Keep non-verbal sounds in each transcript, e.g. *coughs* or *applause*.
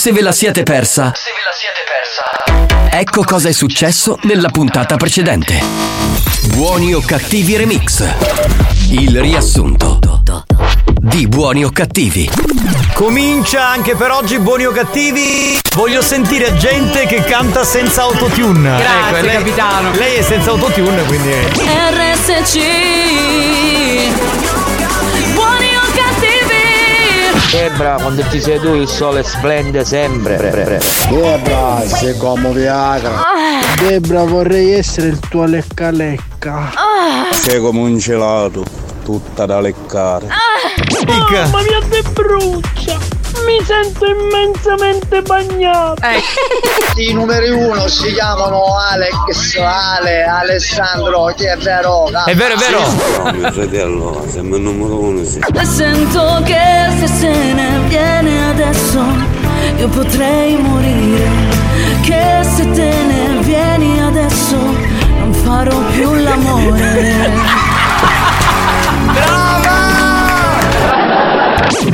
se ve la siete persa. Se ve la siete persa. Ecco cosa è successo nella puntata precedente. Buoni o cattivi remix. Il riassunto di buoni o cattivi. Comincia anche per oggi buoni o cattivi. Voglio sentire gente che canta senza autotune. Grazie, Ecco, lei, capitano. Lei è senza autotune, quindi. RSC Buoni o Debra, quando ci sei tu il sole splende sempre. Debra, sei come Viagra. Debra, vorrei essere il tuo lecca lecca. Sei come un gelato, tutta da leccare. Mamma mia, che brucia! Mi sento immensamente bagnato. I numeri uno si chiamano Alex, Ale, Alessandro, chi è vero? È vero, è vero. No, mio fratello, sembra il numero uno, sì. E sento che se se ne viene adesso Io potrei morire Che se te ne vieni adesso Non farò più l'amore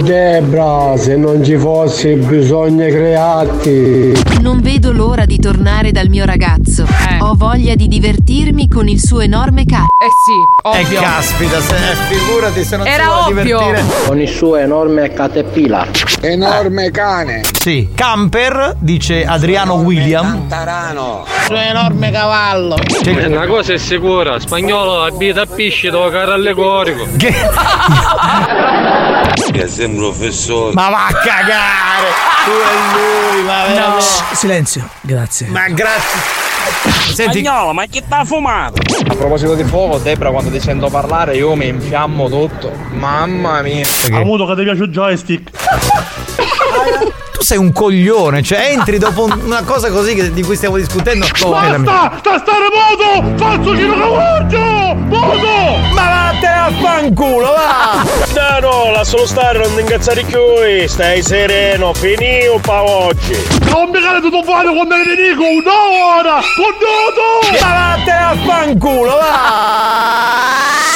Debra, se non ci fosse bisogno creati. Non vedo l'ora di tornare dal mio ragazzo. Ho voglia di divertirmi con il suo enorme c***o. Eh sì, E ovvio. caspita, se, figurati se non Era si ovvio. divertire. Con il suo enorme caterpillar. Enorme cane. Sì, camper, dice Adriano William. Tarano! Suo enorme cavallo. Una cosa è sicura, spagnolo abita a pisci do carro allegorico. Che... *laughs* Che sembra un professore. Ma va a cagare! Tu e lui, ma veramente. Silenzio, grazie. Ma grazie. Senti, Spagnolo, ma chi sta fumando? A proposito di fuoco, Debra, quando ti sento parlare io mi infiammo tutto. Mamma mia. Avuto che ti piace il joystick. Tu sei un coglione, cioè entri dopo un- una cosa così che- di cui stiamo discutendo. Oh, Basta! Sta stare moto! Falso giro cavallo! Moto! Ma vattene a fanculo, va! No, no, lascialo stare, non ti incazzare più, stai sereno, finì un po' oggi. Non mi cade tutto fuori quando ti dico un'ora! Conduto! Ma vattene a fanculo, va!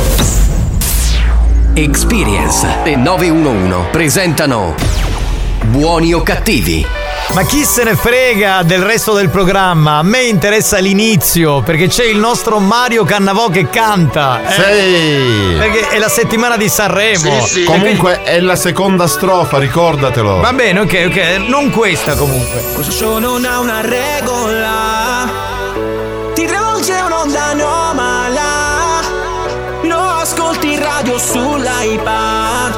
Experience e 911 presentano Buoni o cattivi? Ma chi se ne frega del resto del programma? A me interessa l'inizio, perché c'è il nostro Mario Cannavò che canta. eh? Sì. Perché è la settimana di Sanremo. Comunque è la seconda strofa, ricordatelo. Va bene, ok, ok. Non questa comunque. Questo show non ha una regola radio sull'iPad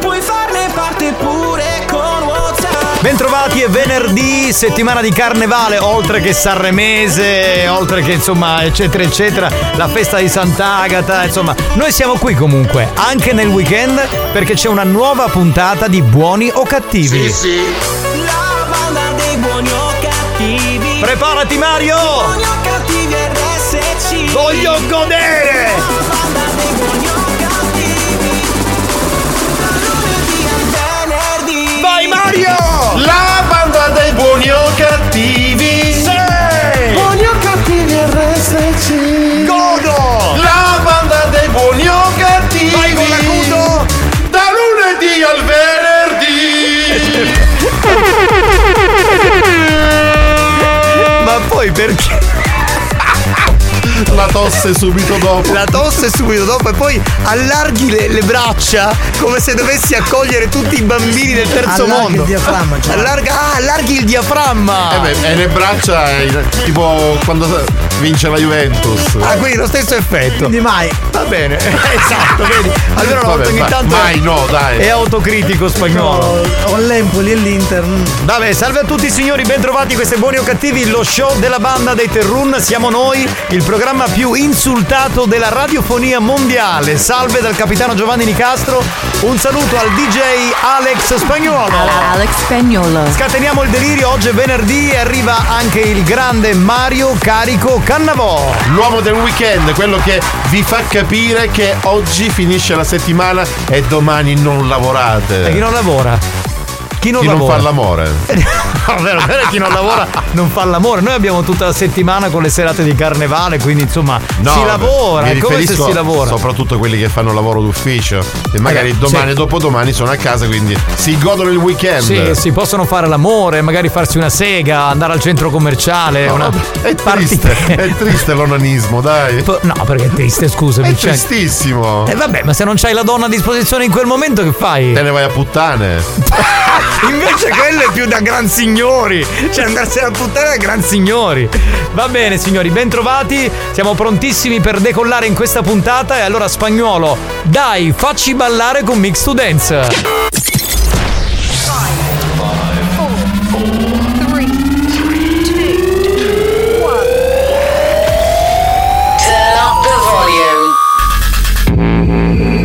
Puoi farne parte pure con WhatsApp Bentrovati, è venerdì, settimana di carnevale, oltre che Sanremese, oltre che insomma, eccetera, eccetera, la festa di Sant'Agata, insomma, noi siamo qui comunque, anche nel weekend, perché c'è una nuova puntata di Buoni o Cattivi. La banda dei buoni o cattivi Preparati Mario! Buoni o cattivi RSC Voglio godere! Mario! La banda dei buoni o cattivi. Buoni o cattivi RSC. Godo! La banda dei buoni o cattivi. Vai con l'acuto! Da lunedì al venerdì. *laughs* Ma poi perché? La tosse subito dopo. La tosse subito dopo e poi allarghi le, le braccia come se dovessi accogliere tutti i bambini del terzo Allarghi mondo. il diaframma, cioè. Allarga, ah, allarghi il diaframma. Eh beh, e le braccia, eh, tipo quando vince la Juventus. Ah, quindi lo stesso effetto. Quindi mai. Va bene, *laughs* esatto, vedi. Allora una volta ogni tanto mai no, dai. è autocritico spagnolo. Con l'Empoli e l'Inter. mm. Vabbè, salve a tutti signori, bentrovati, questo è Buoni o Cattivi, lo show della banda dei Terrun, siamo noi, il programma più insultato della radiofonia mondiale. Salve dal capitano Giovanni Nicastro, un saluto al DJ Alex Spagnuolo. Alex Spagnolo. Scateniamo il delirio, oggi è venerdì e arriva anche il grande Mario Carico Cannavò. L'uomo del weekend, quello che vi fa capire che oggi finisce la settimana e domani non lavorate. E chi non lavora? Chi non Chi non fa l'amore. *laughs* No, vero, vero, chi non lavora non fa l'amore. Noi abbiamo tutta la settimana con le serate di carnevale, quindi insomma No, si lavora, è come se si lavora. Soprattutto quelli che fanno lavoro d'ufficio. E magari Eh, domani sì. e dopodomani sono a casa, quindi si godono il weekend. Sì, si possono fare l'amore, magari farsi una sega, andare al centro commerciale. No, una... è triste, è triste l'onanismo, dai. No, perché è triste, scusami. È cioè- tristissimo. Eh vabbè, ma se non c'hai la donna a disposizione in quel momento che fai? Te ne vai a puttane. *laughs* Invece quello è più da gran signori. Cioè andarsene a puttane da gran signori. Va bene, signori, bentrovati. Siamo prontissimi per decollare in questa puntata. E allora, spagnolo, dai, facci ballare con Mix to Dance.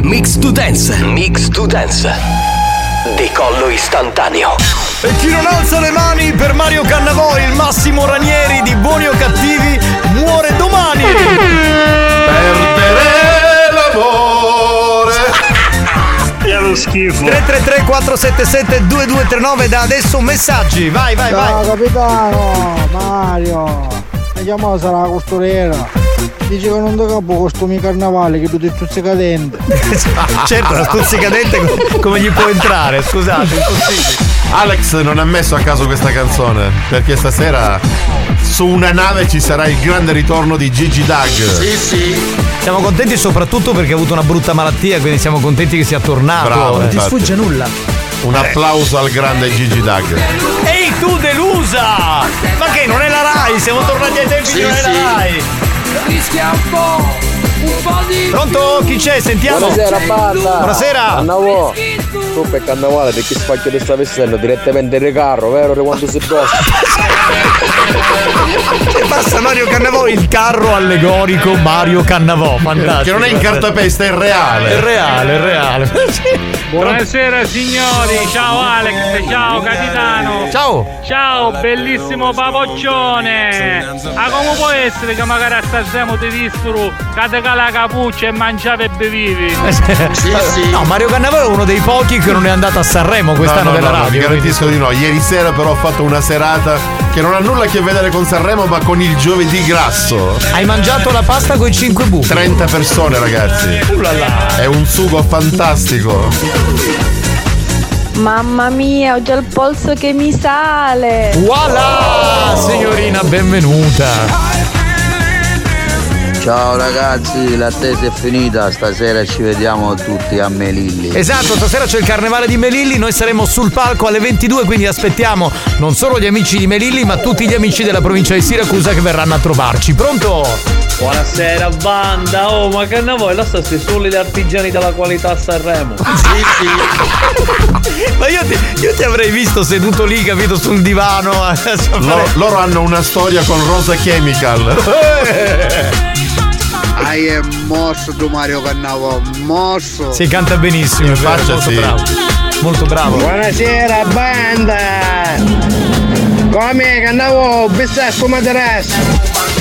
Mix to Dance. Mix to Dance. Decollo istantaneo. E chi non alza le mani per Mario Cannavò, il Massimo Ranieri di Buoni o Cattivi, muore domani. Perdere l'amore. Lo schifo. 333 477 2239 da adesso messaggi. Vai, vai, Ciao vai. capitano, Mario. Mi chiamo sarà la costurera. Dice che non ti capo costumi carnavale che tu ti stuzzicadente. *laughs* certo, la stuzzicadente co- come gli può entrare? Scusate, impossibile. Alex non ha messo a caso questa canzone perché stasera su una nave ci sarà il grande ritorno di Gigi Dag. Sì, sì. Siamo contenti soprattutto perché ha avuto una brutta malattia, quindi siamo contenti che sia tornato. Bravo, Eh. Non ti sfugge nulla. Un applauso al grande Gigi Dag. Ehi tu delusa! Ma che non è la Rai? Siamo tornati ai tempi Sì, di non è sì. la Rai! Rischia un po', un po' di... Pronto? Chi c'è? Sentiamo! Buonasera banda Buonasera! Cannavò Tu per carnavale perché spacchio di sta vestendo direttamente in carro vero di quanto si possa E passa Mario Cannavò, il carro allegorico Mario Cannavò, fantastico. Che non è in cartapesta, è reale. È reale, è reale. Buonasera signori, ciao Alex, ciao capitano. Ciao. Ciao, bellissimo papoccione. Ah come può essere che magari a stasera ti te cala la capuccia e mangiavi e bevivi? No, Mario Cannavò è uno dei pochi che non è andato a Sanremo quest'anno No, no, della no, no, radio. Vi garantisco di no. Ieri sera però ho fatto una serata che non ha nulla a che vedere con Sanremo ma con il giovedì grasso. Hai mangiato la pasta con i 5 buchi? 30 persone ragazzi. Ullala. È un sugo fantastico. Mamma mia, ho già il polso che mi sale. Voilà, signorina, benvenuta. Ciao ragazzi, l'attesa è finita, stasera ci vediamo tutti a Melilli. Esatto, stasera c'è il carnevale di Melilli, noi saremo sul palco alle 22, quindi aspettiamo non solo gli amici di Melilli, ma tutti gli amici della provincia di Siracusa che verranno a trovarci. Pronto? Buonasera banda, oh ma che ne vuoi? Là sta solo gli artigiani della qualità a Sanremo. *laughs* Sì, sì. Ma io ti, io ti avrei visto seduto lì, capito, sul divano. *laughs* Loro, loro hanno una storia con Rosa Chemical. *laughs* Hai è mosso tu Mario Cannavo, mosso. Si canta benissimo, faccia molto sì. bravo. Molto bravo. Buonasera banda! Come Cannavo, bisacco materassi!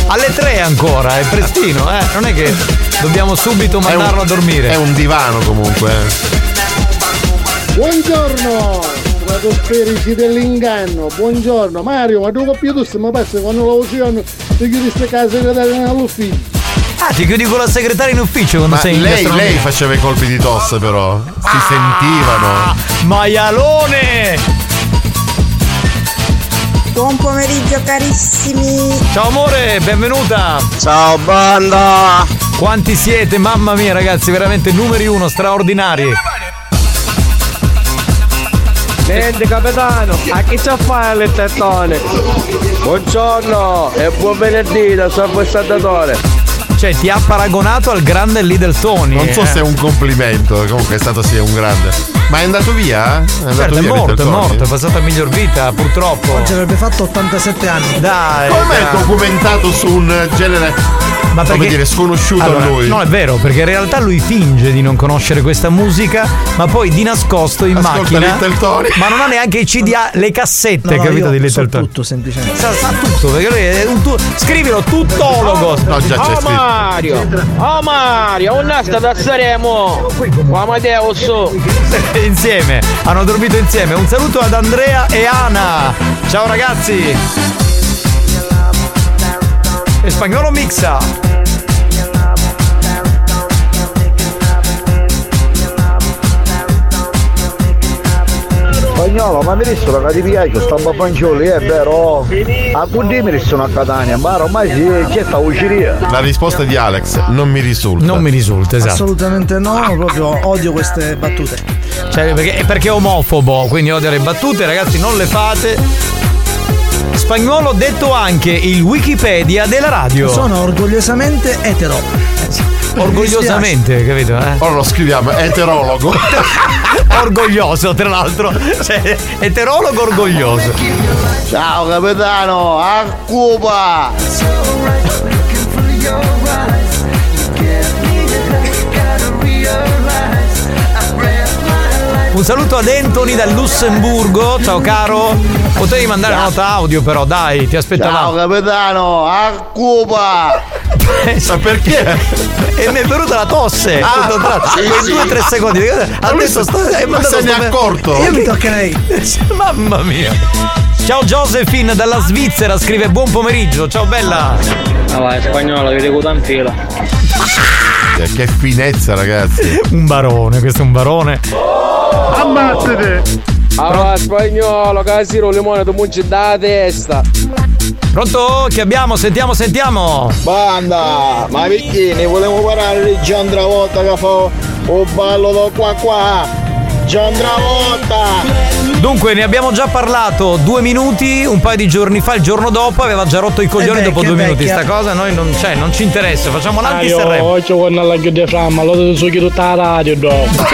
Alle 3 ancora, è prestino, eh. Non è che dobbiamo subito mandarlo a dormire. È un divano comunque. eh. Buongiorno, stratosferici dell'inganno, buongiorno Mario, ma tu più tu se mi passa quando lo usano ti chiudi queste case che dai all'ufficio. Ah, ti chiudi con la segretaria in ufficio quando Ma sei in lei, gastronomia. lei faceva i colpi di tosse però. Si sentivano. Maialone! Buon pomeriggio carissimi. Ciao amore, benvenuta! Ciao banda! Quanti siete? Mamma mia ragazzi, veramente numeri uno, straordinari. Niente capitano, a chi a fare il tettone? Buongiorno e buon venerdì da Salvo il Saldatore. Cioè, ti ha paragonato al grande Little Tony. Non so eh. se è un complimento, comunque è stato sì un grande. Ma è andato via? È andato Certo, è via morto, è Little Tony? morto, è passata a miglior vita, purtroppo. Oggi avrebbe fatto 87 anni. Dai. Come mai è dai. documentato su un genere Ma come perché- dire sconosciuto Allora, a lui? No, è vero, perché in realtà lui finge di non conoscere questa musica, ma poi di nascosto in Ascolta macchina. Little Tony. Ma non ha neanche i CDA, le cassette, No, no, capito? Di so Little Tony. tutto semplicemente. Sa, sa tutto, perché lui è un tu- Scrivilo tuttologo. No, già c'è Oh scritto. Mario! Oh Mario, un nasta da Saremo! Amadeus! Insieme, hanno dormito insieme. Un saluto ad Andrea e Ana. Ciao ragazzi. E spagnolo mixa. Spagnolo, ma mi dissero che ti piace, sta babbancioli, è vero? A cui mi dissero a Catania, ma ormai si c'è sta usciria. La risposta di Alex non mi risulta. Non mi risulta, esatto. Assolutamente no, proprio odio queste battute. Cioè, perché, perché è omofobo, quindi odia le battute, ragazzi, non le fate. Spagnolo detto anche il Wikipedia della radio. Sono orgogliosamente etero. *laughs* Orgogliosamente, capito? Eh? Ora lo scriviamo, eterologo. *laughs* Orgoglioso, tra l'altro. Cioè, eterologo orgoglioso. Ciao capitano, a Cuba! Un saluto ad Anthony dal Lussemburgo. Ciao caro. Potevi mandare una nota audio, però, dai, ti Ciao aspettavamo. capitano, a Cuba! Ma perché? E mi è venuta la tosse. Ah, sì, Quei sì. due o tre secondi. Adesso sto. Ma se ne è accorto? Io mi toccherei. *laughs* Mamma mia. Ciao Josephine dalla Svizzera, scrive buon pomeriggio. Ciao bella. Ah vai, spagnolo, vi dico tanfilo. Eh, Che finezza, ragazzi. Un barone, questo è un barone. Ammazzate! Ah vai, spagnolo, casino, limone, tu mungi da testa. Pronto? Che abbiamo? Sentiamo, sentiamo. Banda, ma perché ne volevo parlare di Gian Travolta che fa un ballo da qua qua? Gian Travolta! Dunque, ne abbiamo già parlato due minuti, un paio di giorni fa, il giorno dopo aveva già rotto i coglioni È dopo due minuti. Sta cosa noi non, cioè, non ci interessa, facciamo l'anti io Sanremo. oggi quando la chiude framma, lo devo su tutta la radio dopo.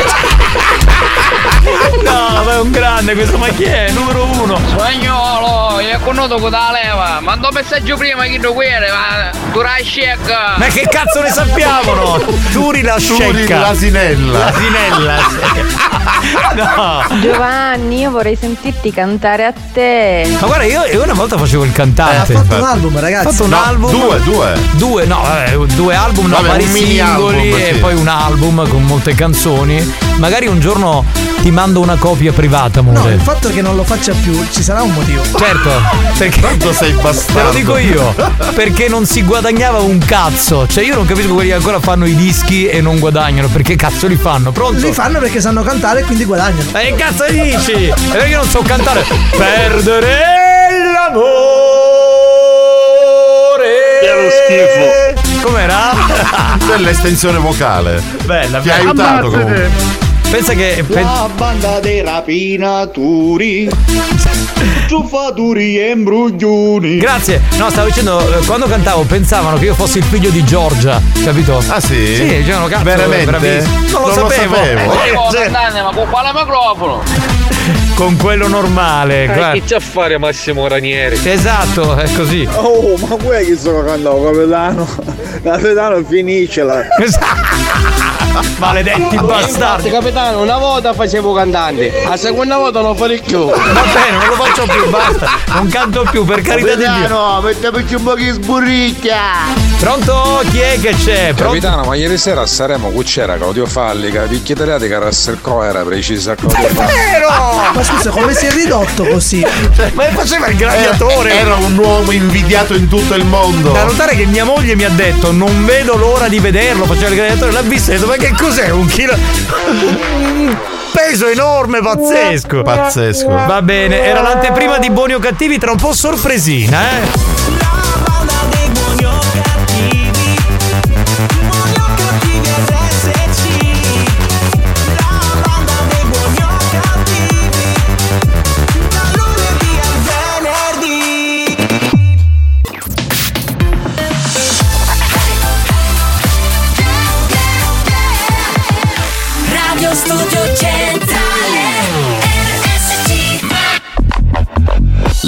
*laughs* No, ma è un grande questo, ma chi è? Numero uno. Spagnolo, è conosciuto con la leva. Mandò messaggio prima che tu guerre, ma tu la scecca. Ma che cazzo ne sappiamo, no? Turi la Turi scecca. l'asinella. L'asinella. sì. *laughs* No. Giovanni, io vorrei sentirti cantare a te. Ma guarda, io, io una volta facevo il Ha cantante. fatto un album, Ho ragazzi. fatto un No, album. due, due. Due, no, vabbè, due album, no, Vabbè, vari un mini singoli album, e sì. poi un album con molte canzoni. Magari un giorno ti mando una copia privata, No, amore. il fatto che non lo faccia più, ci sarà un motivo. Certo, perché Quanto sei bastardo. *laughs* Te lo dico io, perché non si guadagnava un cazzo. Cioè io non capisco quelli che ancora fanno i dischi e non guadagnano, perché cazzo li fanno? Pronto? Li fanno perché sanno cantare e quindi guadagnano. Ma che cazzo dici? E perché non so cantare? Perdere l'amore. Che lo schifo. Com'era? Quella è l'estensione vocale. Bella, Ti ha bella. aiutato comunque. Pensa che. pen- La banda dei rapinatori, ciuffaturi e imbruglioni. Grazie. No, stavo dicendo, eh, quando cantavo pensavano che io fossi il figlio di Giorgia, capito? Ah sì? Sì, dicevano cazzo, Veramente? bravissimo. Non lo Non lo sapevo. sapevo. Eh, Oh, cioè, ma con quale microfono? con quello normale. Eh, guarda. chi c'è a fare Massimo Ranieri? Esatto, è così. Oh, ma quello che sto cantando, capitano? Capitano, finiscela. *laughs* *laughs* Maledetti bastardi. capitano, una volta facevo cantante, la seconda volta non farei più. Va bene, non lo faccio più, basta. Non canto più, per carità di Dio. Capitano, metteteci un po' di sburricchia. Pronto? Chi è che c'è? Pronto? Capitano, ma ieri sera a Saremo qui c'era Claudio Fallica, picchia italiati che Russell Crowe era precisa Claudio Fallica. Ma scusa, come si è ridotto così? Ma faceva il gladiatore. Era un uomo invidiato in tutto il mondo. Da notare che mia moglie mi ha detto non vedo l'ora di vederlo, faceva il gladiatore, l'ha visto e ha detto che cos'è? Un chilo... Un peso enorme, pazzesco. Pazzesco. Va bene, era l'anteprima di Buoni o Cattivi, tra un po' sorpresina, eh.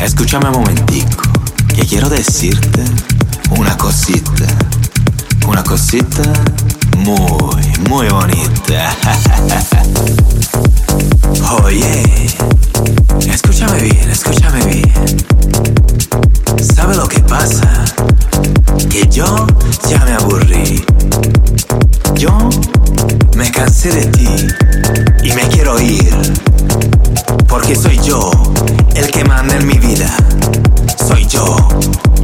Escúchame un momentico, que quiero decirte una cosita. Una cosita muy, muy bonita. *laughs* Oye, escúchame bien, escúchame bien. ¿Sabe lo que pasa? Que yo ya me aburrí. Yo me cansé de ti y me quiero ir. Porque soy yo el que manda en mi vida. Soy yo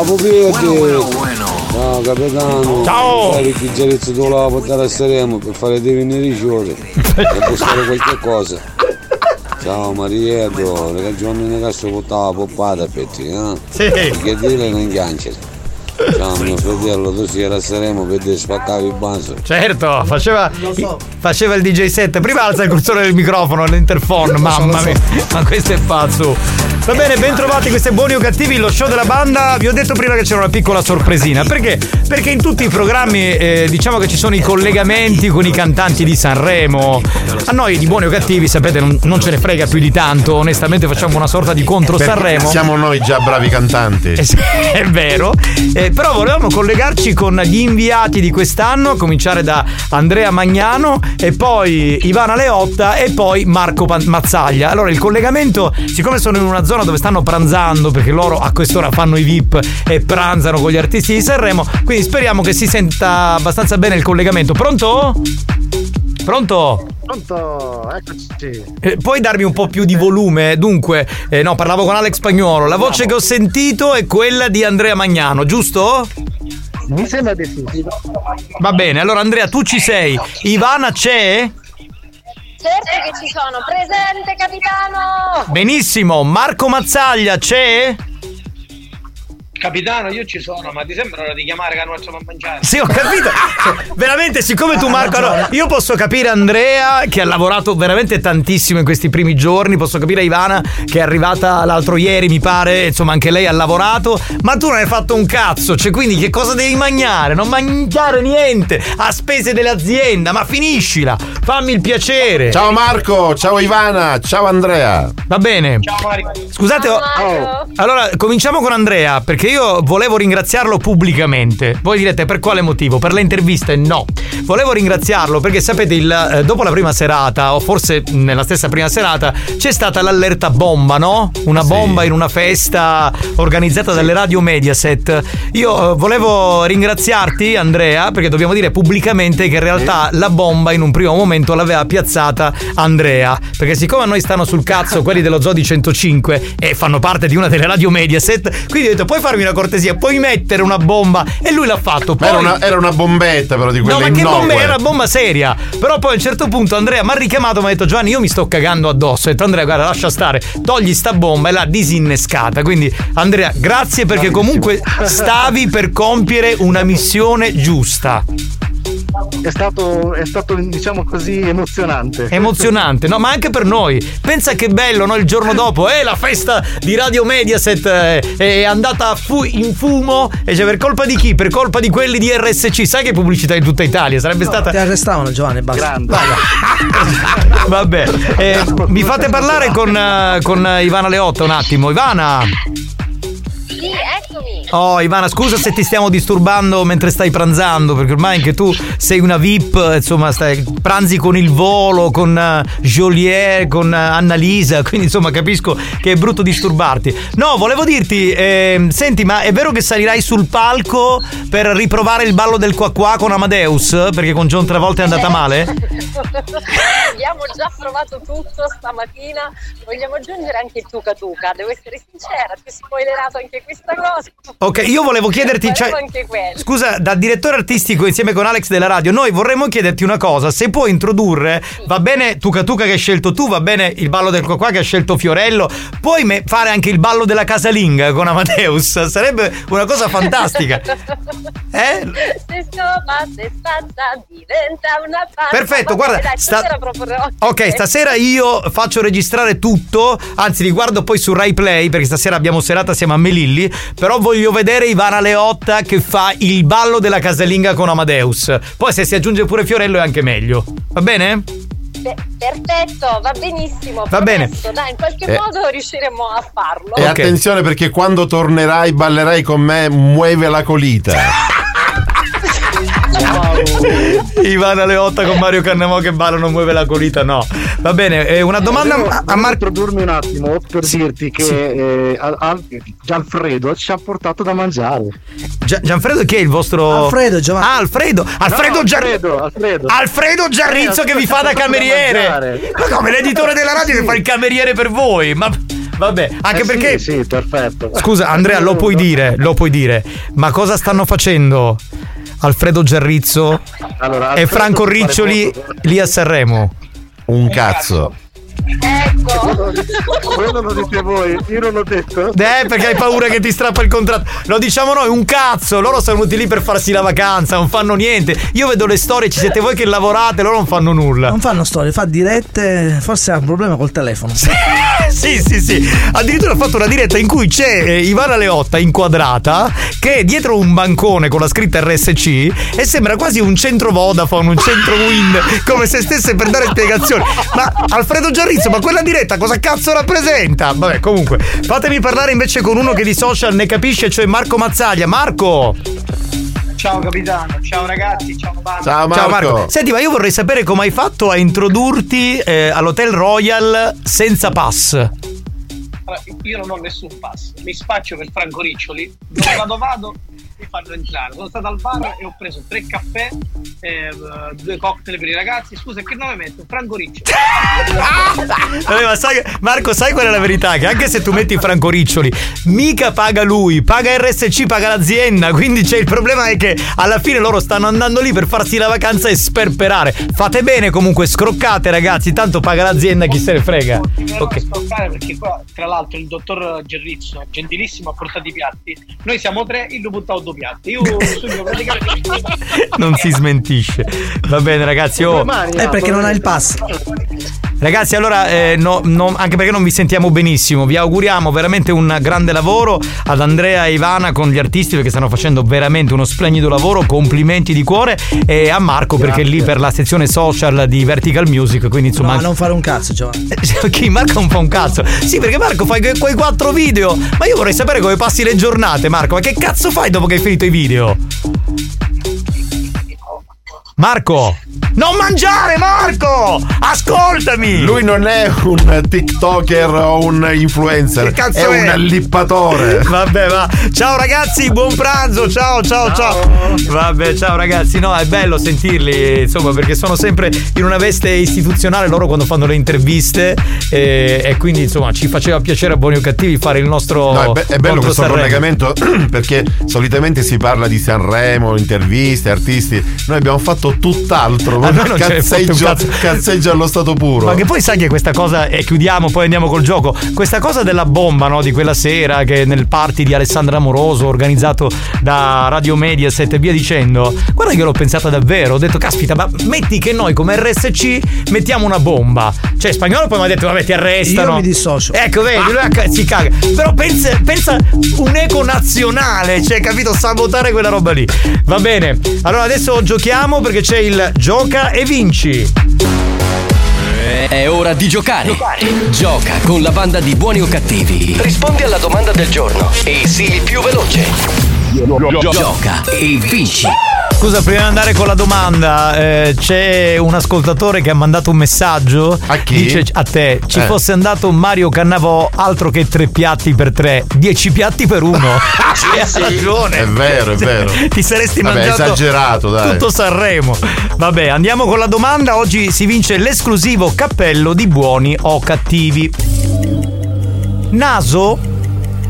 Ciao Pupieti! Ciao capitano! Ciao! Sai che Gerezzo tu la portare a Saremo per fare dei venerigioni e buscare qualche cosa. Ciao Marieto, perché giorno ne cazzo portava poppata per te, eh? Sì. Che dire non ganciare. Ciao mio fratello, tu si era a Saremo per te spaccavi il basso. Certo, faceva, faceva il DJ set. Prima alza il cursore del microfono, l'interphone. Mamma mia, ma questo è pazzo. Va bene, ben trovati, questi buoni o cattivi, lo show della banda. Vi ho detto prima che c'era una piccola sorpresina. Perché? Perché in tutti i programmi eh, diciamo che ci sono i collegamenti con i cantanti di Sanremo. A noi di buoni o cattivi, sapete, non, non ce ne frega più di tanto. Onestamente facciamo una sorta di contro Sanremo. Siamo noi già bravi cantanti. *laughs* È vero, Eh, però volevamo collegarci con gli inviati di quest'anno, a cominciare da Andrea Magnano e poi Ivana Leotta e poi Marco Pan- Mazzaglia. Allora il collegamento, siccome sono in una zona dove stanno pranzando, perché loro a quest'ora fanno i VIP e pranzano con gli artisti di Sanremo, quindi speriamo che si senta abbastanza bene il collegamento. Pronto? Pronto? Pronto, eccoci. Eh, puoi darmi un po' più di volume? Dunque, eh, no, parlavo con Alex Spagnuolo. La voce che ho sentito è quella di Andrea Magnano, giusto? Mi sembra di sì. Va bene, allora Andrea, tu ci sei. Ivana c'è? Certo che ci sono, presente capitano! Benissimo. Marco Mazzaglia c'è? Capitano, io ci sono, ma ti sembra ora di chiamare che non facciamo a mangiare? Sì, ho capito. *laughs* Veramente, siccome tu Marco, allora, io posso capire Andrea che ha lavorato veramente tantissimo in questi primi giorni, posso capire Ivana che è arrivata l'altro ieri, mi pare, insomma anche lei ha lavorato, ma tu non hai fatto un cazzo, cioè quindi che cosa devi mangiare? Non mangiare niente, a spese dell'azienda, ma finiscila, fammi il piacere. Ciao Marco, ciao Ivana, ciao Andrea. Va bene. Ciao Mario. Scusate, ho- allora cominciamo con Andrea perché io volevo ringraziarlo pubblicamente. Voi direte per quale motivo? Per le interviste? No. Volevo ringraziarlo perché sapete, il, eh, dopo la prima serata, o forse nella stessa prima serata, c'è stata l'allerta bomba, no? Una bomba in una festa organizzata dalle radio Mediaset. Io eh, volevo ringraziarti, Andrea, perché dobbiamo dire pubblicamente che in realtà la bomba in un primo momento l'aveva piazzata Andrea. Perché siccome a noi stanno sul cazzo quelli dello Zodi 105 e fanno parte di una delle radio Mediaset, quindi ho detto puoi farmi fammi una cortesia, puoi mettere una bomba e lui l'ha fatto. Poi... Era una, era una bombetta, però di quelle No, ma che bomba era una bomba seria. Però poi a un certo punto Andrea mi ha richiamato mi ha detto Giovanni, io mi sto cagando addosso. Ho detto Andrea, guarda, lascia stare, togli sta bomba e l'ha disinnescata. Quindi Andrea, grazie perché comunque stavi per compiere una missione giusta. È stato, è stato, diciamo così, emozionante. Emozionante, no? Ma anche per noi. Pensa che bello, no? Il giorno dopo, eh, la festa di Radio Mediaset eh, è andata fu- in fumo. E cioè, per colpa di chi? Per colpa di quelli di RSC. Sai che pubblicità in tutta Italia? Sarebbe stata. Ti arrestavano, Giovanni, basta. *laughs* Vabbè, eh, mi fate parlare con, eh, con Ivana Leotta un attimo. Ivana! Sì, eccomi. Oh, Ivana, scusa se ti stiamo disturbando mentre stai pranzando, perché ormai anche tu sei una VIP, insomma, stai, pranzi con il volo, con uh, Joliet, con uh, Annalisa, *laughs* quindi insomma capisco che è brutto disturbarti. No, volevo dirti, ehm, senti, ma è vero che salirai sul palco per riprovare il ballo del qua qua con Amadeus? Perché con John Travolta è andata male? Abbiamo già provato tutto stamattina. Vogliamo aggiungere anche il Tuca Tuca. Devo essere sincera, ti ho spoilerato anche questa cosa. Ok, io volevo chiederti, cioè. Scusa, da direttore artistico insieme con Alex della radio, noi vorremmo chiederti una cosa, se puoi introdurre, va bene Tuca Tuca che hai scelto tu, va bene il ballo del qua qua che ha scelto Fiorello, puoi me- fare anche il ballo della casalinga con Amadeus, sarebbe una cosa fantastica. *laughs* Eh? Se scopa, se spazza, diventa una pazza. Perfetto, guarda, dai, sta- Ok, stasera io faccio registrare tutto, anzi li guardo poi su Rai Play perché stasera abbiamo serata siamo a Melilli, però voglio vedere Ivana Leotta che fa il ballo della casalinga con Amadeus. Poi se si aggiunge pure Fiorello è anche meglio. Va bene? Be- perfetto, va benissimo. Va bene. promesso, Dai, in qualche Eh. modo riusciremo a farlo. E attenzione perché quando tornerai ballerai con me Muove la colita. *laughs* Ivana Leotta con Mario Cannamò che ballano muove la colita, no. Va bene, eh, una domanda Volevo- a Marco. introdurmi un attimo per dirti che eh, Al- Al- Gianfredo ci ha portato da mangiare. Gia- Gianfredo chi è il vostro Alfredo, Giovanni. Ah, Alfredo, Alfredo No, Giar- Alfredo, Alfredo. Alfredo Giarrizzo Eh, che vi fa da da cameriere. mangiare. Ma come l'editore della radio che fa il cameriere per voi? Ma vabbè, anche Eh sì, perché Sì, perfetto. Scusa, Andrea, lo puoi dire, lo puoi dire. Ma cosa stanno facendo Alfredo Giarrizzo Allora, e Alfredo Franco fare Riccioli lì a Sanremo? Un cazzo. Ecco. *laughs* Quello lo dite voi, io non l'ho detto. Eh, perché hai paura che ti strappa il contratto. Lo diciamo noi, un cazzo. Loro sono venuti lì per farsi la vacanza, non fanno niente. Io vedo le storie, ci siete voi che lavorate, loro non fanno nulla. Non fanno storie, fa dirette. Forse ha un problema col telefono. Sì, sì, sì. Addirittura ha fatto una diretta in cui c'è eh, Ivana Leotta inquadrata che è dietro un bancone con la scritta RSC e sembra quasi un centro Vodafone, un centro Wind, come se stesse per dare spiegazioni. Ma Alfredo Giarrizzo, ma quella diretta cosa cazzo rappresenta? Vabbè, comunque, fatemi parlare invece con uno che di social ne capisce, cioè Marco Mazzaglia. Marco! Ciao capitano, ciao ragazzi, ciao banda. Ciao Marco. Senti, ma io vorrei sapere come hai fatto a introdurti eh, all'Hotel Royal senza pass. Allora, io non ho nessun pass, mi spaccio per Franco Riccioli, dove vado vado *laughs* mi fanno entrare. Sono stato al bar e ho preso tre caffè, eh, due cocktail per i ragazzi. Scusa, che nome metto? Franco Riccioli. *laughs* Vabbè, ma sai, Marco, sai qual è la verità? Che anche se tu metti Franco Riccioli, mica paga lui, paga RSC, paga l'azienda. Quindi c'è il problema è che alla fine loro stanno andando lì per farsi la vacanza e sperperare. Fate bene comunque, scroccate ragazzi, tanto paga l'azienda, chi se ne frega. Ok. perché qua, tra l'altro, il dottor Gerrizzo, gentilissimo, ha portato i piatti. Noi siamo tre, io ho buttato due piatti. Io studio praticamente. *laughs* Non si smentisce. Va bene, ragazzi. Oh. È perché non ha il pass. Ragazzi, allora, eh, no- no- anche perché non vi sentiamo benissimo, vi auguriamo veramente un grande lavoro ad Andrea e Ivana con gli artisti perché stanno facendo veramente uno splendido lavoro. Complimenti di cuore. E a Marco perché è lì per la sezione social di Vertical Music. Quindi insomma. No, non fare un cazzo, Giovanni. *laughs* Chi? Marco non fa un cazzo. Sì, perché Marco fai que- quei quattro video. Ma io vorrei sapere come passi le giornate, Marco. Ma che cazzo fai dopo che hai finito i video? Marco! Non mangiare, Marco! Ascoltami! Lui non è un TikToker o un influencer, Che cazzo è, è? un lippatore. Vabbè, va. Ciao ragazzi, buon pranzo. Ciao, ciao, ciao. Vabbè, ciao ragazzi. No, è bello sentirli, insomma, perché sono sempre in una veste istituzionale loro quando fanno le interviste. E, e quindi, insomma, ci faceva piacere a Buoni o Cattivi fare il nostro. No, è, be- è bello questo Sanremo. collegamento *clears throat* perché solitamente si parla di Sanremo, interviste, artisti. Noi abbiamo fatto tutt'altro, A noi non cazzeggio, cazzo. cazzeggio allo stato puro. Ma che poi sai che questa cosa, e chiudiamo, poi andiamo col gioco. Questa cosa della bomba, no? Di quella sera che nel party di Alessandra Amoroso, organizzato da Radio Mediaset e via dicendo. Guarda che io l'ho pensata davvero. Ho detto, caspita, ma metti che noi come RSC mettiamo una bomba. Cioè, spagnolo poi mi ha detto, vabbè, ti arrestano. Io mi dissocio. Ecco, vedi, lui a- si caga. Però pensa, pensa un eco nazionale, cioè, capito? Sabotare quella roba lì. Va bene. Allora adesso giochiamo perché c'è il gioca e vinci. È ora di giocare. Gioca con la banda di buoni o cattivi. Rispondi alla domanda del giorno e sii il più veloce. Gioca e vinci. Scusa, prima di andare con la domanda, eh, c'è un ascoltatore che ha mandato un messaggio. A chi? Dice a te: ci Eh. fosse andato Mario Cannavò, altro che tre piatti per tre, dieci piatti per uno. *laughs* C'è *laughs* sì. ragione. È vero, è vero. *laughs* Ti saresti Vabbè, mangiato esagerato, dai. tutto Sanremo. Vabbè, andiamo con la domanda. Oggi si vince l'esclusivo cappello di buoni o cattivi. Naso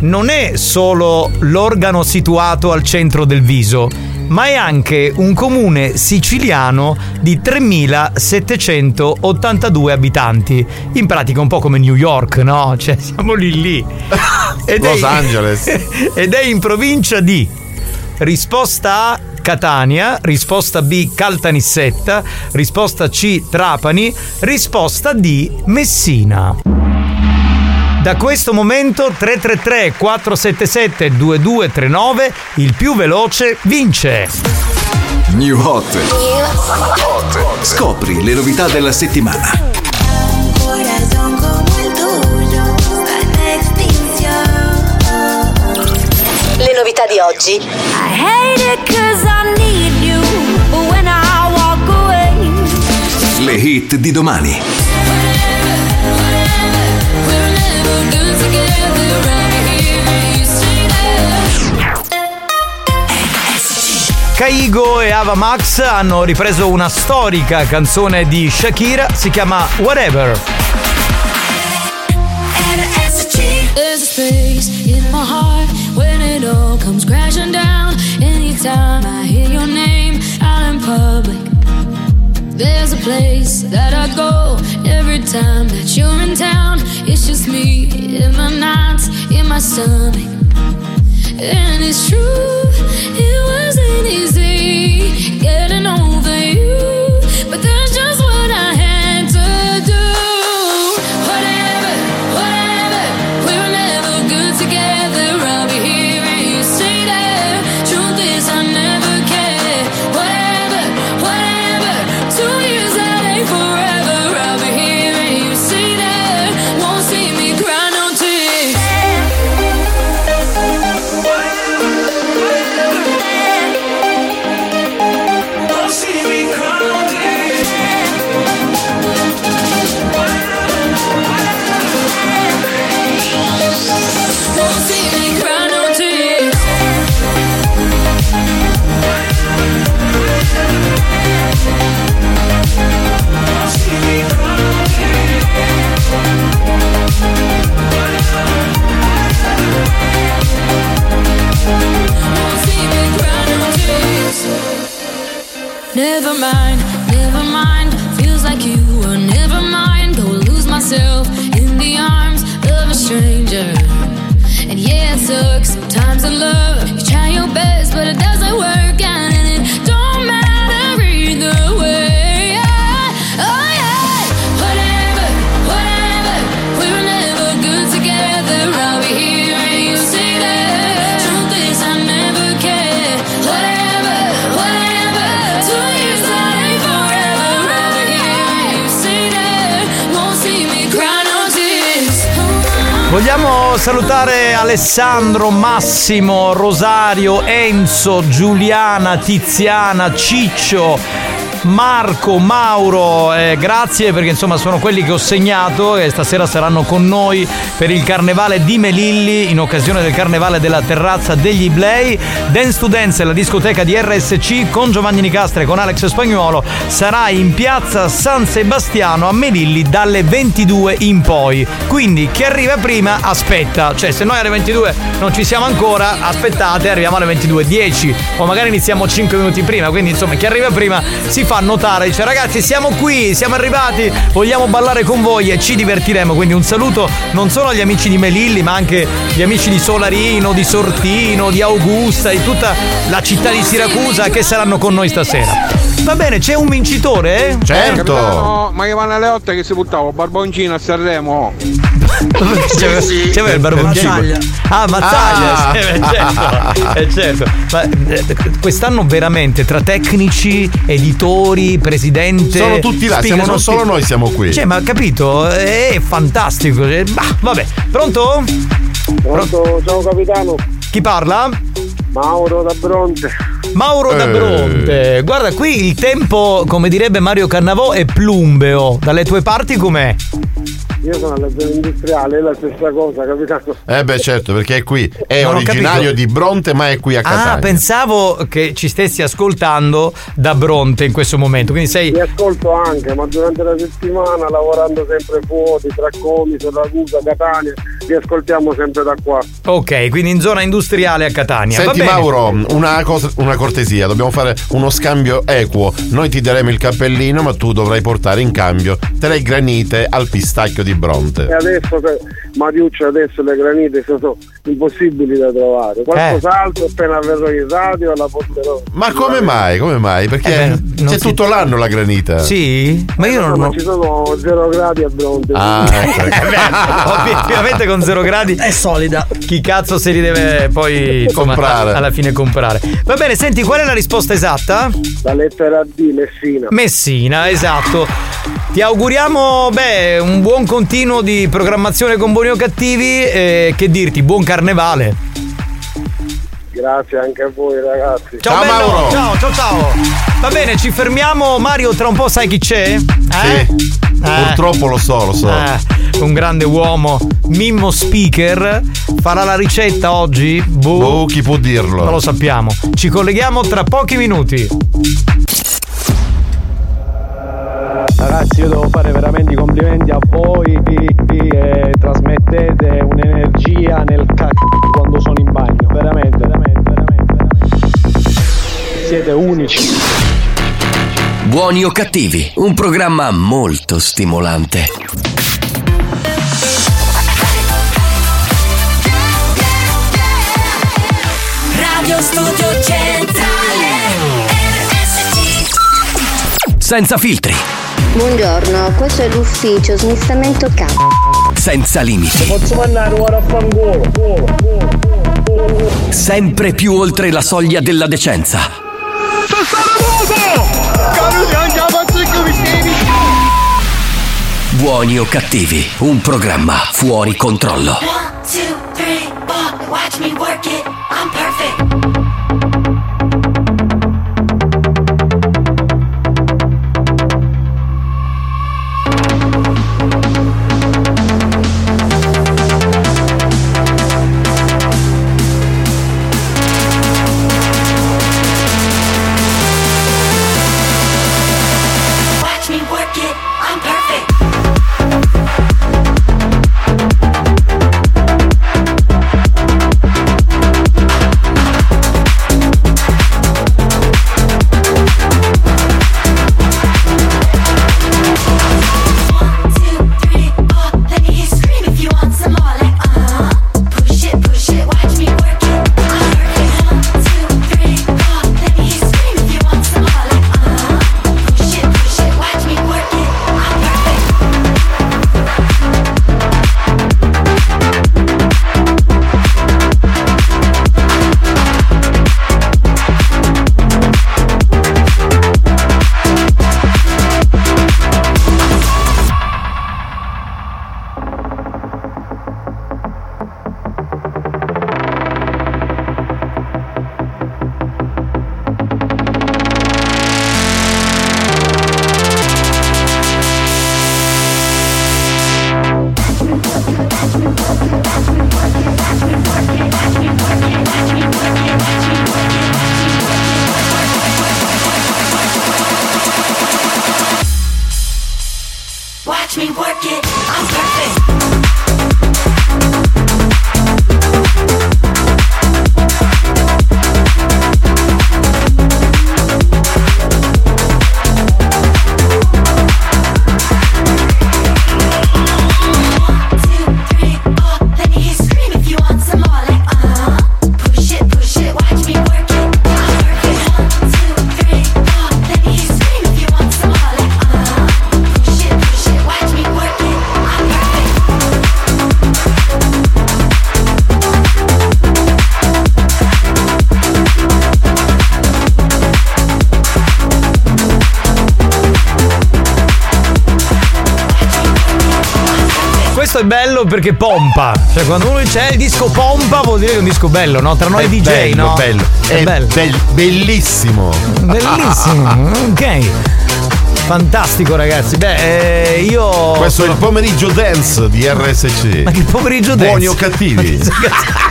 non è solo l'organo situato al centro del viso, ma è anche un comune siciliano di 3782 abitanti. In pratica un po' come New York, no? Cioè siamo lì lì. *laughs* Ed Los Angeles. *laughs* Ed è in provincia di Risposta A Catania, risposta B Caltanissetta, risposta C Trapani, risposta D Messina. Da questo momento 333 477 2239 il più veloce vince. New Hot. Scopri le novità della settimana. Le novità di oggi. I hate it cause I need you, when I walk away, Le hit di domani. Kaigo e Ava Max hanno ripreso una storica canzone di Shakira, si chiama Whatever. There's a space in my heart when it all comes crashing down. Anytime I hear your name out in public, there's a place that I go every time that you're in town. It's just me in my nights, in my stomach. And it's true, it wasn't easy getting over you, but mind, Vogliamo salutare Alessandro, Massimo, Rosario, Enzo, Giuliana, Tiziana, Ciccio. Marco, Mauro, eh, grazie perché insomma sono quelli che ho segnato e stasera saranno con noi per il carnevale di Melilli in occasione del carnevale della terrazza degli Iblei. Dance to Dance, la discoteca di RSC con Giovanni Nicastre e con Alex Spagnuolo sarà in piazza San Sebastiano a Melilli dalle 22 in poi. Quindi chi arriva prima aspetta, cioè se noi alle 22 non ci siamo ancora, aspettate, arriviamo alle 22.10 o magari iniziamo 5 minuti prima, quindi insomma chi arriva prima si fa notare, dice ragazzi siamo qui, siamo arrivati, vogliamo ballare con voi e ci divertiremo, quindi un saluto non solo agli amici di Melilli ma anche gli amici di Solarino, di Sortino, di Augusta, di tutta la città di Siracusa che saranno con noi stasera. Va bene, c'è un vincitore? eh? Certo. Capitano, ma che vanno alle 8 che si buttava barboncino a Sanremo. C'aveva, c'aveva il barboncino. Ah, Mazzaglia, Ah. sì, eh, certo. eh, certo. Ma eh, quest'anno veramente tra tecnici, editori, presidente. Sono tutti là, speaker, siamo- sono solo noi siamo qui. Cioè, ma capito? È fantastico. Eh, bah, vabbè, pronto? Pronto, ciao capitano. Chi parla? Mauro da Bronte. Mauro da Eh. Bronte. Guarda, qui il tempo, come direbbe Mario Cannavò, è plumbeo. Dalle tue parti com'è? Io sono alla zona industriale, è la stessa cosa, capitano. Eh beh certo, perché è qui. È Non originario capito. di Bronte, ma è qui a Catania. Ah, pensavo che ci stessi ascoltando da Bronte in questo momento. Quindi sei. Vi ascolto anche, ma durante la settimana lavorando sempre fuori, tra Comiso, Ragusa, Catania, vi ascoltiamo sempre da qua. Ok, quindi in zona industriale a Catania. Va Senti bene. Mauro, una, cosa- una cortesia, dobbiamo fare uno scambio equo. Noi ti daremo il cappellino, ma tu dovrai portare in cambio tre granite al pistacchio di Bronte. E adesso, Mariuccio, adesso le granite sono impossibili da trovare. Qualcos'altro appena verrò in radio la porterò. Ma come mai? Come mai? Perché Eh c'è si- tutto l'anno la granita. Sì? Ma io No, non ma ho. ci sono zero gradi a Bronte. Ah, ecco. *laughs* Obiettivamente con zero gradi è solida. Chi cazzo se li deve poi Comprare. alla fine comprare? Va bene, senti, qual è la risposta esatta? La lettera D, Messina. Messina, esatto. Ti auguriamo, beh, un buon continuo di programmazione con buoni o cattivi e che dirti, buon carnevale. Grazie anche a voi ragazzi. Ciao, bello. Ciao, ciao, ciao. Va bene, ci fermiamo. Mario, tra un po' sai chi c'è? Eh? Sì. Purtroppo lo so, lo so. Eh, un grande uomo, Mimmo Speaker, farà la ricetta oggi? Boh, Boh, chi può dirlo? Non lo sappiamo. Ci colleghiamo tra pochi minuti. Ragazzi io devo fare veramente i complimenti a voi che trasmettete un'energia nel c***o quando sono in bagno, veramente, veramente, veramente, veramente. Siete unici. Buoni o cattivi, un programma molto stimolante. Radio Studio Centrale RSC Senza filtri, Buongiorno, questo è l'ufficio smistamento capo. senza limiti, Posso mandare ora a fangolo? sempre più oltre la soglia della decenza. Buoni o cattivi, un programma fuori controllo. One, two, three, four è bello perché pompa. Cioè, quando uno dice "Eh, il disco pompa, vuol dire che è un disco bello, no? Tra noi È DJ, bello, no? bello. È bel- bellissimo. Bellissimo. *laughs* ok. Fantastico, ragazzi. Beh, eh, io. Questo è il pomeriggio dance di RSC. *laughs* Ma che pomeriggio dance? Buoni o cattivi?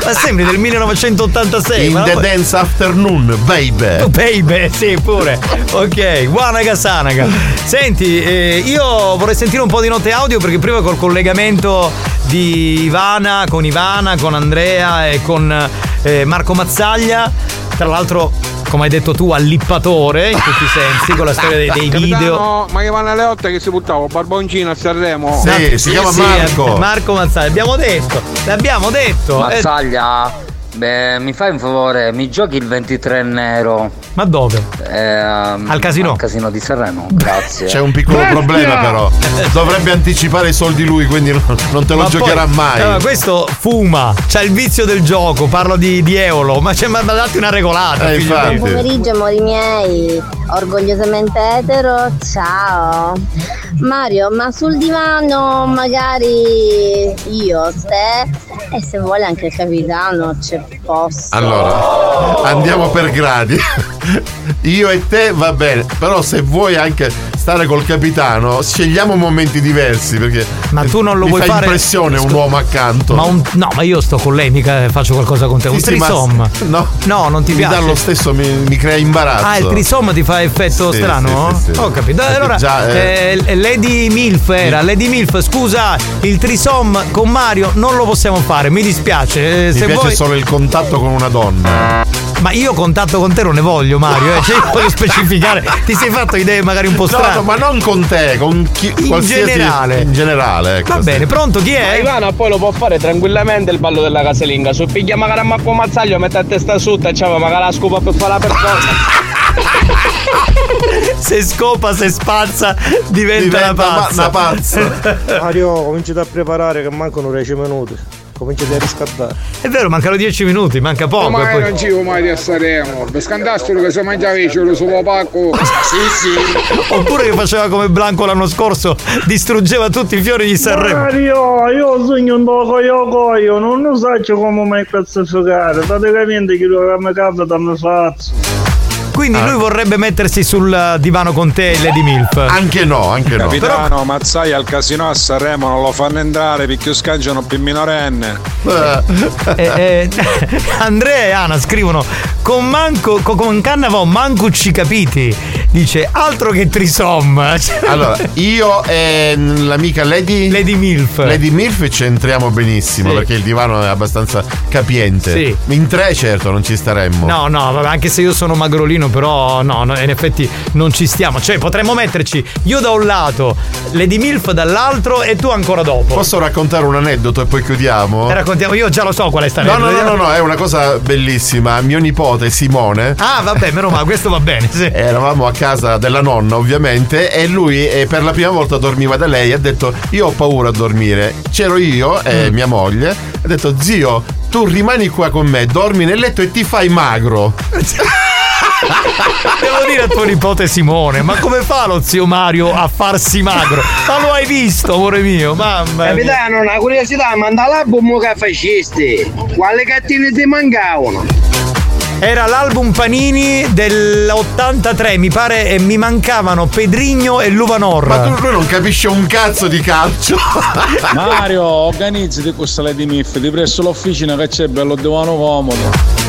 Ma sembri del 1986. In the poi- dance afternoon, baby. Oh, baby, sì, pure. Ok, Wanaga Sanaga. Senti, eh, io vorrei sentire un po' di note audio perché prima col collegamento di Ivana, con Ivana, con Andrea e con eh, Marco Mazzaglia, tra l'altro, come hai detto tu, allippatore in tutti i sensi, con la storia dei, dei video. Capitano, ma che vanno alle 8 che si buttava barboncino a Sanremo? Sì, si chiama Marco. eh, Marco Mazzaglia, abbiamo detto, l'abbiamo detto. eh, Mazzaglia, beh, mi fai un favore, mi giochi il 23 nero? ma dove? al casino? Al casino di Sanremo, grazie. C'è un piccolo problema però. Dovrebbe anticipare i soldi lui, quindi non, non te lo Ma giocherà poi- mai. Allora, questo fuma, c'ha il vizio del gioco, parlo di, di Eolo, ma, c'è, ma, ma datti una regolata. Eh. Buon pomeriggio amori miei, orgogliosamente etero, ciao. Mario, ma sul divano magari io, te e se vuole anche il capitano c'è posto. Allora, andiamo per gradi. *laughs* Io e te va bene, però se vuoi anche stare col capitano, scegliamo momenti diversi perché Ma tu non lo mi vuoi fa fare- impressione un uomo accanto. Ma un, no, ma io sto con lei, mica faccio qualcosa con te. Un Sì, sì, ma- trisom. no, no, non ti mi piace. dà lo stesso, mi, mi crea imbarazzo. Ah, il trisom ti fa effetto Sì, strano? sì. Ho capito. Perché Allora, già, eh, eh, Lady Milf era. Lady Milf, scusa, il trisom con Mario non lo possiamo fare, mi dispiace. Eh, Mi se piace vuoi. solo il contatto con una donna. Ma io contatto con te non ne voglio, Mario. Eh. Cioè, io voglio specificare. *laughs* Ti sei fatto idee magari un po' No, strane. no, ma non con te, con chi In qualsiasi- generale. In generale, ecco. Va sì. bene, pronto? Chi Ma è? Ivana poi lo può fare tranquillamente il ballo della casalinga. Su piglia magari a Marco Mazzaglio, mette a testa sotto e c'aveva magari la scopa per fare la persona. *laughs* Se scopa, se spazza, diventa, Diventa una pazza. ma- una pazza. Mario, cominciate a preparare che mancano 10 minuti. Cominciate a riscattare. È vero, mancano 10 minuti, manca poco. ma poi- non ci mai di Sanremo. Per scandastro che se mangiavi ce lo so pacco. *laughs* Sì, sì. Oppure che faceva come Blanco l'anno scorso, distruggeva tutti i fiori di Sanremo. Mario, io sogno un po' coglio coglio, non lo so come mi classificare, praticamente che lo mi capita mi faccio. Quindi lui vorrebbe mettersi sul divano con te, Lady Milf. Anche no, anche no. Capitano, Mazzai al casino a Sanremo non lo fanno entrare perché scangiano più minorenne. Eh, eh, *laughs* Andrea e Ana scrivono con manco co- con Cannavò manco ci capiti dice altro che trisom *laughs* Allora, io e l'amica Lady Lady Milf Lady Milf ci entriamo benissimo Sì. perché il divano è abbastanza capiente. Sì. In tre, certo, non ci staremmo. No, no, vabbè, anche se io sono magrolino, però no, no, in effetti non ci stiamo. Cioè, potremmo metterci io da un lato, Lady Milf dall'altro e tu ancora dopo. Posso raccontare un aneddoto e poi chiudiamo? E raccontiamo, io già lo so qual è sta No, no, no, no, no, è una cosa bellissima. Mio nipote Simone. Ah, vabbè, meno male, questo va bene. Sì. Eravamo a casa della nonna, ovviamente, e lui eh, per la prima volta dormiva da lei. Ha detto: Io ho paura a dormire. C'ero io e Mm. mia moglie. Ha detto: Zio, tu rimani qua con me, dormi nel letto e ti fai magro. *laughs* Devo dire a tuo nipote Simone, ma come fa lo zio Mario a farsi magro? Ma lo hai visto, amore mio? Mamma mia. Capitano, una curiosità, manda l'album che facesti. Quale cattive ti mancavano? Era l'album Panini dell'83, mi pare, e mi mancavano Pedrigno e Luvanor. Ma tu lui non capisce un cazzo di calcio. *laughs* Mario, organizzati questa Lady Miff, ti presso l'officina che c'è bello divano comodo.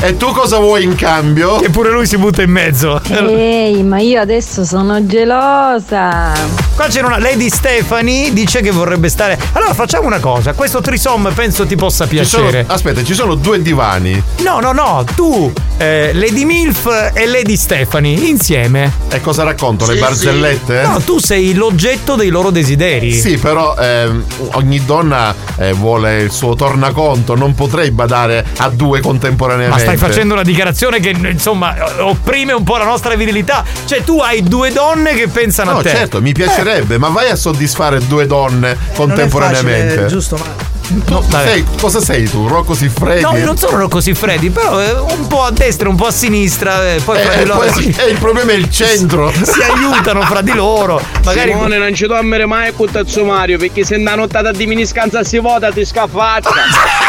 E tu cosa vuoi in cambio? E pure lui si butta in mezzo. Ehi, ma io adesso sono gelosa. Qua c'è una Lady Stephanie, dice che vorrebbe stare. Allora facciamo una cosa, questo trisom penso ti possa Ci sono- piacere. aspetta, ci sono due divani. No, no, no, tu, eh, Lady Milf e Lady Stephanie insieme. E cosa racconto? Le Sì, barzellette? No, tu sei l'oggetto dei loro desideri. Sì, però ehm, ogni donna eh, vuole il suo tornaconto, non potrei badare a due contemporaneamente. Stai facendo una dichiarazione che insomma opprime un po' la nostra virilità. Cioè, tu hai due donne che pensano No, a te. certo, mi piacerebbe, ma vai a soddisfare due donne contemporaneamente. giusto, ma. No. Sei- cosa sei tu? Rocco Siffredi? No, io non sono così freddi, però eh, un po' a destra, un po' a sinistra, eh, poi fra Eh, di loro poi- si, eh, il problema è il centro. *laughs* si aiutano fra di loro. Magari Simone non ci dormire mai Tazzo Mario perché se una nottata di miniscanza si vota ti scaffaccia. *laughs*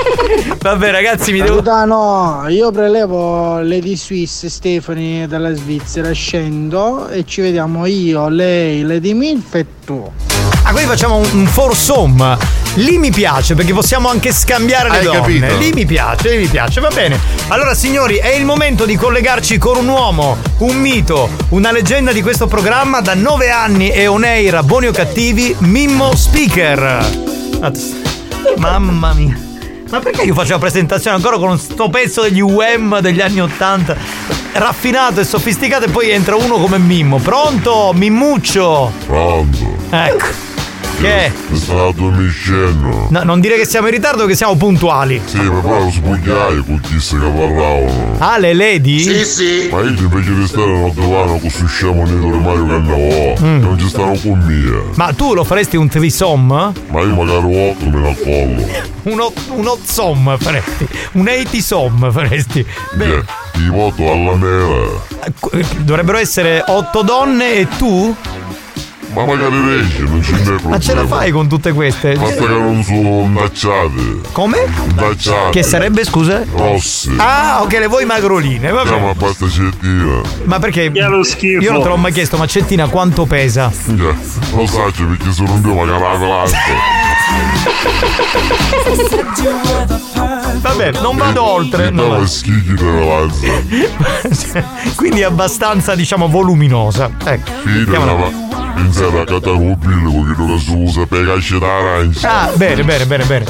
*laughs* Vabbè, ragazzi, mi devo. no, io prelevo Lady Swiss Stefani dalla Svizzera, scendo e ci vediamo io, lei, Lady Milf e tu. Ah, quindi facciamo un, un foursome. Lì mi piace perché possiamo anche scambiare le Hai donne. capito? Lì mi piace, lì mi piace, va bene. Allora, signori, è il momento di collegarci con un uomo, un mito, una leggenda di questo programma da nove anni e on air, buoni o cattivi, Mimmo Speaker. Mamma mia. Ma perché io faccio la presentazione ancora con sto pezzo degli UM degli anni 80? Raffinato e sofisticato e poi entra uno come Mimmo. Pronto? Mimmuccio? Pronto? Ecco. Che stato mi sceno. No, non dire che siamo in ritardo, che siamo puntuali. Sì, ma poi lo sbugliai con chi si che parlavano. Ah, le lady? Ma io invece di stare a Nottavano con su scemo nero di Mario Cannavò, Mm. non ci stanno con mia. Ma tu lo faresti un threesome? Ma io magari otto me ne accollo. Un, o- un ozzom faresti. Un eighty-som faresti. Beh, ti voto alla nera. Qu- Dovrebbero essere otto donne e tu? Ma magari regge, non ce n'è problema. Ma ce la fai con tutte queste? Basta che non sono indacciate. Come? Indacciate. Che sarebbe, scusa? Rosse. Ah, ok, le vuoi magroline, va bene. basta cettina. Ma perché? Io non te l'ho mai chiesto, ma Cettina quanto pesa? Già, lo saggio perché sono un dio magari la. Vabbè, non vado oltre. No, schigli di valanza. *laughs* Quindi è abbastanza, diciamo, voluminosa. Ecco. Fine, pensare a catamobile con chi non si usa per caccia d'arancia. Ah, bene, bene, bene, bene.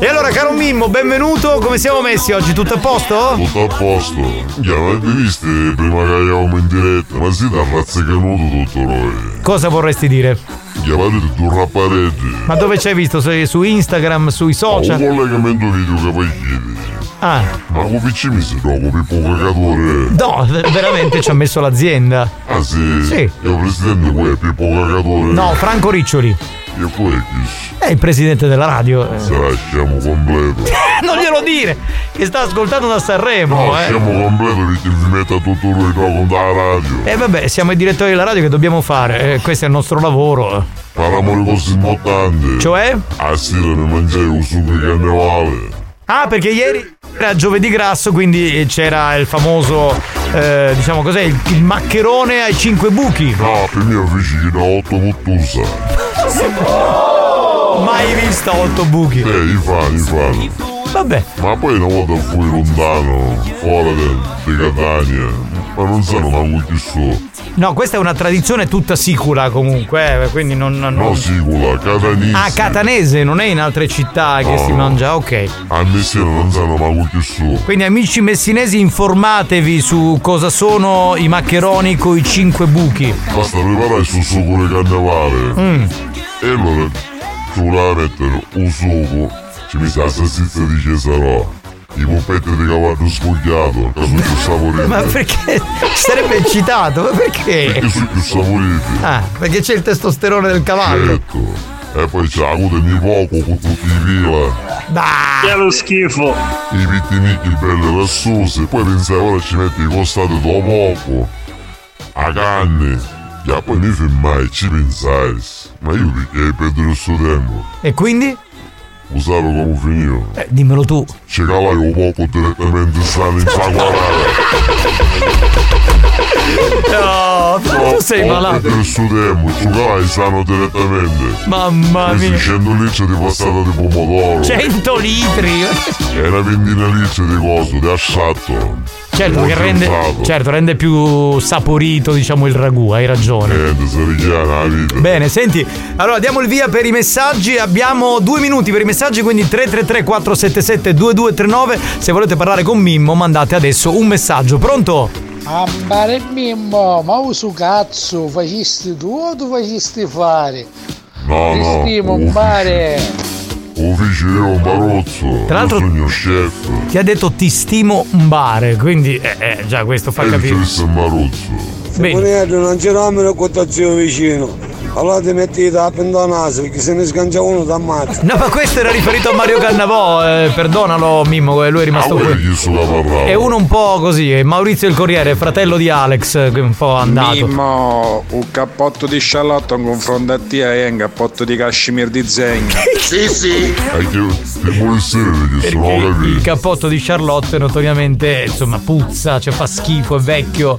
E allora, caro Mimmo, benvenuto. Come siamo messi oggi? Tutto a posto? Tutto a posto. Già, ma avete visto prima che eravamo in diretta? Ma siete a razzicanuto tutto noi. Cosa vorresti dire? Già, vedete tu rappareggi. Ma dove ci hai visto? Su su Instagram, sui Un social? collegamento video che poi chiedi. Ah, Ma come PC mi si trova per poco cagatore? no, veramente ci ha messo l'azienda. Ah sì? Sì. E il presidente poi è Pippo Cagatore? No, Franco Riccioli. E poi chi? È il presidente della radio. eh. Sarà scemo completo. *laughs* Non glielo dire! Che sta ascoltando da Sanremo, No, eh. scemo completo perché vi metta tutto lui con la radio. E vabbè, siamo i direttori della radio che dobbiamo fare. eh, questo è il nostro lavoro. Parliamo di cose importanti. Cioè? A sera ne mangiai un sugo di carnevale. Ah, perché ieri era giovedì grasso, quindi c'era il famoso, eh, diciamo cos'è, il, il maccherone ai cinque buchi. No, che da 8 muttusa. Mai vista otto buchi. Eh, i fanno, i fanno. Vabbè. Ma poi una volta fui lontano, fuori di Catania. Ma non sanno manco chi so. No, questa è una tradizione tutta sicula comunque, eh, quindi non... non- No, sicula, catanese. Ah, catanese, non è in altre città che No, si no. mangia, ok. A Messina non sanno manco chi so. Quindi amici messinesi informatevi su cosa sono i maccheroni con i cinque buchi. Basta preparare il suo sugo di carnevale. Mm. E allora tu la mettere un sugo, ci mi sa la salsiccia di Cesarò, i poppetti di cavallo sfogliato, che sono più saporiti. Ma perché sarebbe eccitato? Ma perché? Perché sono più saporiti. Ah, perché c'è il testosterone del cavallo. Certo. E poi c'è la coda di poco con tutti i vila. Dai! Che lo schifo! I pittinicchi belli rassose, poi pensai ora ci metti i costati dopo poco. A canne. E poi mi fermai, ci pensai. Ma io perché perdere il suo tempo? E quindi? Lo sai come finito? Eh, dimmelo tu. Ci cavai un poco direttamente sano in saguarare. *laughs* No, però tu Sei malato. Per il suo tempo, su calai sanno direttamente. Mamma mia. 100 litri di passata di pomodoro. 100 litri. E una ventina litri di coso, di asciatto. Certo, che rende, certo, rende più saporito, diciamo, il ragù, hai ragione. Vita. Bene, senti, allora diamo il via per i messaggi, abbiamo due minuti per i messaggi, quindi 333 477 2239, se volete parlare con Mimmo mandate adesso un messaggio, pronto? Ambare Mimmo, ma uso cazzo, facesti tu o tu facesti fare? No, Ti no. stimo, ufficio- mbare. Ufficio io un barozzo. Tra l'altro- Io sono chef. Ti ha detto ti stimo un bar, quindi eh, eh, già questo fa E capire. c'è il barozzo. Bene. non c'era una quotazione vicino. Allora ti metti da a naso perché se ne sgancia uno da ammazza. No, ma questo era riferito a Mario Cannavò, eh, perdonalo Mimmo, eh, lui è rimasto qui. È uno un po' così, è Maurizio il Corriere, fratello di Alex, che è un po' andato. Mimmo, un cappotto di sciallotto in confronto a te è un cappotto di cashmere di zegno. *laughs* sì, sì. Ti Il cappotto di Charlotte notoriamente insomma puzza, cioè fa schifo, è vecchio.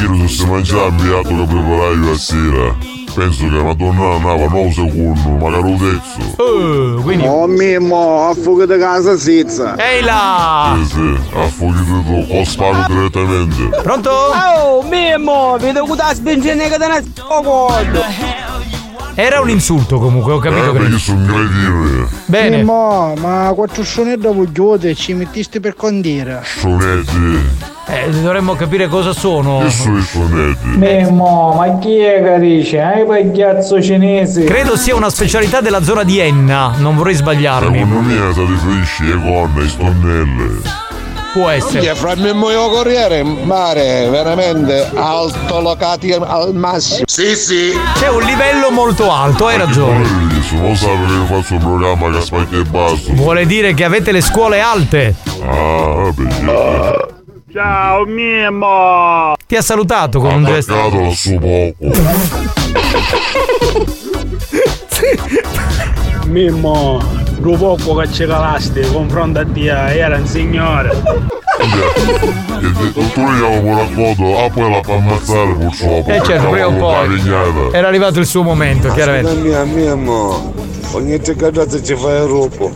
Io se mangiare ambiato che preparai la sera. Penso che Madonna andava 9 secondi, magari un terzo. quindi... Oh Mimmo, a fuga di casa sizza. Ehi là! Sì, sì, a fuoco di tu, ho spago direttamente. Pronto? Oh, Mimmo, vedo che da spingere che te ne sto Era un insulto comunque, ho capito Eh, che. perché sono gradire. Bene. Mimmo, ma quattro scionette vogliote ci mettisti per condire. Sonetti. Eh, dovremmo capire cosa sono. Che sono i sonetti? Mimmo, ma chi è che dice? Hai pagliazzo cinese? Credo sia una specialità della zona di Enna, non vorrei sbagliarmi. Secondo me ti riferisci ai corna, ai stonnelle. Può essere. fra il mio corriere, mare, veramente alto locati al massimo. Sì, sì. C'è un livello molto alto, hai ragione. Se non sa perché faccio un programma che spacca e basso. Vuole dire che avete le scuole alte. Ah, vabbè. Ciao Mimmo! Ti ha salutato con un gesto. Al suo poco. *laughs* Mimmo, lo poco che ci calaste confronto a te era un signore. E tu io mi racconto, ah poi la fa ammazzare purtroppo. Eh certo, prima o poi. Era arrivato il suo momento, chiaramente. mia, Mimmo, ogni cagata ci fai il rupo.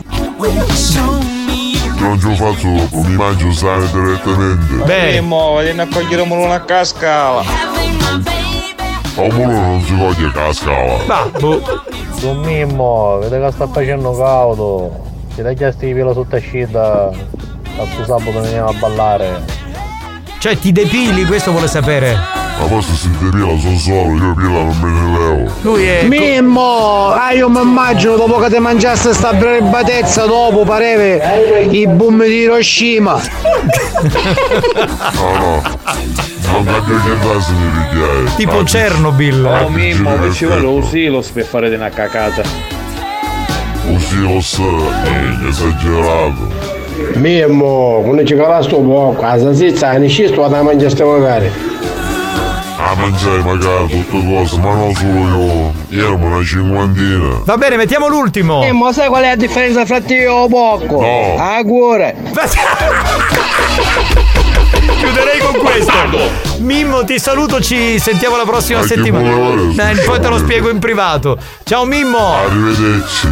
Non ce lo faccio dopo, mi mangio sale direttamente. Mimmo, vieni a cogliere una a cascala. Mulo non si coglie che la scala. Don Mimmo, vede che sta facendo caldo. Ti dai chiesto di pelo sotto scida. A sto sabato veniamo a ballare. Cioè, ti depili, questo vuole sapere. Ma poi se si depila sono solo, io pila non me ne levo. Lui è. Mimmo, ah io mi immagino dopo che ti mangiaste sta brebatezza dopo pareve i boom di Hiroshima. No, no. Non cambia che cosa mi richiede. Tipo Chernobyl. Oh Mimmo, che ci vuole un silos per fare una cacata. Un silos è esagerato. Mimmo, quando ci calasto poco, a salsiccia ne scisto da mangiaste magari. A mangiare magari tutte cose, ma non solo io. Io ero una cinquantina. Va bene, mettiamo l'ultimo. Mimmo, sai qual è la differenza fra te e o poco? No. A cuore. *laughs* Chiuderei con questo. Mimmo, ti saluto, ci sentiamo la prossima settimana. Eh, poi te lo spiego in privato. Ciao Mimmo. Arrivederci.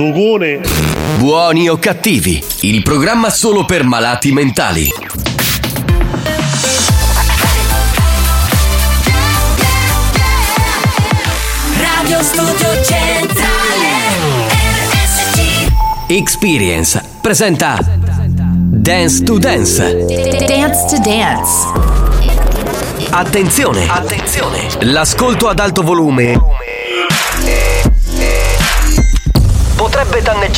Sugune! Buoni o cattivi, il programma solo per malati mentali. Radio Studio Centrale RSC Experience presenta Dance to Dance. Dance to Dance Attenzione, attenzione. L'ascolto ad alto volume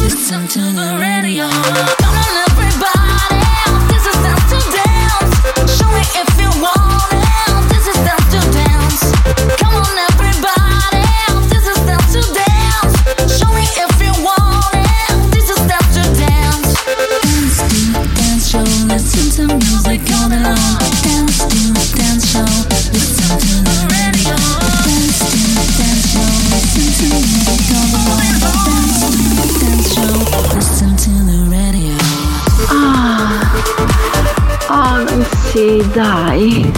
Listen to the radio. Dai.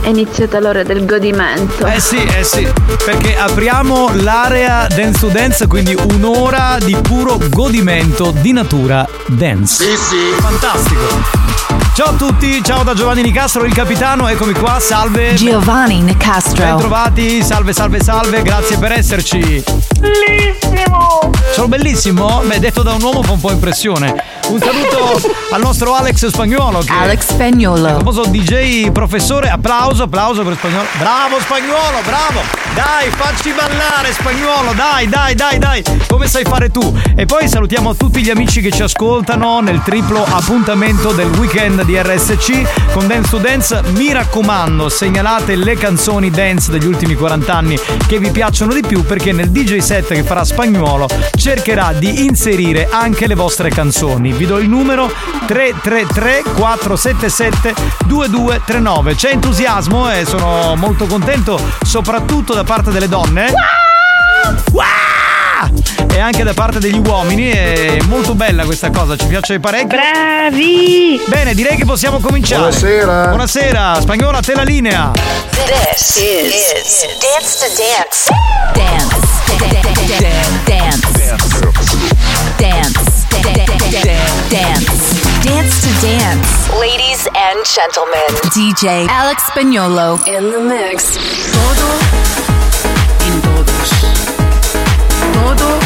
È iniziata l'ora del godimento. Eh sì, eh sì, perché apriamo l'area Dance to Dance, quindi un'ora di puro godimento di natura dance. Sì, sì. Fantastico. Ciao a tutti, ciao da Giovanni Nicastro, il capitano, eccomi qua, salve. Giovanni Nicastro. Bentrovati, salve, salve, salve, grazie per esserci. Bellissimo! Sono bellissimo? Beh, detto da un uomo fa un po' impressione. Un saluto al nostro Alex Spagnolo. Che Alex Spagnolo. Il famoso DJ professore. Applauso, applauso per Spagnolo. Bravo Spagnolo, bravo! Dai, facci ballare Spagnolo, dai, dai, dai, dai! Come sai fare tu? E poi salutiamo tutti gli amici che ci ascoltano nel triplo appuntamento del weekend di RSC con Dance to Dance. Mi raccomando, segnalate le canzoni dance degli ultimi 40 anni che vi piacciono di più perché nel DJ set che farà Spagnuolo cercherà di inserire anche le vostre canzoni. Vi do il numero 333 477 2239. C'è entusiasmo e sono molto contento soprattutto da parte delle donne. E anche da parte degli uomini è molto bella questa cosa, ci piace parecchio. Bravi! Bene, direi che possiamo cominciare. Buonasera. Buonasera, Spagnola, a te la linea. This is Dance to Dance. Dance. Dance. Dance. Dance. Dance to Dance. Ladies and gentlemen, DJ Alex Spagnolo in the mix. moto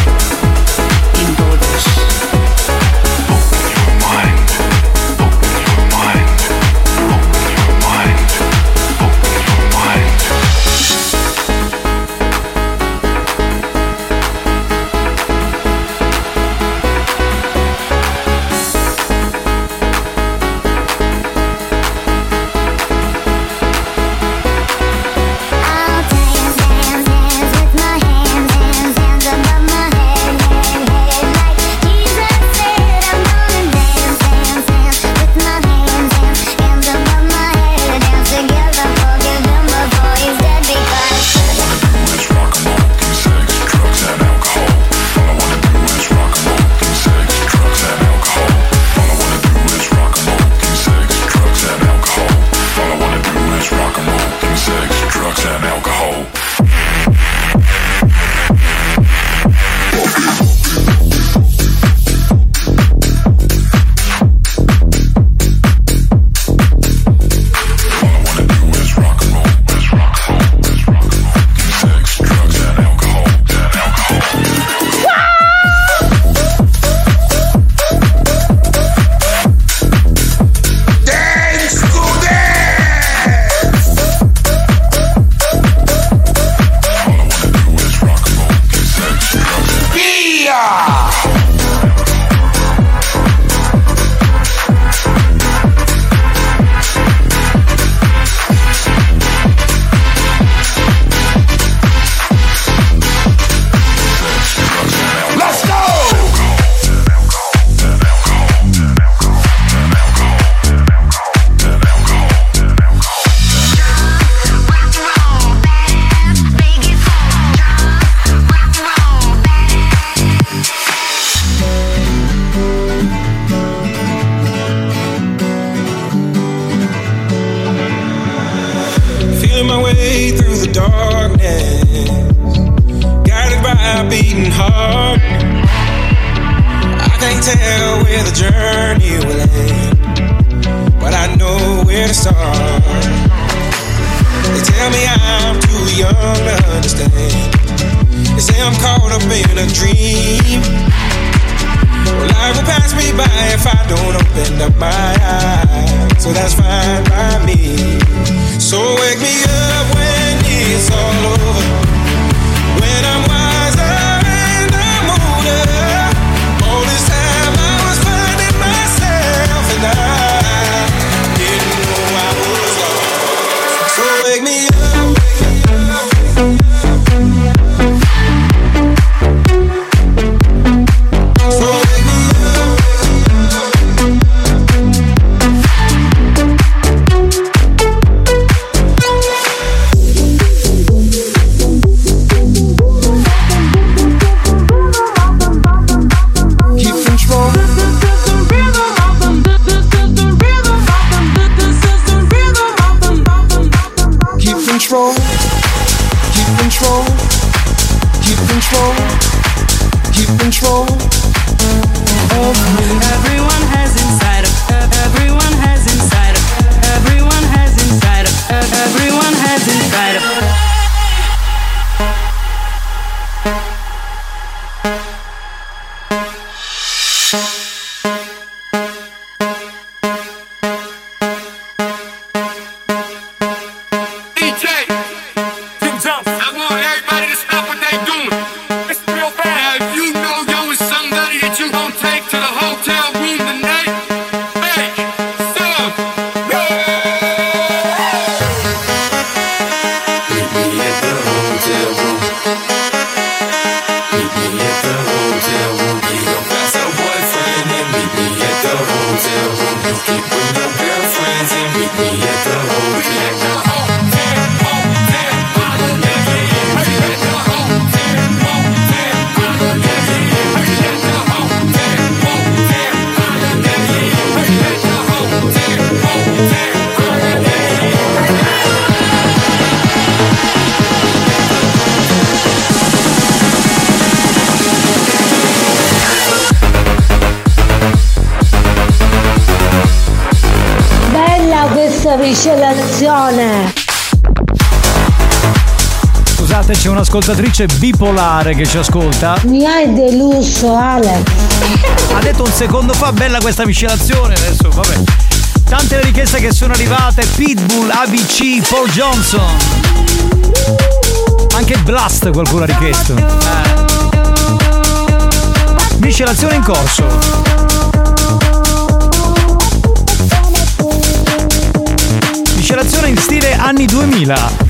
Un'ascoltatrice bipolare che ci ascolta. Mi hai deluso, Ale! Ha detto un secondo fa, bella questa miscelazione. Adesso, vabbè. Tante le richieste che sono arrivate: Pitbull, ABC, Paul Johnson. Anche Blast qualcuno ha richiesto. Eh. Miscelazione in corso. Miscelazione in stile anni 2000.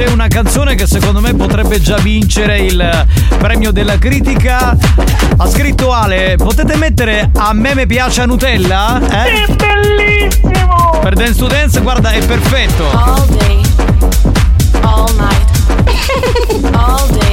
c'è una canzone che secondo me potrebbe già vincere il premio della critica. Ha scritto Ale, potete mettere a me mi piace a Nutella? Eh? È bellissimo! Per Dance to Dance, guarda, è perfetto. All day, all night, *laughs* all day,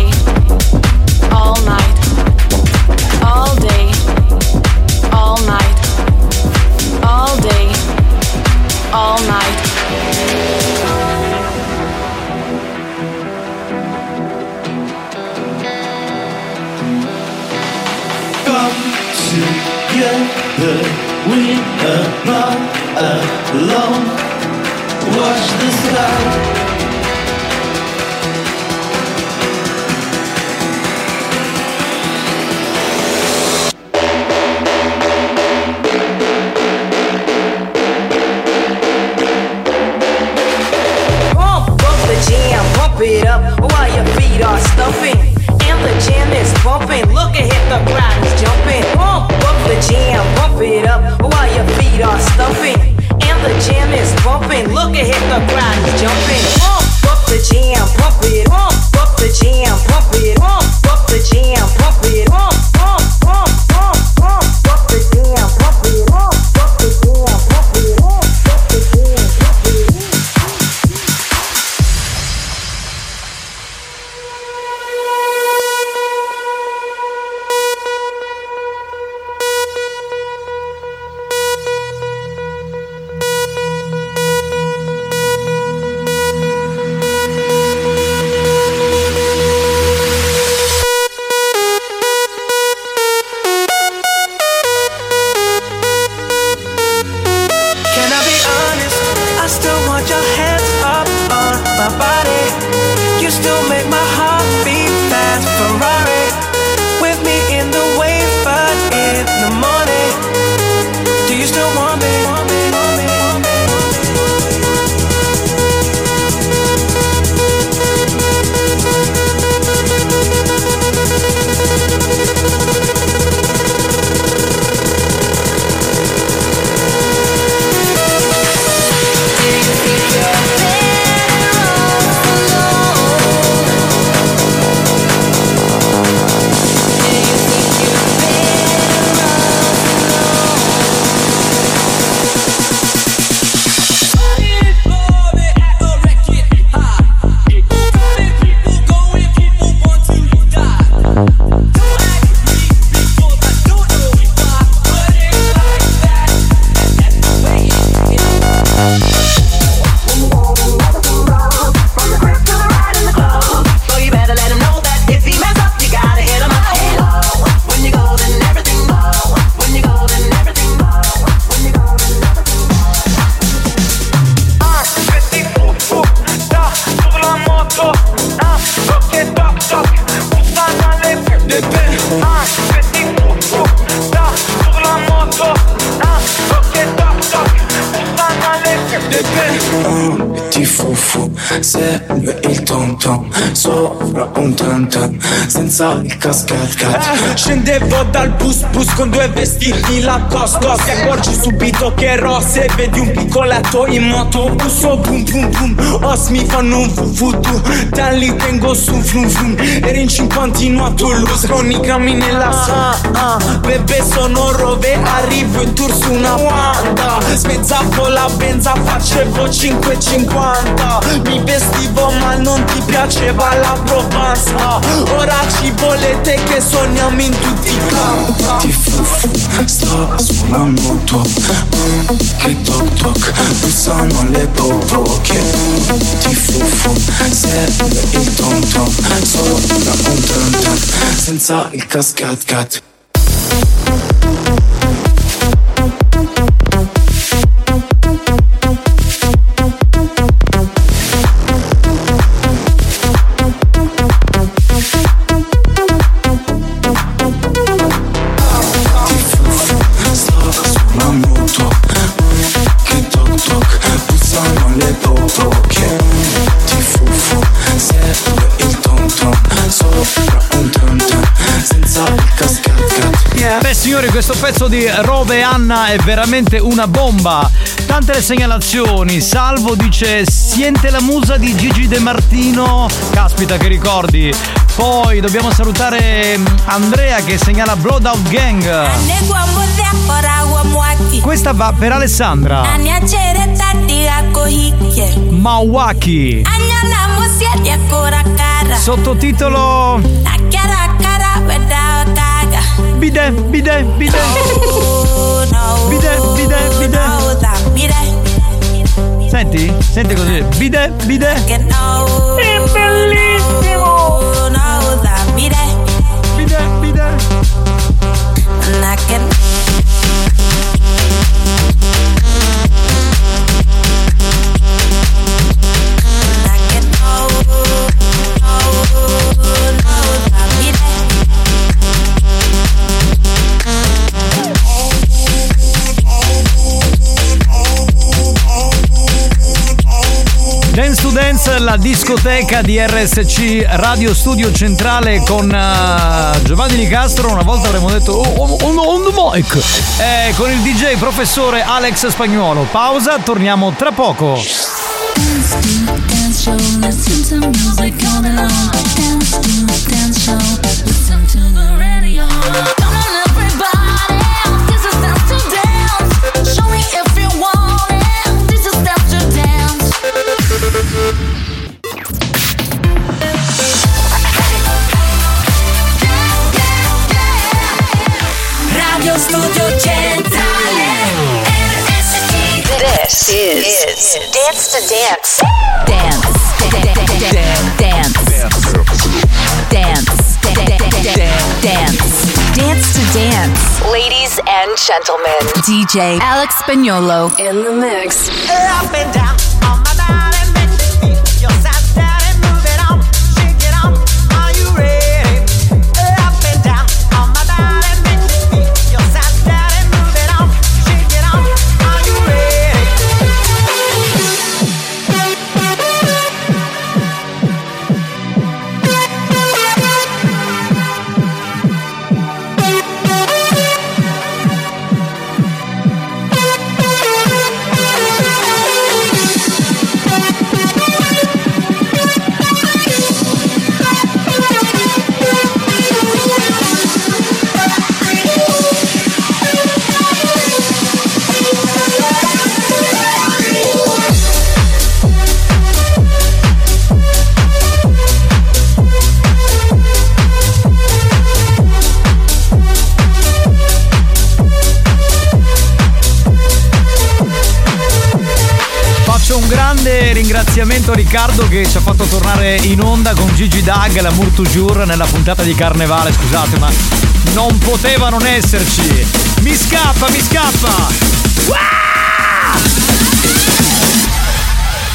con due vestiti la cos cos Ti accorgi subito che ero se vedi un piccoletto in moto Busso boom boom boom. Os mi fanno un fufutu Te li tengo su frum frum Eri in 50 a Toulouse Con i grammi nella ah, ah. Bebe sono rove Arrivo in tour su una Wanda. Spezzavo la benza Facevo 5,50 Mi vestivo ma non ti piaceva la Provence. Ah. Ora ci volete che sogniamo in tutti i campi Ti fufu, sta sulla moto Che toc toc, bussano le bocche Mm, Ti fufu, segue il tom tom Sopra un tam tam, senza il cascat cat signori questo pezzo di Rove Anna è veramente una bomba. Tante le segnalazioni Salvo dice Siente la musa di Gigi De Martino. Caspita che ricordi. Poi dobbiamo salutare mm, Andrea che segnala Blowout Gang. Questa va per Alessandra. Mawaki. Sottotitolo Bide, bide, bide. Bide, bide, bide. Senti? Senti così. Bide, bide. Bellissimo Dance la discoteca di RSC Radio Studio Centrale con eh, Giovanni Nicastro. Una volta avremmo detto oh, on, on- on the mic. Eh, con il DJ professore Alex Spagnuolo. Pausa, torniamo tra poco. Dance dance show, is, Dance to Dance. Dance. Dance. Dance. Dance. Dance to Dance. Ladies and gentlemen, DJ Alex Spagnolo in the mix. Up and down Dag, la Murtujur nella puntata di Carnevale, scusate, ma non poteva non esserci. Mi scappa, mi scappa!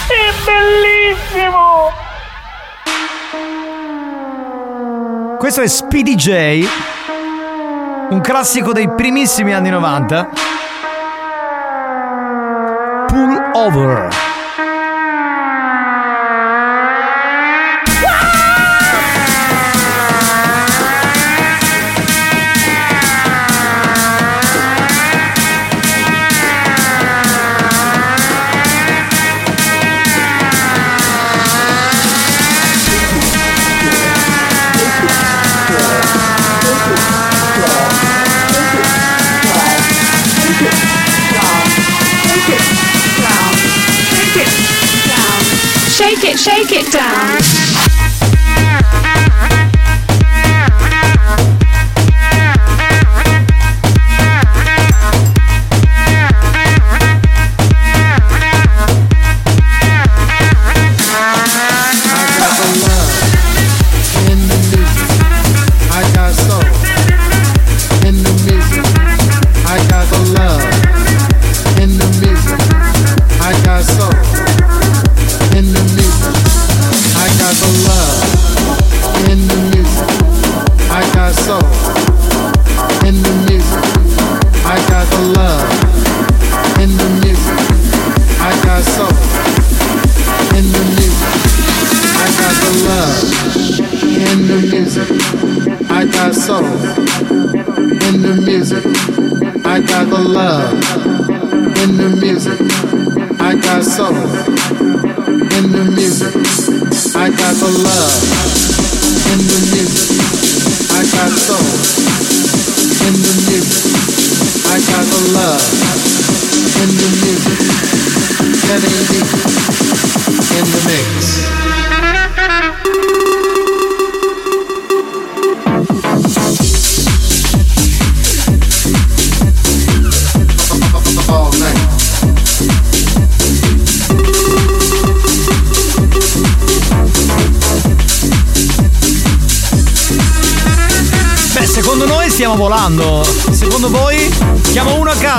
È bellissimo! Questo è Speedy J, un classico dei primissimi anni 90. Pull over.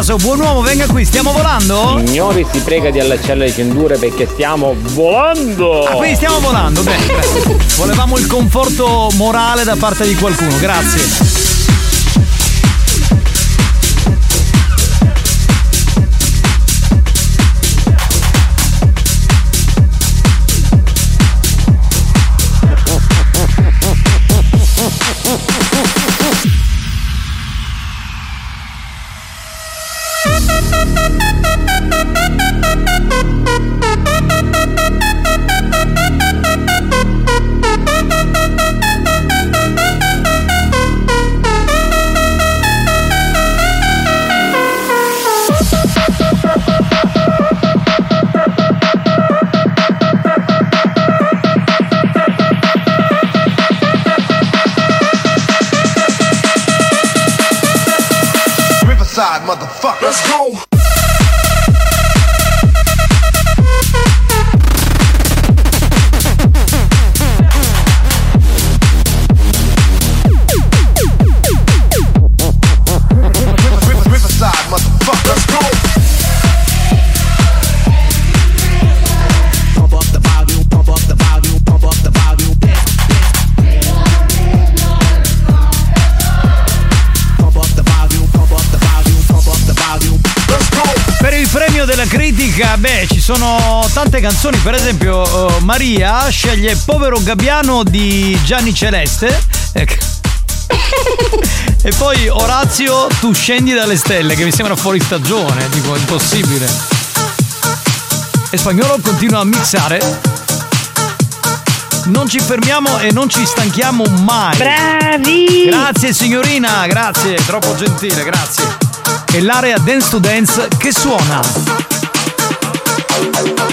Caso. Buon uomo, venga qui. Stiamo volando? Signori, si prega di allacciare le cinture perché stiamo volando! Ah, quindi stiamo volando. Bene. *laughs* Volevamo il conforto morale da parte di qualcuno. Grazie. motherfucker. Let's go. musica, beh, ci sono tante canzoni, per esempio uh, Maria sceglie Povero Gabbiano di Gianni Celeste. Ecco. *laughs* e poi Orazio, tu scendi dalle stelle, che mi sembra fuori stagione, tipo impossibile. E spagnolo continua a mixare. Non ci fermiamo e non ci stanchiamo mai. Bravi! Grazie signorina, grazie, troppo gentile, grazie. E l'area Dance to Dance che suona. Oh, oh, oh.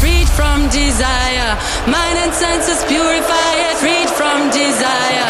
Freed from desire, mind and senses purify it. Freed from desire.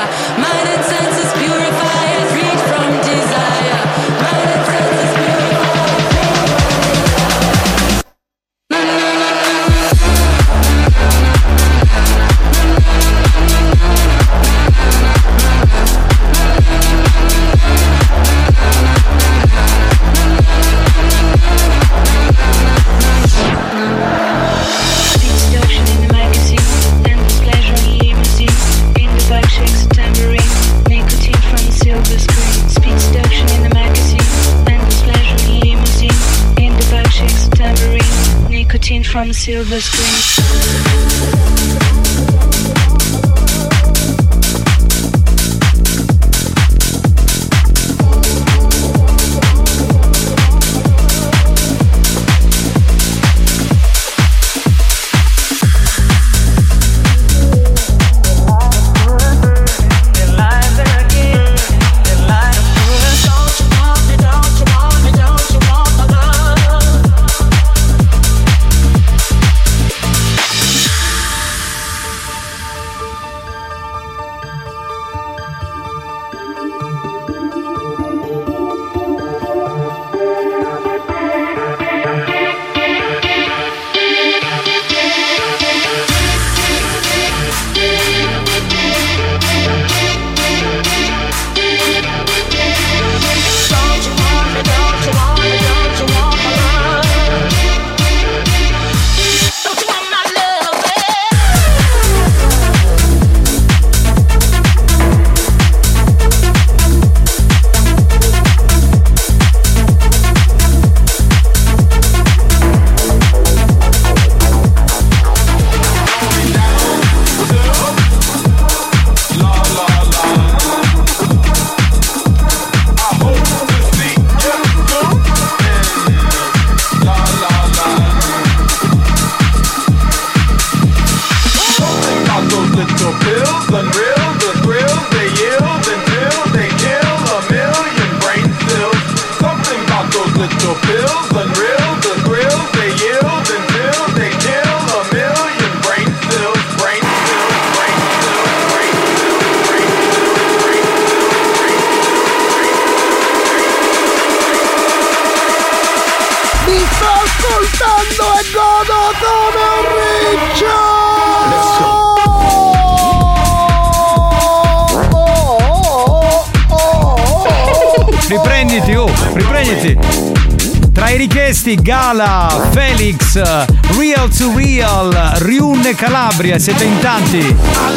let's go. Calabria, siete in tanti.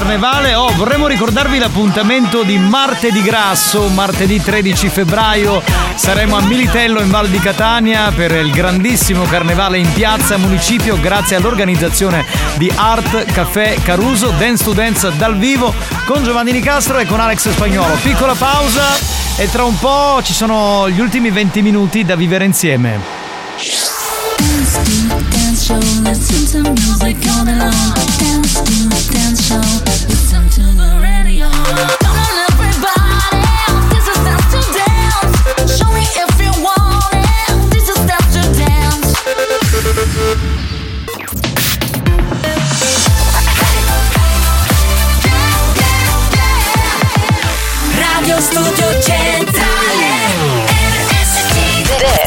Carnevale. Oh, vorremmo ricordarvi l'appuntamento di martedì grasso, martedì 13 febbraio. Saremo a Militello in Val di Catania per il grandissimo carnevale in piazza municipio grazie all'organizzazione di Art Café Caruso, Dance to Dance dal vivo con Giovanni Nicastro e con Alex Spagnolo. Piccola pausa e tra un po' ci sono gli ultimi 20 minuti da vivere insieme. Dance dance show, listen to music all. Dance dance show, listen to the radio. Come on everybody, dance to dance. Show me if you want it, dance to dance. Radio Studio RSC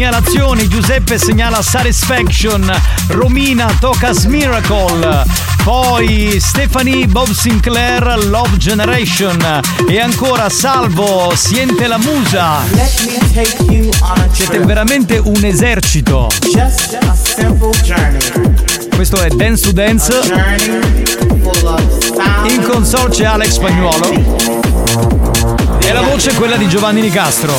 Segnalazioni, Giuseppe segnala Satisfaction, Romina Tocas Miracle, poi Stephanie Bob Sinclair Love Generation e ancora Salvo Siente la Musa. Siete veramente un esercito. Questo è Dance to Dance. In console c'è Alex Spagnuolo. E la voce è quella di Giovanni Nicastro.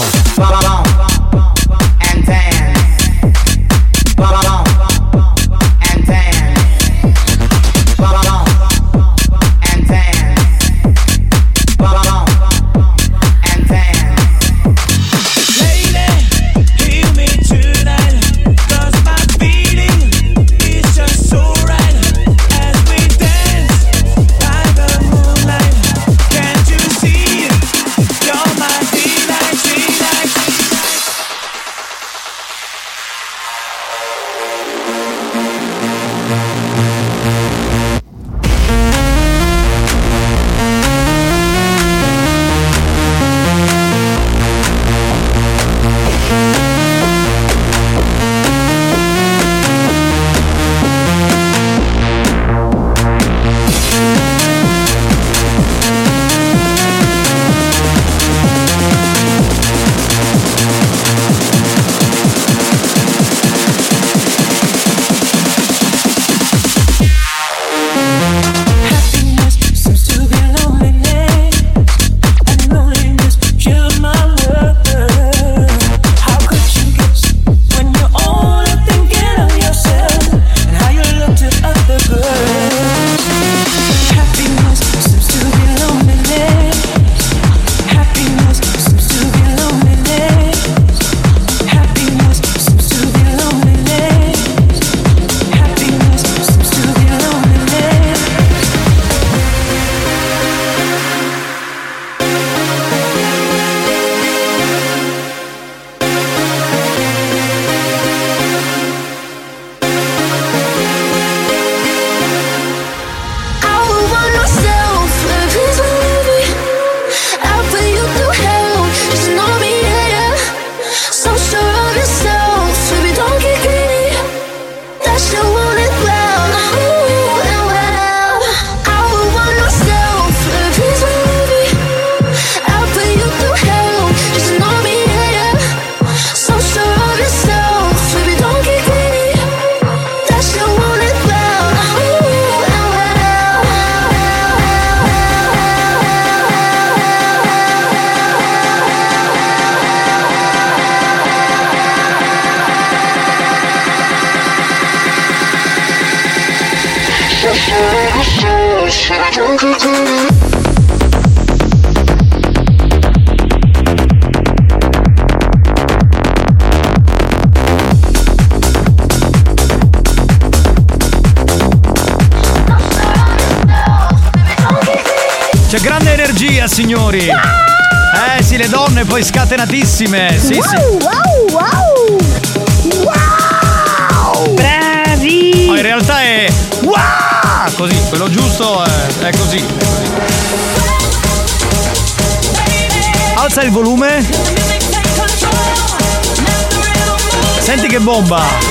Signori. Eh sì, le donne poi scatenatissime. Sì, sì. wow, wow! Bravi! Ma in realtà è wow! Così, quello giusto è, è così. è così. Alza il volume. Senti che bomba!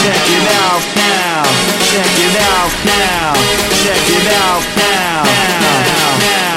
check it out now, check it out now, check it out now, now, now, now,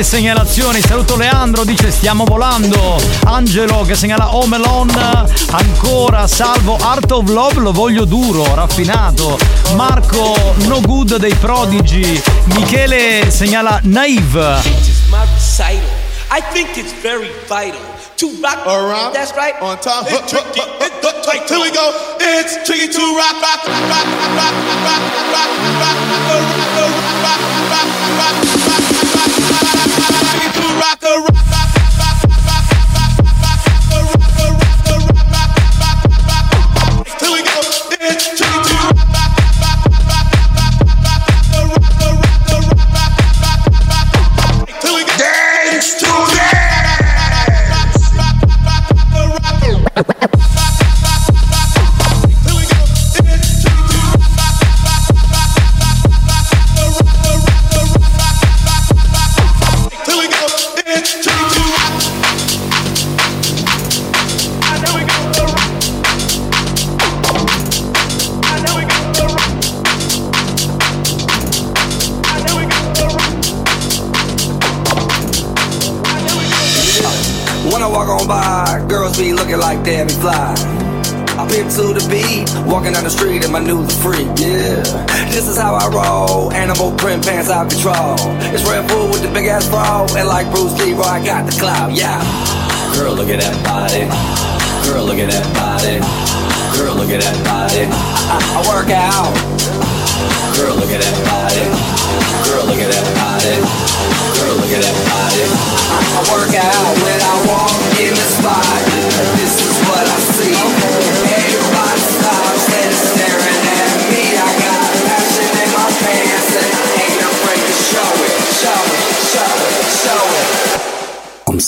Quante segnalazioni, saluto Leandro, dice stiamo volando. Angelo che segnala Home Alone, ancora salvo Art of Love, lo voglio duro, raffinato. Marco No Good dei Prodigi, Michele segnala Naive. I think it's very vital to rock around. That's right. On time. It's tricky. It's the. Here we go. It's tricky to rock, rock, rock, rock, rock, rock,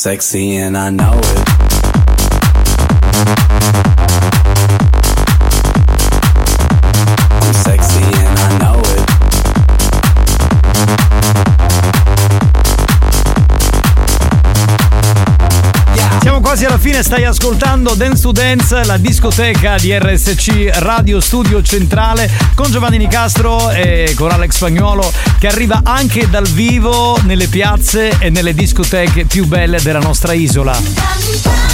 sexy and I know it. Fine, stai ascoltando Dance to Dance, la discoteca di RSC Radio Studio Centrale con Giovanni Nicastro e con Alex Spagnuolo che arriva anche dal vivo nelle piazze e nelle discoteche più belle della nostra isola.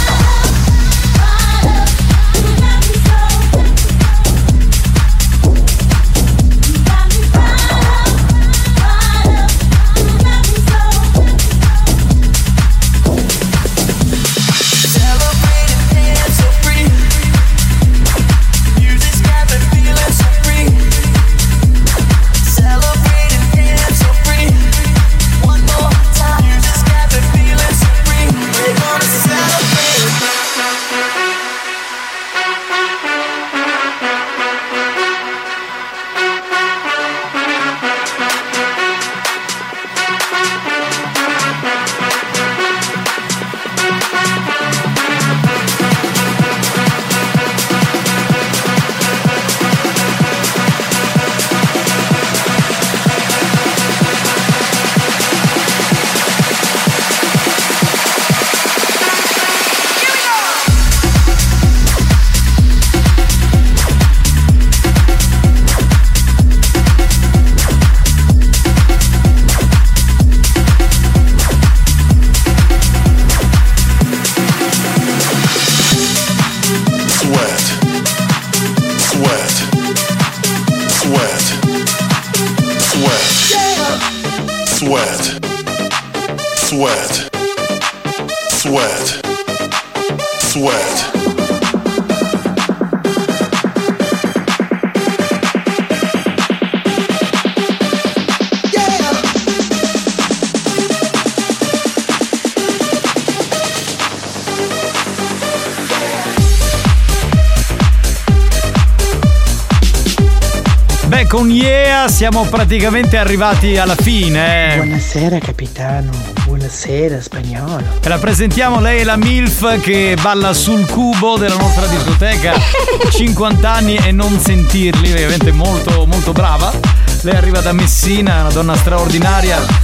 Con Yeah siamo praticamente arrivati alla fine. Buonasera capitano, buonasera spagnolo. La presentiamo, lei è la MILF che balla sul cubo della nostra discoteca. *laughs* 50 anni e non sentirli, veramente molto molto brava. Lei arriva da Messina, una donna straordinaria.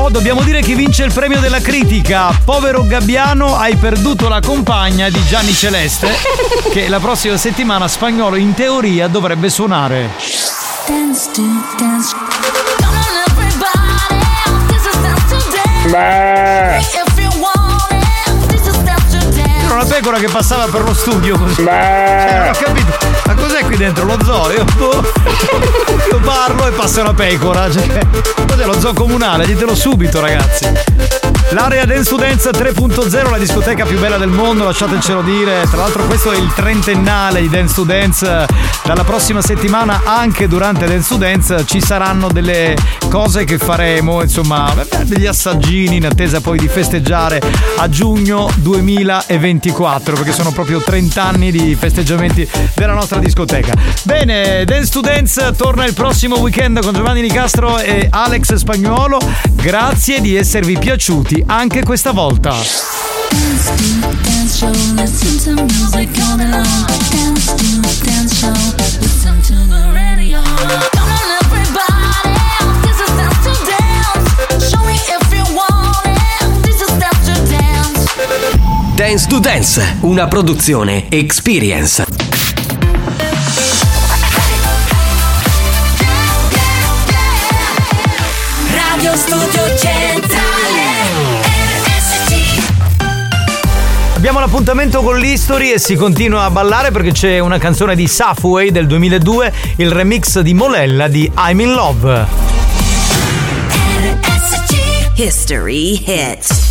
Oh, dobbiamo dire che vince il premio della critica. Povero Gabbiano, hai perduto la compagna di Gianni Celeste, che la prossima settimana spagnolo in teoria dovrebbe suonare. Dance to dance. Come on, everybody. This is Era una pecora che passava per lo studio così. Cioè, non ho capito. Qui dentro? Lo zoo? Io, boh. Io parlo e passa una pecora. Cioè, lo zoo comunale? Ditelo subito, ragazzi. L'area Dance Dance 3.0, la discoteca più bella del mondo, lasciatecelo dire. Tra l'altro questo è il trentennale di Dance Dance. Dalla prossima settimana, anche durante Dance Dance, ci saranno delle cose che faremo, insomma, degli assaggini in attesa poi di festeggiare a giugno 2024, perché sono proprio 30 anni di festeggiamenti della nostra discoteca. Bene, Dance Dance torna il prossimo weekend con Giovanni Nicastro e Alex Spagnuolo. Grazie di esservi piaciuti anche questa volta. Dance to Dance, una produzione Experience. Abbiamo l'appuntamento con l'History e si continua a ballare perché c'è una canzone di Safway del 2002, il remix di Molella di I'm in Love. History hits.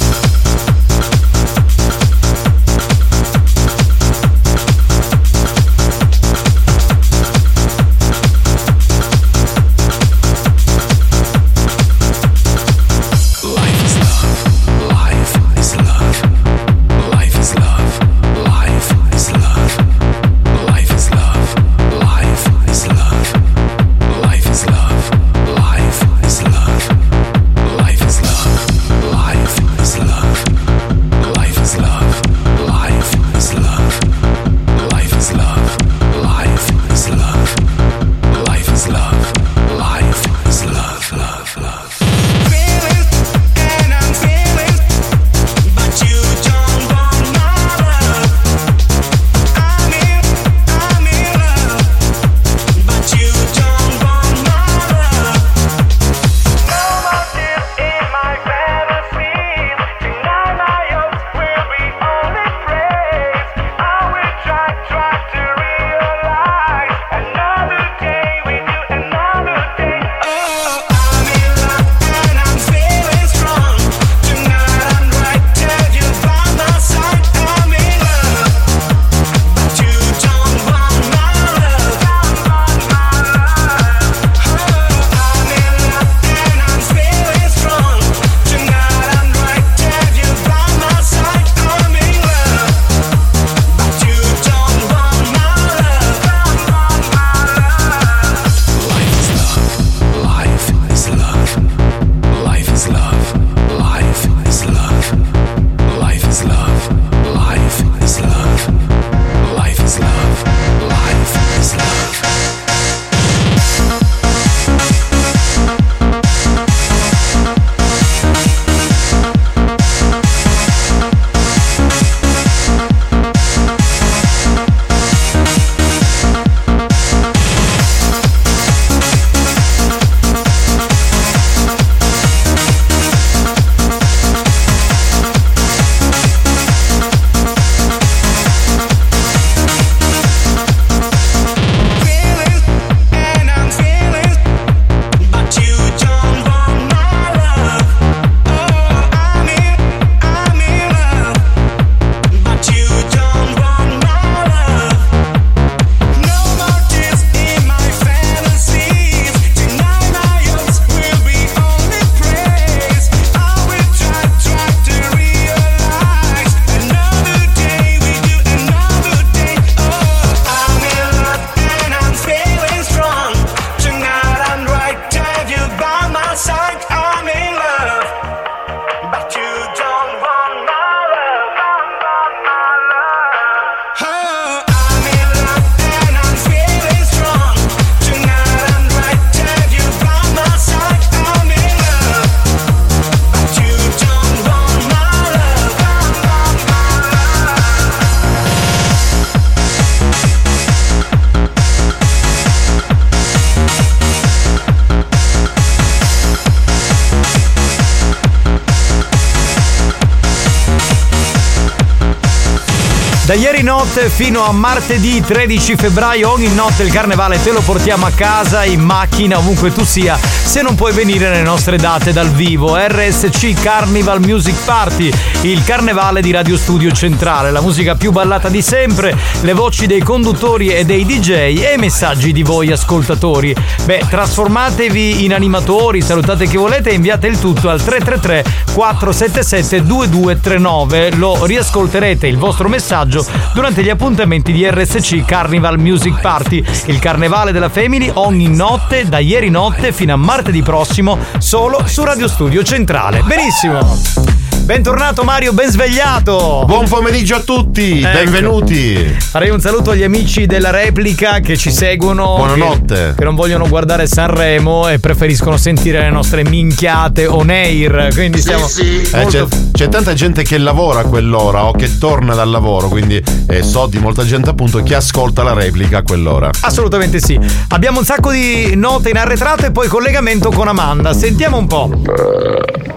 Da ieri notte fino a martedì 13 febbraio, ogni notte il carnevale te lo portiamo a casa, in macchina, ovunque tu sia, se non puoi venire nelle nostre date dal vivo. RSC Carnival Music Party, il carnevale di Radio Studio Centrale, la musica più ballata di sempre, le voci dei conduttori e dei DJ e i messaggi di voi ascoltatori. Beh, trasformatevi in animatori, salutate chi volete e inviate il tutto al 333 477 2239. Lo riascolterete il vostro messaggio durante gli appuntamenti di RSC Carnival Music Party, il carnevale della Family ogni notte da ieri notte fino a martedì prossimo solo su Radio Studio Centrale. Benissimo. Bentornato Mario, ben svegliato! Buon pomeriggio a tutti, Ecco. benvenuti. Farei un saluto agli amici della replica che ci seguono. Buonanotte. Che, che non vogliono guardare Sanremo e preferiscono sentire le nostre minchiate on air. Quindi stiamo. Eh, molto- c'è, c'è tanta gente che lavora a quell'ora o che torna dal lavoro, quindi eh, so di molta gente appunto che ascolta la replica a quell'ora. Assolutamente sì. Abbiamo un sacco di note in arretrato e poi collegamento con Amanda. Sentiamo un po'.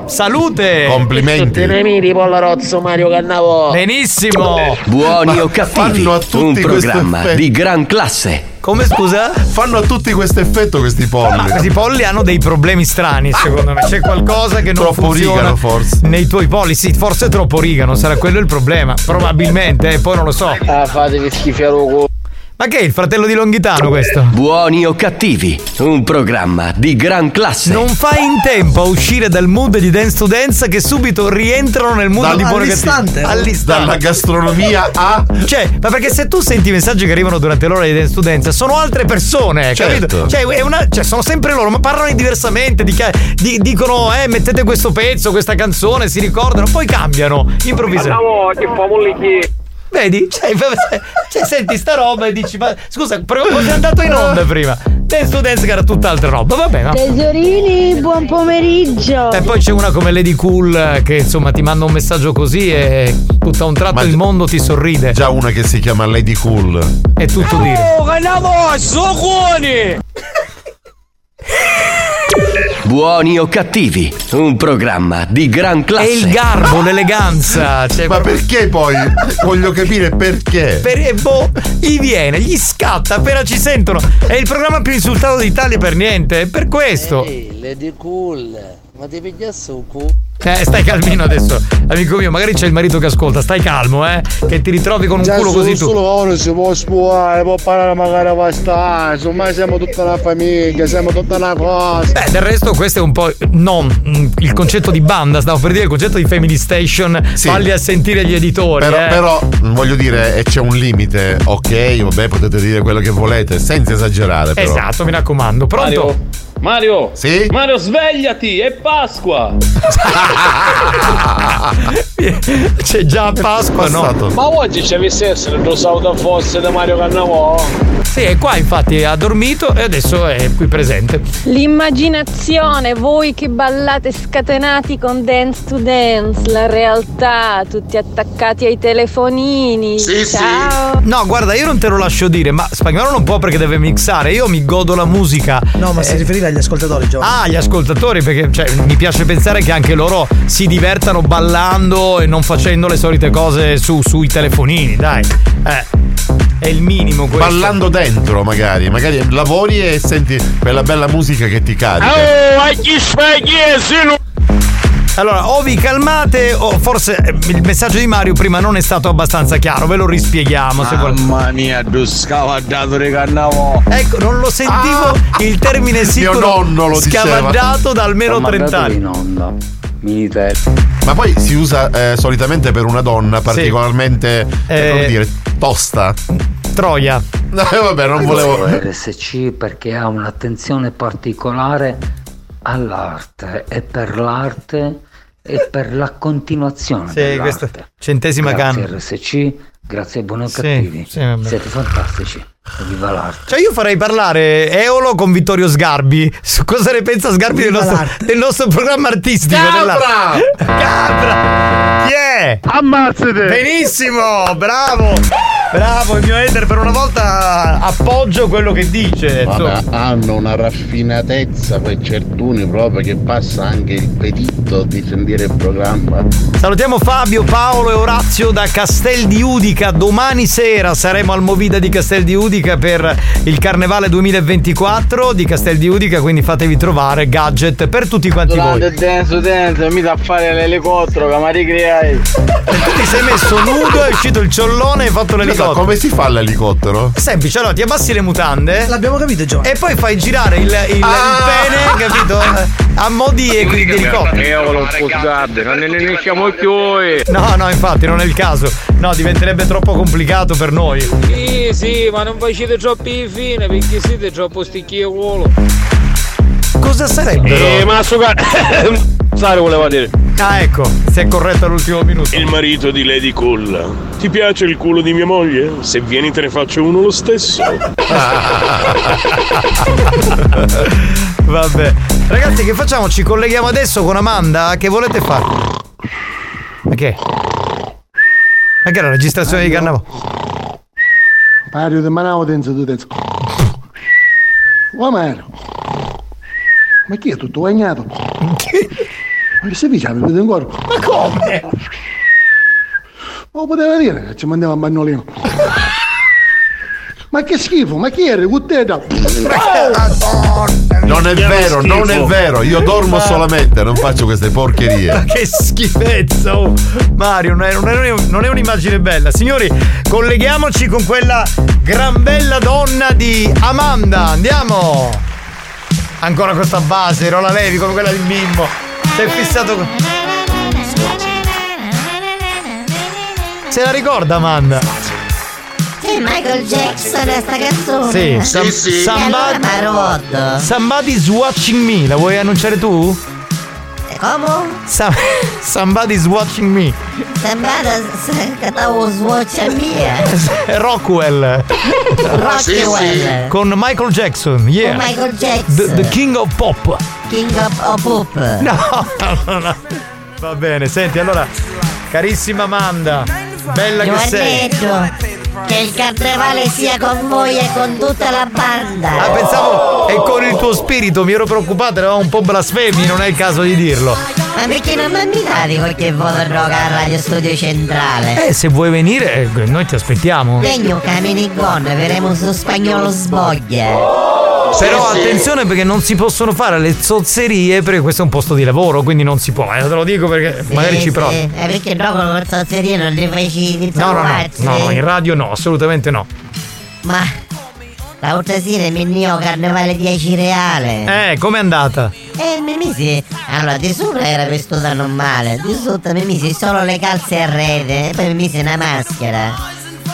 Salute! Complimenti. Tenemiri, Pollarozzo, Mario Cannavo. Benissimo! Buoni Ma o cattivi, fanno a tutti un programma effetto. di gran classe. Come scusa? Fanno a tutti questo effetto questi polli. Ma questi polli hanno dei problemi strani, secondo me. C'è qualcosa che non Troppo funziona rigano, forse. nei tuoi polli. Sì, forse troppo rigano, sarà quello il problema. Probabilmente, eh, poi non lo so. Ah, fatevi schifare lo culo. Ma che è il fratello di Longhitano questo? Buoni o cattivi, un programma di gran classe. Non fai in tempo a uscire dal mood di Dance to Dance che subito rientrano nel mood Dal- di buono all'istante. cattivo. All'istante. Dalla gastronomia a. Cioè, ma perché se tu senti i messaggi che arrivano durante l'ora di Dance to Dance, sono altre persone, Certo. capito? Cioè, è una- cioè, sono sempre loro, ma parlano diversamente, dica- di- dicono, eh, mettete questo pezzo, questa canzone, si ricordano, poi cambiano improvvisamente. che fa Vedi? Cioè, cioè, senti sta roba e dici, ma scusa, però cosa è andato in onda prima? Dance to Dance che era tutt'altra roba, vabbè, no? Tesorini, buon pomeriggio. E poi c'è una come Lady Cool che insomma ti manda un messaggio così e tutto a un tratto Ma- il mondo ti sorride. Già una che si chiama Lady Cool. È tutto dire. Oh, Cannavo, socconi! Buoni o cattivi, un programma di gran È classe. il garbo, l'eleganza. Cioè, Ma perché poi? Voglio capire perché. per, e boh, gli viene, gli scatta appena ci sentono. È il programma più insultato d'Italia per niente, è per questo. Ehi, Lady Cool, ma ti pigliassi un culo? Eh, stai calmino adesso, amico mio, magari c'è il marito che ascolta, stai calmo, eh. Che ti ritrovi con un Già culo così tu. solo uno si può spuare, può parlare magari a pastare, insomma siamo tutta una famiglia, siamo tutta una cosa. Beh, del resto questo è un po' non mm, il concetto di banda, stavo per dire il concetto di Family Station, falli a sentire gli editori. Però, eh. però, voglio dire, eh, c'è un limite. Ok, vabbè, potete dire quello che volete, senza esagerare. Però. Esatto, mi raccomando. Pronto? Mario! Sì? Mario, svegliati! È Pasqua! *laughs* C'è già Pasqua, no? Ma oggi ci avesse essere il saluto fosse da Mario Cannavo? Sì, è qua infatti ha dormito e adesso è qui presente. L'immaginazione, voi che ballate scatenati con Dance to Dance, la realtà, tutti attaccati ai telefonini. Ciao. No, guarda, io non te lo lascio dire, ma spagnolo non può perché deve mixare. Io mi godo la musica. No, ma si Eh, riferiva agli ascoltatori, Giovanni. Ah, gli ascoltatori, perché cioè, mi piace pensare che anche loro si divertano ballando e non facendo le solite cose su- sui telefonini, dai. Eh, è il minimo questo. Ballando dentro, magari. Magari lavori e senti quella bella musica che ti cade. Oh, a chi Allora, o vi calmate o forse eh, il messaggio di Mario prima non è stato abbastanza chiaro, ve lo rispieghiamo se. Mamma mia, tu scavaggiato di Cannavo. Ecco, non lo sentivo il termine sicuro nonno lo diceva. scavaggiato da almeno 30 anni. nonna. Militare. Ma poi si usa eh, solitamente per una donna particolarmente, eh, come dire, tosta. Troia. No, eh, vabbè, non volevo. RSC perché ha un'attenzione particolare all'arte e per l'arte e per la continuazione Sì, dell'arte. questa centesima grazie canna. RSC, grazie buoni o cattivi. sì. Siete fantastici. Viva l'arte. Cioè io farei parlare Eolo con Vittorio Sgarbi su cosa ne pensa Sgarbi del nostro, del nostro programma artistico. Capra! Capra! Chi è? Ammazzate! Benissimo, bravo! Bravo, il mio hater per una volta appoggio quello che dice. Vabbè, hanno una raffinatezza per certuni proprio che passa anche il peditto di sentire il programma. Salutiamo Fabio, Paolo e Orazio da Castel di Udica. Domani sera saremo al Movida di Castel di Udica per il Carnevale 2024 di Castel di Udica, quindi fatevi trovare gadget per tutti quanti Durante voi. dance dance mi da fare l'elicottero ricreai. Tu ti sei messo nudo, è uscito il ciollone e hai fatto l'elicottero. come si fa l'elicottero? Semplice, allora ti abbassi le mutande. L'abbiamo capito, Gio. E poi fai girare il, il- il pene, capito? A mo' di, di elicottero. Io scusate, non ne riusciamo più. No, no, infatti non è il caso. No, diventerebbe troppo complicato per noi. Sì, sì, ma non facete troppi fine perché siete troppo sticchi e volo. Cosa sarebbero? Eh, ma ca- *coughs* Sare voleva dire. Ah, ecco, si è corretto all'ultimo minuto. Il marito di Lady Cool. Ti piace il culo di mia moglie? Se vieni te ne faccio uno lo stesso. *laughs* Vabbè. Ragazzi, che facciamo? Ci colleghiamo adesso con Amanda? Che volete fare? Ma che? Ma che è la registrazione di carnavale? Mario di Manavo tenzo tu tenzo. Oh Mario. Ma chi è tutto bagnato? Ma che si dice? Mi vedo ancora? Ma come? Lo poteva dire che ci mandiamo a Bagnolino. Ma che schifo, ma chi era? Gutteta? Non è vero, non è vero. Io dormo Ma- solamente, non faccio queste Ma porcherie. *laughs* che schifezza! oh. Mario, non è, non è- non è un'immagine bella. Signori, colleghiamoci con quella gran bella donna di Amanda. Andiamo! Ancora questa base, Rola Levi come quella di Bimbo. Sei fissato con. Se la ricorda Amanda? Sì, Michael Jackson è sta canzone. Sì, Sam- E allora Somebody, Marotto. Somebody's Watching Me, la vuoi annunciare tu? Come? Some- somebody's Watching Me. Che stavo swatchando mia. *laughs* Rockwell. Rockwell. Con Michael Jackson, yeah. Con Michael Jackson. The, the King of Pop. King of, of Pop. No, *laughs* no, no. Va bene, senti, allora, carissima Amanda, bella che sei. Che il carnevale sia con voi e con tutta la banda. Ah, pensavo, e con il tuo spirito mi ero preoccupato, eravamo un po' blasfemi, non è il caso di dirlo. Ma perché non mi date qualche voto droga a Radio Studio Centrale? Eh, se vuoi venire, eh, noi ti aspettiamo. Legno Camini Gone, vedremo su spagnolo sboglia. Però attenzione perché non si possono fare le zozzerie perché questo è un posto di lavoro, quindi non si può. Eh, te lo dico perché magari Sì, ci provi. sì. Eh, perché dopo con zozzeria non ne fai No, no, no, no, no, in radio no, assolutamente no. Ma l'altra sera mi nio carnevale 10 reale. Eh, com'è andata? E mi misi. Allora, di sopra era vestuta normale, di sotto mi misi solo le calze a rete e poi mi misi una maschera.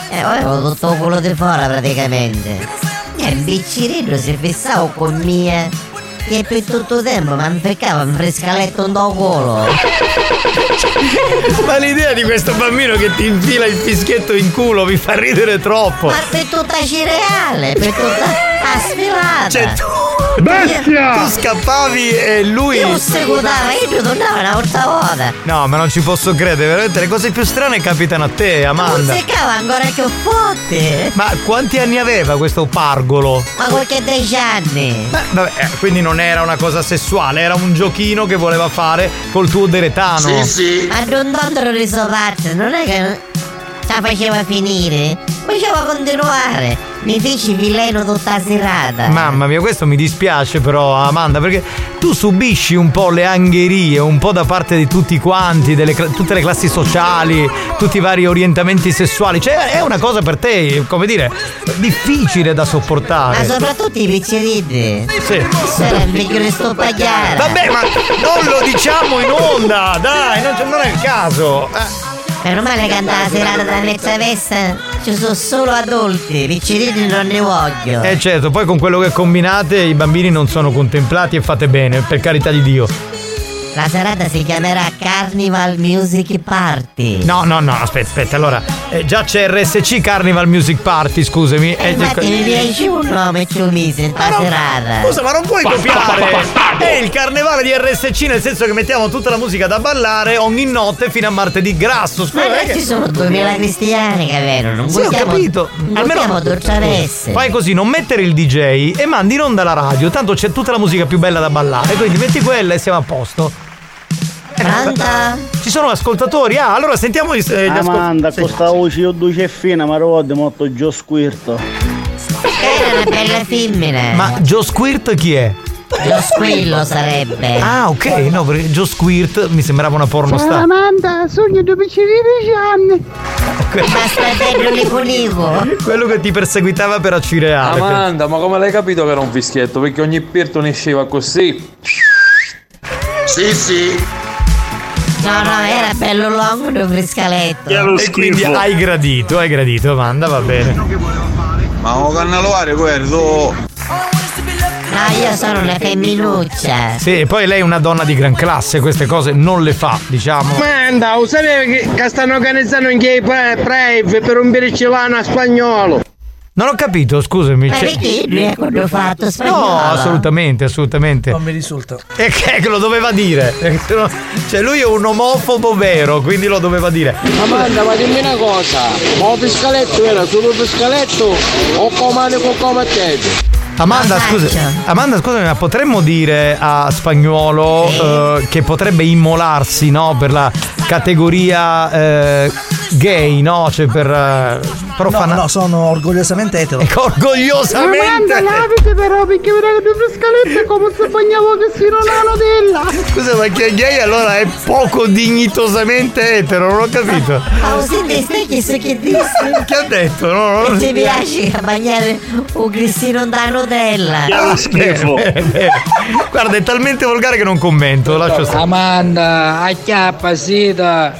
E avevo tutto quello di fuori praticamente. E il biccirillo si fissava con mia. Che per tutto il tempo mi impeccava un frescaletto in do culo. Ma l'idea di questo bambino che ti infila il fischietto in culo mi fa ridere troppo. Ma per tutta cireale, per tutta la sfilata. Cioè, tu- Bestia! Tu scappavi e lui. Io seguitava, io tornavo una volta volta. No, ma non ci posso credere, veramente le cose più strane capitano a te, Amanda. Non seccava ancora che ho fotte. Ma quanti anni aveva questo pargolo? Ma qualche 10 anni. Vabbè, eh, quindi non era una cosa sessuale, era un giochino che voleva fare col tuo deretano. Ma non tanto sua parte, non è che la faceva finire. Faceva continuare. Mi feci vileno tutta serata. Mamma mia, questo mi dispiace però Amanda perché tu subisci un po' le angherie, un po' da parte di tutti quanti, delle tutte le classi sociali, tutti i vari orientamenti sessuali. Cioè è una cosa per te, come dire, difficile da Ma sopportare. soprattutto i pizzerini. Sì. Sarà il vecchio di sto pagliare. Vabbè, ma non lo diciamo in onda, dai, non, non è il caso. Eh. Meno male che andava la serata da mezza festa ci sono solo adulti, piccirini non ne voglio. Eh certo, poi con quello che combinate i bambini non sono contemplati e fate bene, per carità di Dio. La serata si chiamerà Carnival Music Party. No, no, no, aspetta, aspetta. Allora, eh, già c'è RSC Carnival Music Party, scusami. Eh, Infatti mi piace un nome ci ho messo in Ma non- serata. Scusa, ma non puoi copiare! È il carnevale di RSC, nel senso che mettiamo tutta la musica da ballare ogni notte fino a martedì grasso. Scusa, Ma che- ci sono 2000 cristiani che vengono, non Sì, ho possiamo, capito. non possiamo dolciaresse. Fai così, non mettere il DJ e mandi in onda la radio, tanto c'è tutta la musica più bella da ballare, quindi metti quella e siamo a posto. Pronto? Ci sono ascoltatori? Ah, allora sentiamo gli, eh, gli Amanda, ascoltatori. questa voce io duce fina, ma ricordo molto Gio Squirto. Era una bella femmina. Ma Joe Squirt chi è? Lo squillo sarebbe. Ah, ok, no, perché Joe Squirt mi sembrava una pornostar. Amanda, sogno due piccini di anni. Basta bello licolico. Quello che ti perseguitava per accireale. Amanda, ma come l'hai capito che era un fischietto? Perché ogni pirto ne usciva così. Sì, sì. No, no, era bello lungo un friscaletto. E quindi hai gradito, hai gradito, Amanda, va bene. Ma un cannellare quello. No, io sono una femminuccia. Sì, e poi lei è una donna di gran classe, queste cose non le fa, diciamo. Manda, lo sapevi che, che stanno organizzando un gay prave per un biricilano a spagnolo? Non ho capito, scusami. Ma cioè- perché lui è quello fatto spagnolo? No, assolutamente, assolutamente. Non mi risulta. E che che lo doveva dire? Eh, Cioè, lui è un omofobo vero, quindi lo doveva dire. Amanda, ma dimmi una cosa, ma il pescaletto era solo pescaletto o comane con come te? Amanda, scusa, Amanda, scusami, ma potremmo dire a Spagnuolo eh, che potrebbe immolarsi, no? Per la categoria eh, gay, no? Cioè per eh, profana- No, no, sono orgogliosamente etero. Ecco, orgogliosamente. Amanda, lavite però perché vedrai due frescalette come se bagnavo che si non hanno della. Scusa, ma che è gay allora è poco dignitosamente etero, non ho capito. Ma lo sentiste che se che disse? Che ha detto? No, no, Che ti piace a bagnare un grissino da Nutella? Bene, bene, bene. Guarda, è talmente volgare che non commento, lascio stare. Amanda, acchiappa, sita.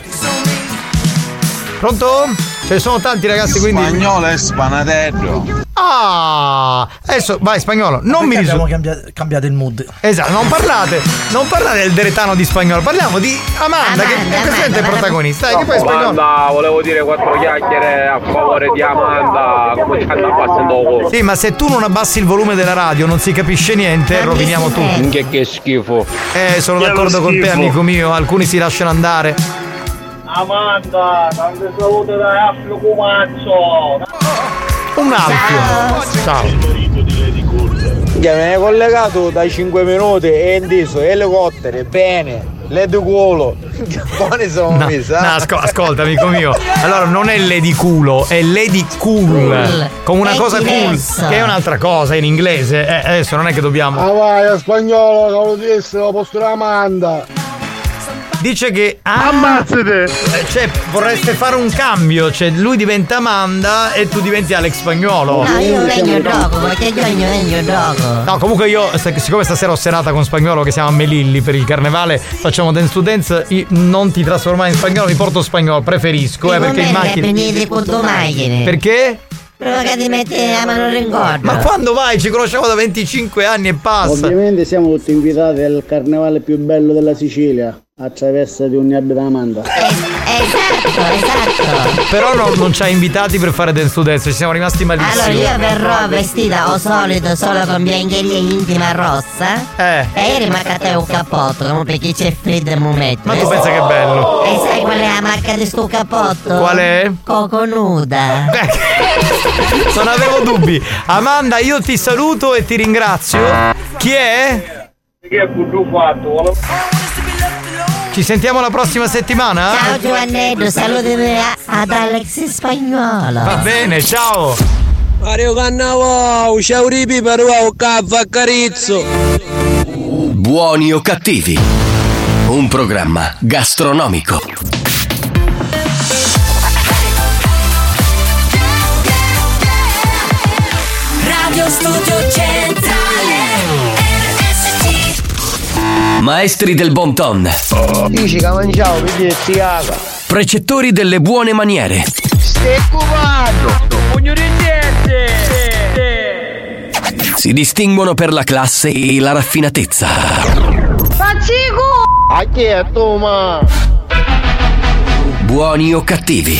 Pronto? Ce ne sono tanti ragazzi, quindi. Spagnolo è spanatello. Ah! Adesso vai spagnolo, non mi Perché abbiamo risulta. cambia- cambiato il mood. Esatto, non parlate, non parlate del deretano di spagnolo, parliamo di Amanda, che è presente il protagonista. Dai, che poi spagnolo. Amanda, volevo dire quattro chiacchiere a favore di Amanda, come ci sta passando Sì, ma se tu non abbassi il volume della radio non si capisce niente, roviniamo tutto. Che, che schifo. Eh, sono d'accordo con te, amico mio, alcuni si lasciano andare. Amanda, tante salute da Affio Cumazzo. Un altro. Ciao. Che mi hai collegato dai 5 minuti e indiso elicotteri, bene, le di culo. Buoni sono No, messi, no, eh? asco- ascolta, amico mio. Allora, non è Lady Culo, è Lady Cool. Cool. Come una È cosa cool, che è un'altra cosa in inglese. Eh, adesso non è che dobbiamo. Ah vai, a spagnolo, che lo disse, lo postura Amanda. Dice che. Ammazzate! Cioè, vorreste fare un cambio. Cioè, lui diventa Amanda e tu diventi Alex Spagnolo. No, io vengo dopo, perché io vengo dopo. No, comunque io, siccome stasera ho serata con Spagnolo che siamo a Melilli per il carnevale, facciamo dance to dance, io non ti trasformare in spagnolo, mi porto spagnolo, preferisco, eh, perché in macchina. Perché? Prova che ti metti la mano in gordo. Ma quando vai? Ci conosciamo da 25 anni e passa. Ovviamente siamo tutti invitati al carnevale più bello della Sicilia, a Traversa di Uniabbe da Amanda. Esatto, esatto. Però non, non ci ha invitati per fare to dance, ci siamo rimasti malissimo. Allora io verrò vestita o solito solo con biancheria intima rossa Eh. e ieri mi ha cattato un cappotto come perché c'è freddo al momento. Ma tu pensa che è bello? E sai qual è la marca di sto cappotto? Qual è? Coco nuda. *laughs* Non avevo dubbi. Amanda, io ti saluto e ti ringrazio. Chi è? Che è più fatto? Ci sentiamo la prossima settimana? Ciao Giovannetto, salutami ad Alex Spagnolo. Va bene, ciao. Mario Cannavò, ciao ripi per un caffè carizzo. Buoni o cattivi? Un programma gastronomico. Radio Studio Maestri del bon ton. Dici che mangiavo, vedi ti caga. Precettori delle buone maniere. Stai cubando. Pugno di Si distinguono per la classe e la raffinatezza. Pazzico! A chi è tu, ma? Buoni o cattivi,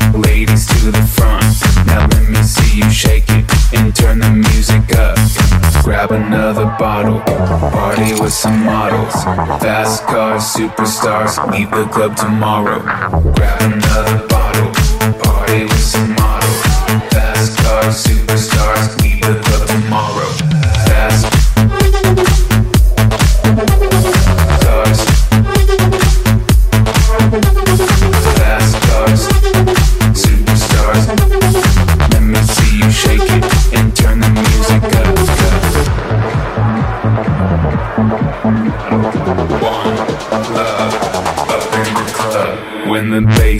ladies to the front. Now let me see you shake it and turn the music up. Grab another bottle, party with some models. Fast cars, superstars, leave the club tomorrow. Grab another bottle, party with some models. Fast cars, superstars, leave the club club. When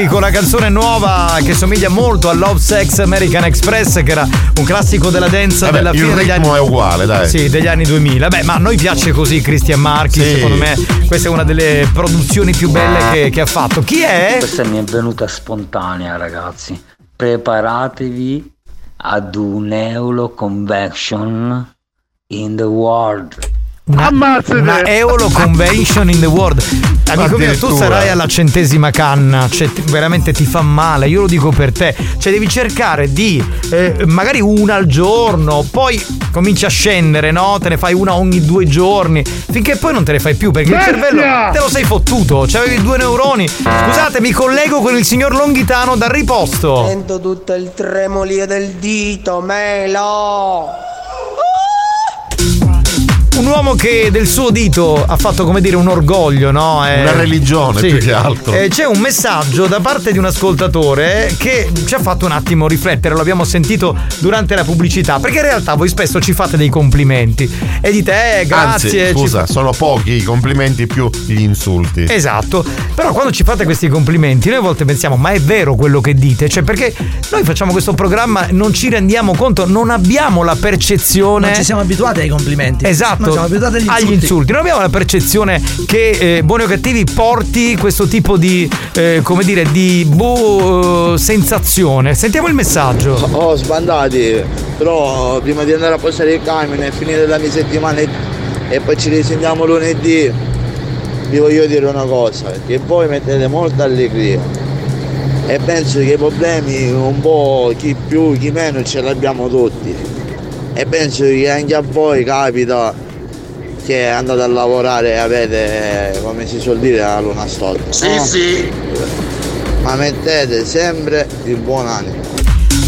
Marchi con la canzone nuova che somiglia molto a Love Sex American Express, che era un classico della dance Vabbè, della fine degli ritmo anni è uguale, dai. Sì, degli anni 2000. Beh, ma a noi piace così Cristian Marchi, Sì. secondo me questa è una delle produzioni più belle che, che ha fatto. Chi è? Questa mi è venuta spontanea, ragazzi. Preparatevi ad un Euro Convection in the world. Una, una Euro Convention in the World. Amico mio, tu sarai alla centesima canna, cioè ti- veramente ti fa male, io lo dico per te. Cioè devi cercare di eh, magari una al giorno, poi cominci a scendere, no? Te ne fai una ogni due giorni, finché poi non te ne fai più, perché Bestia! il cervello te lo sei fottuto, c'avevi due neuroni. Scusate, mi collego con il signor Longhitano dal riposto. Sento tutto il tremolio del dito, Melo! Un uomo che del suo dito ha fatto come dire un orgoglio, no? Eh, Una religione, più che altro. Eh, c'è un messaggio da parte di un ascoltatore che ci ha fatto un attimo riflettere, lo abbiamo sentito durante la pubblicità, perché in realtà voi spesso ci fate dei complimenti e dite eh, grazie. Anzi, ci scusa, sono pochi i complimenti più gli insulti. Esatto, però quando ci fate questi complimenti noi a volte pensiamo ma è vero quello che dite, cioè perché noi facciamo questo programma non ci rendiamo conto, non abbiamo la percezione... Non ci siamo abituati ai complimenti. Esatto, Noi siamo abituati agli agli insulti. insulti. Non abbiamo la percezione che eh, Buoni o Cattivi porti questo tipo di, eh, come dire, di boh, eh, sensazione. Sentiamo il messaggio. Oh, sbandati, però prima di andare a postare il camion e finire la mia settimana e, e poi ci risentiamo lunedì, vi voglio dire una cosa, che voi mettete molta allegria e penso che i problemi un po' chi più, chi meno ce li abbiamo tutti e penso che anche a voi capita che andate a lavorare e avete, come si suol dire, la luna storta. Sì, no? sì. Ma mettete sempre il buon animo.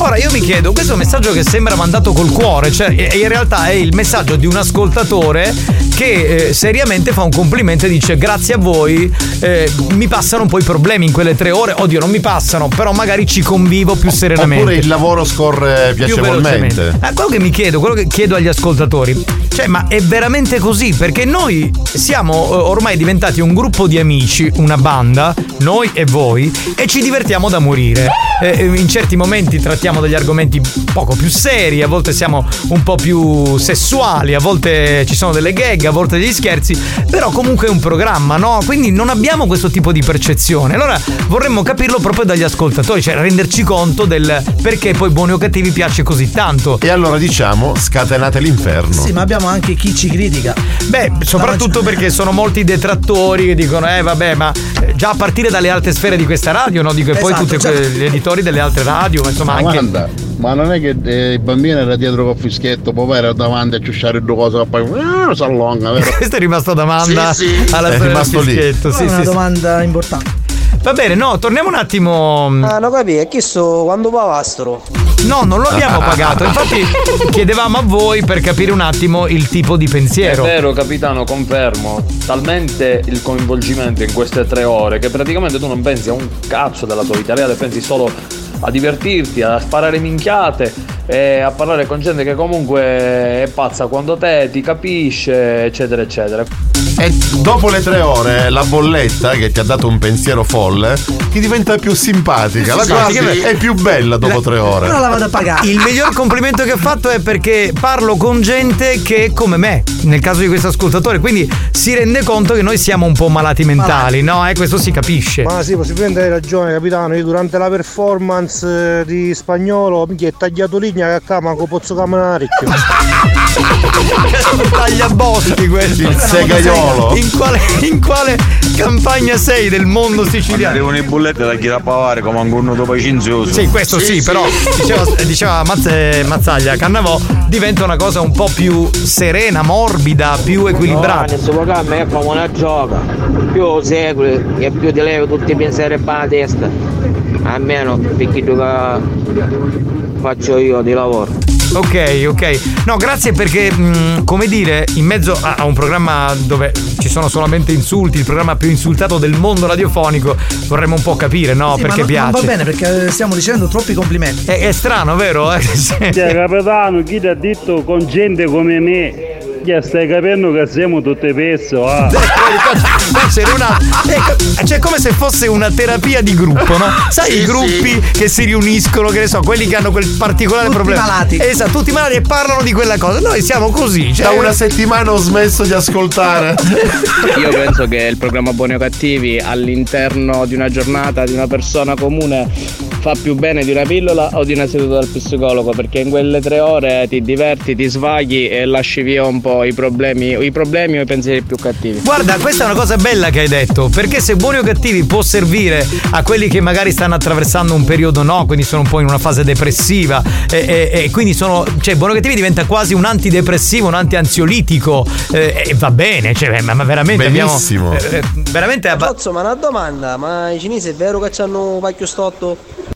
Ora io mi chiedo, questo è un messaggio che sembra mandato col cuore, cioè in realtà è il messaggio di un ascoltatore che eh, seriamente fa un complimento e dice grazie a voi eh, mi passano un po' i problemi in quelle tre ore, oddio non mi passano, però magari ci convivo più serenamente. Oppure il lavoro scorre più piacevolmente. velocemente. Eh, quello che mi chiedo, quello che chiedo agli ascoltatori, cioè, ma è veramente così? Perché noi siamo eh, ormai diventati un gruppo di amici, una banda, noi e voi, e ci divertiamo da morire. Eh, in certi momenti trattiamo degli argomenti poco più seri, a volte siamo un po' più sessuali, a volte ci sono delle gag, a volte degli scherzi, però comunque è un programma, no? Quindi non abbiamo questo tipo di percezione. Allora vorremmo capirlo proprio dagli ascoltatori, cioè renderci conto del perché poi buoni o cattivi piace così tanto. E allora diciamo, scatenate l'inferno. Sì, ma abbiamo anche chi ci critica. Beh, soprattutto perché sono molti detrattori che dicono, eh vabbè, ma eh, già a partire dalle alte sfere di questa radio, no? Dico, e poi Esatto, tutti certo. gli editori delle altre radio, ma insomma Ma anche. Guarda, ma non è che eh, il bambino era dietro col fischetto, poi era davanti a ciusciare due cose e poi eh, si allunga, vero? *laughs* Questa è rimasta domanda Sì, sì. alla È rimasto lì. fischietto. Sì, è una sì, sì. domanda importante. Va bene, no, torniamo un attimo. Ah, non capi, è chiesto quando pavastro. No, non lo abbiamo *laughs* pagato. Infatti, chiedevamo a voi per capire un attimo il tipo di pensiero. È vero, capitano, confermo. Talmente il coinvolgimento in queste tre ore che praticamente tu non pensi a un cazzo della tua vita reale, pensi solo a divertirti, a sparare minchiate e a parlare con gente che comunque è pazza quando te, ti capisce, eccetera, eccetera. E dopo le tre ore la bolletta che ti ha dato un pensiero folle ti diventa più simpatica. La cosa sì, sì. è più bella dopo tre ore. Però la vado a pagare. Il miglior complimento che ho fatto è perché parlo con gente che è come me, nel caso di questo ascoltatore, quindi si rende conto che noi siamo un po' malati mentali, no? E questo si capisce. Ma sì, possibilmente hai ragione, capitano. Io durante la performance eh, di spagnolo mi è tagliato linea che a cama con pozzo camminare. Tagliaboschi questo. Il segaiolo. In quale, in quale campagna sei del mondo siciliano? Arrivano i bulletti da chi da pavare come un corno dopo cinzioso. Sì, questo sì, però diceva, diceva Mazze- Mazzaglia, Cannavò diventa una cosa un po' più serena, morbida, più equilibrata. questo programma è come una gioca. Più segui e più ti levi tutti i pensieri per la testa. Almeno tu che faccio io di lavoro. Ok, ok. No, grazie perché, mh, come dire, in mezzo a, a un programma dove ci sono solamente insulti, il programma più insultato del mondo radiofonico, vorremmo un po' capire, no? Sì, ma perché non, piace. non va bene perché stiamo ricevendo troppi complimenti. È, è strano, vero? *laughs* Eh, sì. Cioè, capitano, chi ti ha detto con gente come me? Che stai capendo che siamo tutte pezzo, ah. Essere una, ecco, cioè come se fosse una terapia di gruppo, no? *laughs* Sai Sì, i gruppi che si riuniscono, che ne so, quelli che hanno quel particolare Tutti problema. malati. Esatto, tutti malati e parlano di quella cosa. Noi siamo così. Cioè, Da una settimana ho smesso di ascoltare. *laughs* Io penso che il programma Buoni o Cattivi all'interno di una giornata di una persona comune fa più bene di una pillola o di una seduta dal psicologo perché in quelle tre ore ti diverti, ti svaghi e lasci via un po' i problemi, i problemi o i pensieri più cattivi. Guarda, questa è una cosa bella che hai detto, perché se buoni o cattivi può servire a quelli che magari stanno attraversando un periodo no, quindi sono un po' in una fase depressiva e, e- e quindi sono, cioè buoni o cattivi diventa quasi un antidepressivo, un antiansiolitico eh, e va bene, cioè, ma, ma veramente Benissimo. abbiamo eh, eh, veramente abba- Cazzo, ma una domanda, ma i cinesi è vero che hanno pacchio stotto?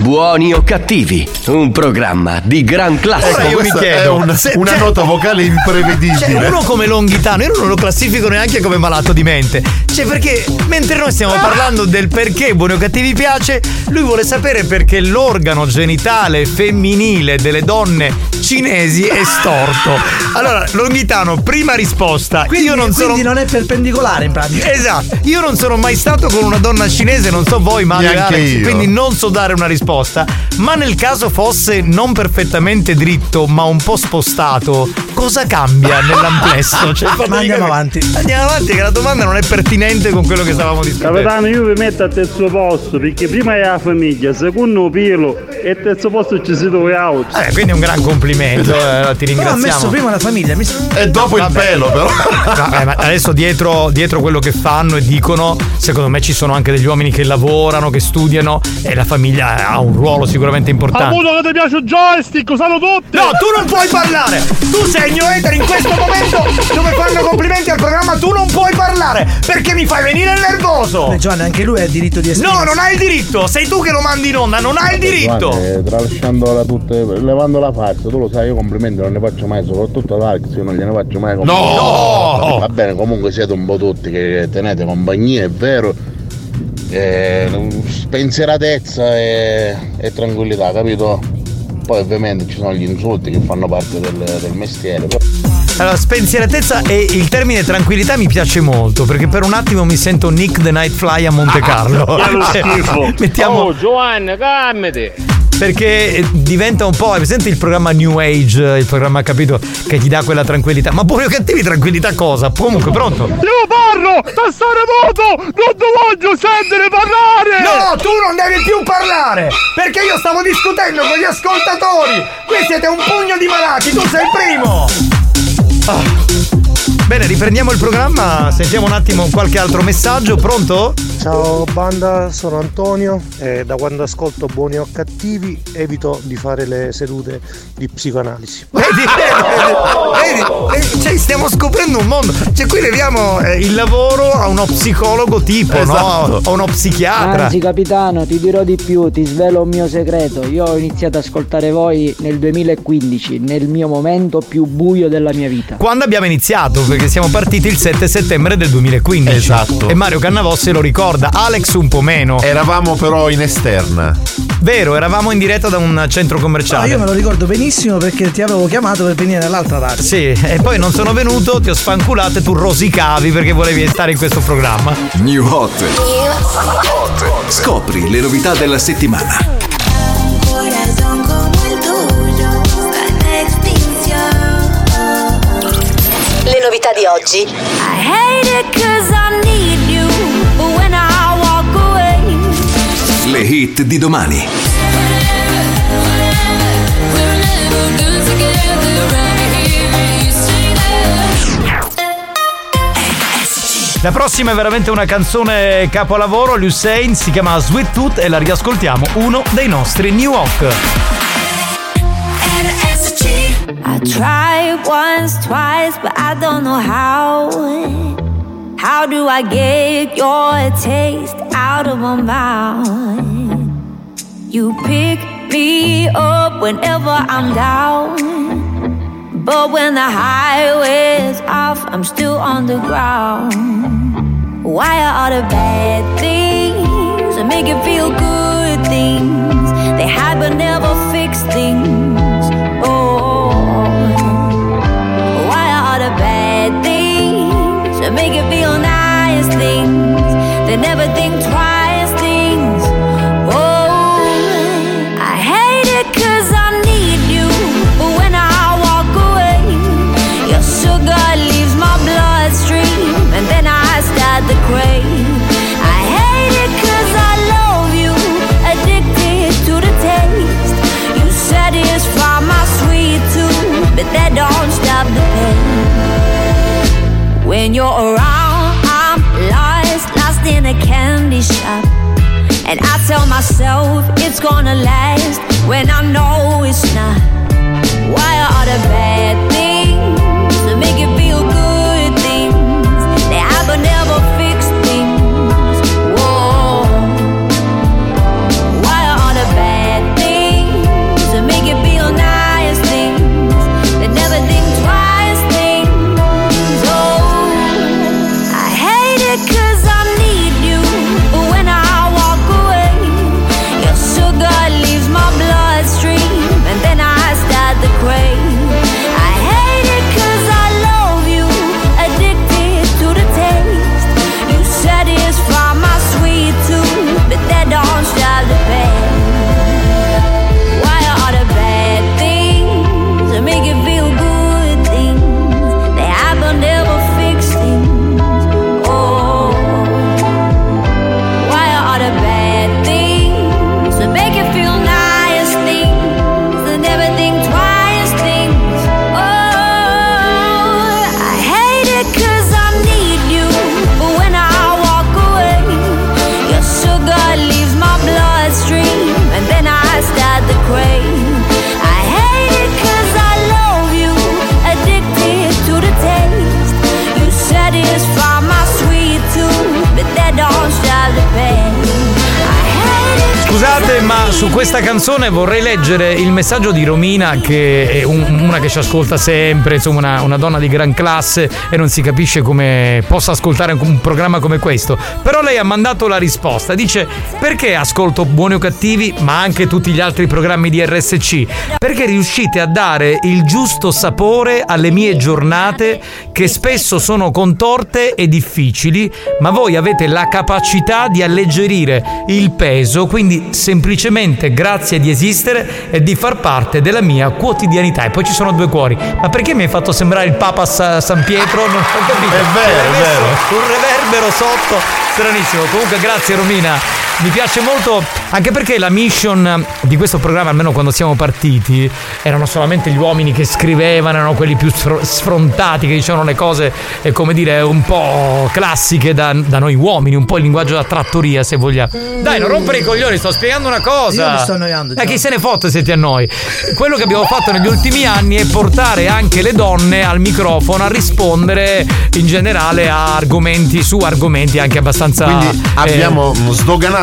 Buoni o cattivi, un programma di gran classe. Ora io mi chiedo, una, se- una cioè- nota vocale *laughs* imprevedibile. Cioè, uno come Longhitano, io non lo classifico neanche come malato di mente. Cioè, perché mentre noi stiamo parlando del perché Buoni o Cattivi piace, lui vuole sapere perché l'organo genitale femminile delle donne cinesi è storto. Allora, Longhitano, prima risposta. Quindi, io non quindi sono. non è perpendicolare in pratica. Esatto, io non sono mai stato con una donna cinese, non so voi, e Neanche Alex, io. quindi non so dare una risposta. Ma nel caso fosse non perfettamente dritto, ma un po' spostato, cosa cambia nell'amplesso? *laughs* Cioè, Ma andiamo avanti. Andiamo avanti, che la domanda non è pertinente con quello che stavamo discutendo. Capitano, io vi metto al terzo posto perché prima è la famiglia, secondo pelo e al terzo posto ci siete voi out. Eh, quindi è un gran complimento, eh, ti Però ha ringraziamo. messo prima la famiglia. Mi... E dopo il pelo, però. Vabbè, ma adesso dietro, dietro quello che fanno e dicono, secondo me ci sono anche degli uomini che lavorano, che studiano e la famiglia ha un ruolo sicuramente importante. Avuto che ti piace il joystick, usano tutti! No, tu non puoi parlare! Tu sei new hater in questo momento dove fanno complimenti al programma, tu non puoi parlare! Perché mi fai venire nervoso! Eh, Giovanni, anche lui ha il diritto di esprimersi. No, non hai il diritto! Sei tu che lo mandi in onda, non hai il diritto! Eh, tralasciandola tutte, levando la faccia, tu lo sai, io complimenti non ne faccio mai, soprattutto ad Alex, io non gliene faccio mai complimenti. No! Va bene, comunque siete un po' tutti che tenete compagnia, è vero. Eh, spensieratezza e, e tranquillità, capito? Poi ovviamente ci sono gli insulti che fanno parte del, del mestiere. però- Allora, spensieratezza e il termine tranquillità mi piace molto perché per un attimo mi sento Nick the Night Fly a Monte Carlo. Che *laughs* lo Cioè, schifo. Mettiamo. Oh Giovanni, calmati! Perché eh, diventa un po'. Hai presente il programma New Age, il programma capito che ti dà quella tranquillità. Ma buoni o cattivi tranquillità cosa? Comunque, pronto? Io parlo! Da stare muto! Non ti voglio sentire parlare! No, tu non devi più parlare! Perché io stavo discutendo con gli ascoltatori! Qui siete un pugno di malati, tu sei il primo! Ah. Bene, riprendiamo il programma, sentiamo un attimo qualche altro messaggio, pronto? Ciao banda, sono Antonio e da quando ascolto buoni o cattivi evito di fare le sedute di psicoanalisi. *laughs* Vedi, vedi, vedi, cioè, stiamo scoprendo un mondo. Cioè, qui leviamo eh, il lavoro a uno psicologo tipo, Esatto. no? A uno psichiatra. Anzi capitano, ti dirò di più, ti svelo un mio segreto. Io ho iniziato ad ascoltare voi nel 2015, nel mio momento più buio della mia vita. Quando abbiamo iniziato? Perché siamo partiti il 7 settembre del 2015. Esatto. E Mario Cannavò se lo ricorda, Alex un po' meno. Eravamo però in esterna. Vero, eravamo in diretta da un centro commerciale. io me lo ricordo benissimo perché ti avevo chiamato per venire nell'altra radio. Sì, e poi non sono venuto, ti ho sfanculato e tu rosicavi perché volevi stare in questo programma. New Hot. Scopri le novità della settimana. Le novità di oggi. You, Le hit di domani. La prossima è veramente una canzone capolavoro, Hussein si chiama Sweet Tooth e la riascoltiamo, uno dei nostri New Hawk. I tried once, twice, but I don't know how. How do I get your taste out of my mouth? You pick me up whenever I'm down. But when the highway's off, I'm still on the ground. Why are all the bad things that make you feel good things? They hide but never fix things. Never think twice things. Oh, I hate it 'cause I need you, but when I walk away, your sugar leaves my bloodstream, and then I start to crave. I hate it 'cause I love you, addicted to the taste. You satisfy my sweet tooth, but that don't stop the pain. When you're around, a candy shop. And I tell myself it's gonna last when I know it's not. Why are the bad things su questa canzone vorrei leggere il messaggio di Romina, che è un- una che ci ascolta sempre, insomma, una, una donna di gran classe e non si capisce come possa ascoltare un programma come questo. Però lei ha mandato la risposta. Dice: Perché ascolto buoni o cattivi, ma anche tutti gli altri programmi di RSC? Perché riuscite a dare il giusto sapore alle mie giornate che spesso sono contorte e difficili, ma voi avete la capacità di alleggerire il peso, quindi semplicemente grazie di esistere e di far parte della mia quotidianità. E poi ci sono due cuori. Ma perché mi hai fatto sembrare il Papa Sa- San Pietro? Non ho capito. È vero, è vero. Un reverbero sotto, stranissimo. Comunque grazie Romina. Mi piace molto anche perché la mission di questo programma, almeno quando siamo partiti, erano solamente gli uomini che scrivevano, erano quelli più sfr- sfrontati, che dicevano le cose, eh, come dire, un po' classiche da, da noi uomini, un po' il linguaggio da trattoria, se vogliamo. Dai, non rompere i coglioni, sto spiegando una cosa. Io mi sto annoiando già. Eh, chi se ne fotte se ti annoi? Quello che abbiamo fatto negli ultimi anni è portare anche le donne al microfono a rispondere in generale a argomenti su argomenti anche abbastanza. Quindi eh, abbiamo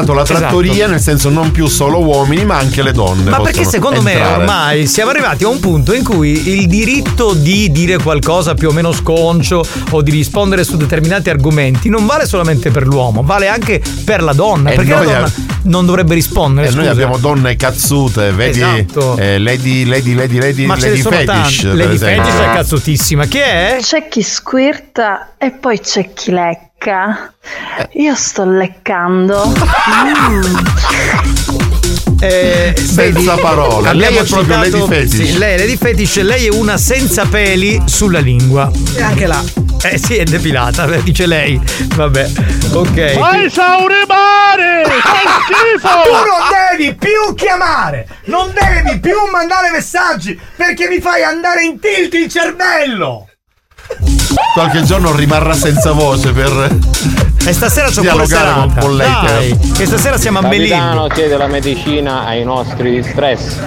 sdoganato la trattoria, esatto. nel senso non più solo uomini, ma anche le donne. Ma perché secondo me entrare. ormai siamo arrivati a un punto in cui il diritto di dire qualcosa più o meno sconcio o di rispondere su determinati argomenti non vale solamente per l'uomo, vale anche per la donna. E perché la noi donna ab- non dovrebbe rispondere? E noi scusa? abbiamo donne cazzute, vedi? Esatto. eh, lady, lady, lady, lady, Ma lady fetish. Lady esempio. Fetish è cazzutissima. Chi è? C'è chi squirta e poi c'è chi lecca. Io sto leccando. Mm. Eh, Senza parole. abbiamo Lei è proprio citato- Lady Fetish. Sì, lei è Lady Fetish, lei è una senza peli sulla lingua. E anche là. Eh sì, è depilata, *laughs* dice lei. Vabbè, ok. Fai esaurimare! Fai schifo! Tu non devi più chiamare! Non devi più mandare messaggi! Perché mi fai andare in tilt il cervello! Qualche giorno rimarrà senza voce per. E stasera c'ho pure dialogare con, serata. con lei. Dai, che stasera siamo a Belin. Capitano chiede la medicina ai nostri stress.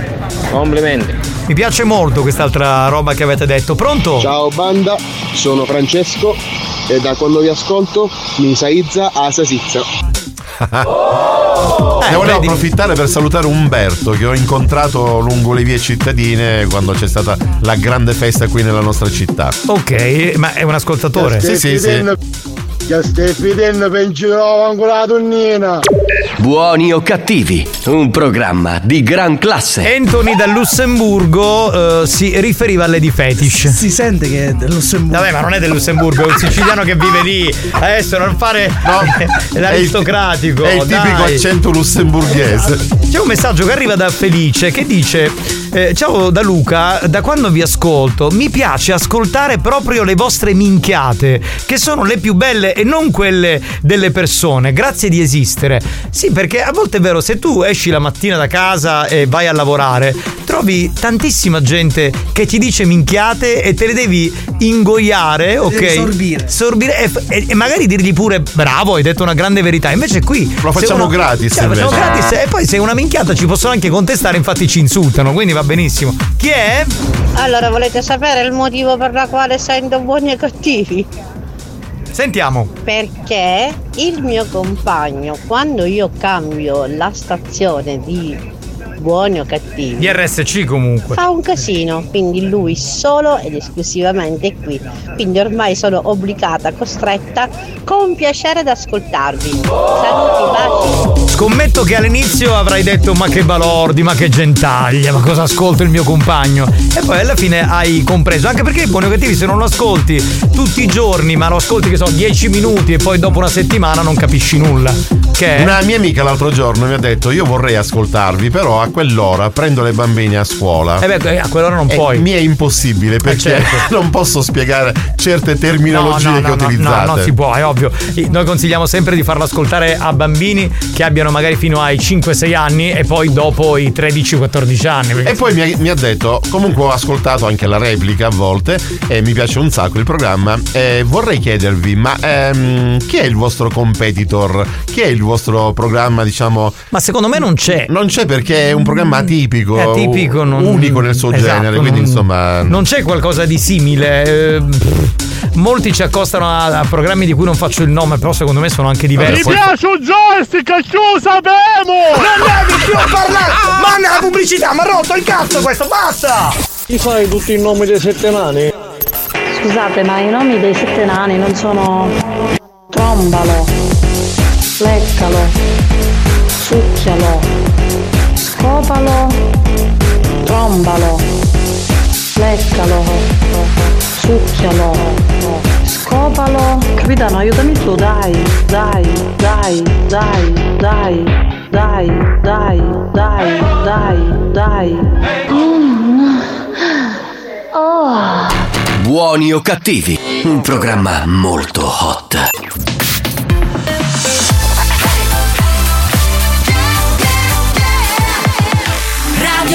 Complimenti. Mi piace molto quest'altra roba che avete detto. Pronto? Ciao banda, sono Francesco e da quando vi ascolto mi saizza a sasizza. Ne volevo approfittare per salutare Umberto che ho incontrato lungo le vie cittadine quando c'è stata la grande festa qui nella nostra città. Ok, ma è un ascoltatore. Sì, sì, sì. Che stai fidendo pensiero ancora la tonnina. Buoni o cattivi, un programma di gran classe. Anthony dal Lussemburgo eh, si riferiva alle di fetish. Si sente che è del Lussemburgo. Vabbè, ma non è del Lussemburgo, è un siciliano che vive lì. Adesso non fare *laughs* l'aristocratico. È il tipico dai. accento lussemburghese. C'è un messaggio che arriva da Felice che dice: eh, Ciao da Luca, da quando vi ascolto mi piace ascoltare proprio le vostre minchiate, che sono le più belle e non quelle delle persone. Grazie di esistere. Sì, perché a volte è vero, se tu esci la mattina da casa e vai a lavorare, trovi tantissima gente che ti dice minchiate e te le devi ingoiare, ok? Sorbire. Sorbire e, e- e magari dirgli pure bravo, hai detto una grande verità. Invece qui Lo facciamo gratis, Cioè, facciamo invece. gratis e poi se è una minchiata ci possono anche contestare, infatti ci insultano, quindi va benissimo. Chi è? Allora, volete sapere il motivo per la quale sento buoni e cattivi? Sentiamo. Perché il mio compagno, quando io cambio la stazione di buoni o cattivi, Di RSC comunque. fa un casino, quindi lui solo ed esclusivamente qui. Quindi ormai sono obbligata, costretta, con piacere ad ascoltarvi. Saluti, baci. Scommetto che all'inizio avrai detto ma che balordi, ma che gentaglia, ma cosa ascolta il mio compagno? E poi alla fine hai compreso, anche perché buoni o cattivi se non lo ascolti tutti i giorni, ma lo ascolti che so 10 minuti e poi dopo una settimana non capisci nulla. Che è? Una mia amica l'altro giorno mi ha detto: Io vorrei ascoltarvi, però a quell'ora prendo le bambine a scuola. Eh beh, a quell'ora non E puoi. Mi è impossibile perché certo. *laughs* non posso spiegare certe terminologie No, no, che no, no, utilizzate. No, non si può, è ovvio. Noi consigliamo sempre di farlo ascoltare a bambini che abbiano magari fino ai 5-6 anni e poi dopo i 13-14 anni. E poi mi ha, mi ha detto, comunque ho ascoltato anche la replica a volte e mi piace un sacco il programma. E vorrei chiedervi, ma ehm, chi è il vostro competitor? Chi è il vostro programma, diciamo? Ma secondo me non c'è. Non c'è perché è un programma atipico, È atipico, non- unico nel suo Esatto, genere, quindi non- insomma... Non c'è qualcosa di simile. eh, molti ci accostano a, a programmi di cui non faccio il nome, però secondo me sono anche Mi diversi. piace un joystick, lo sapemo! Non devi più parlare! Manna la pubblicità, ma ha rotto il cazzo questo, basta! Ti fai tutti i nomi dei sette nani? Scusate, ma i nomi dei sette nani non sono trombalo, leccalo, succhialo, scopalo, trombalo, leccalo, succhialo, scopalo. Capitano, aiutami tu, dai, dai, dai, dai, dai, dai, dai, dai, dai, dai. Mm. Oh. Buoni o cattivi, un programma molto hot.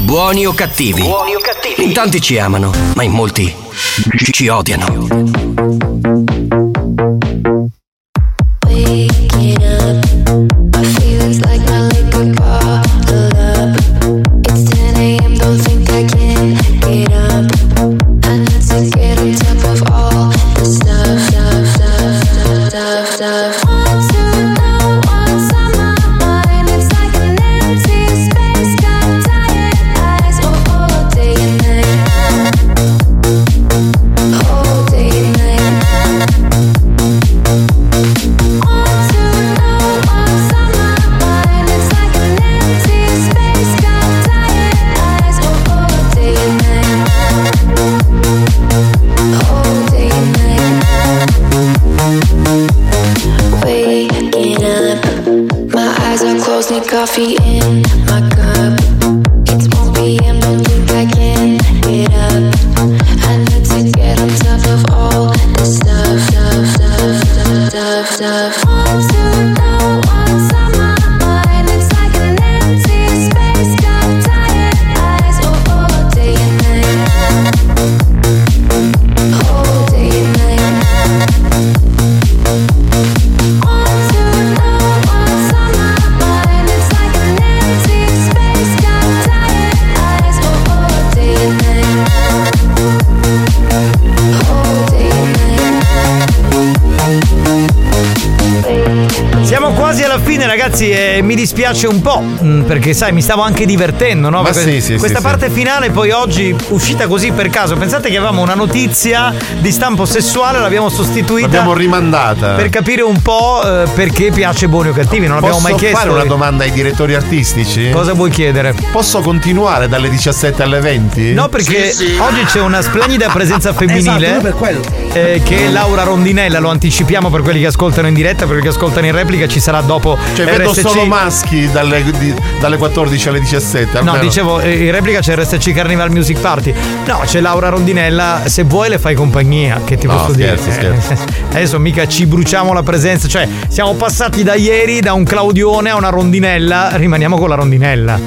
Buoni o cattivi? In tanti ci amano, ma in molti ci odiano. Mm, Perché, sai, mi stavo anche divertendo, no? Sì, sì, Questa sì, parte finale, poi oggi uscita così per caso. Pensate che avevamo una notizia di stampo sessuale, l'abbiamo sostituita. L'abbiamo rimandata. Per capire un po' eh, perché piace buoni o cattivi, non l'abbiamo Posso mai chiesto. fare una domanda ai direttori artistici? Cosa vuoi chiedere? Posso continuare dalle 17 alle 20? No, perché oggi c'è una splendida *laughs* presenza femminile. Esatto, per quello. eh, che è Laura Rondinella, lo anticipiamo per quelli che ascoltano in diretta, per quelli che ascoltano in replica, ci sarà dopo. Cioè, vedo RSC. solo maschi dalle, di- dalle 14 alle 17. No, almeno. dicevo, eh, in replica c'è RSC Carnival Music Party. No, c'è Laura Rondinella. Se vuoi le fai compagnia. Che ti No, posso scherzo, dire? scherzo. Eh, *laughs* Adesso mica ci bruciamo la presenza. Cioè, siamo passati da ieri da un Claudione a una rondinella. Rimaniamo con la rondinella.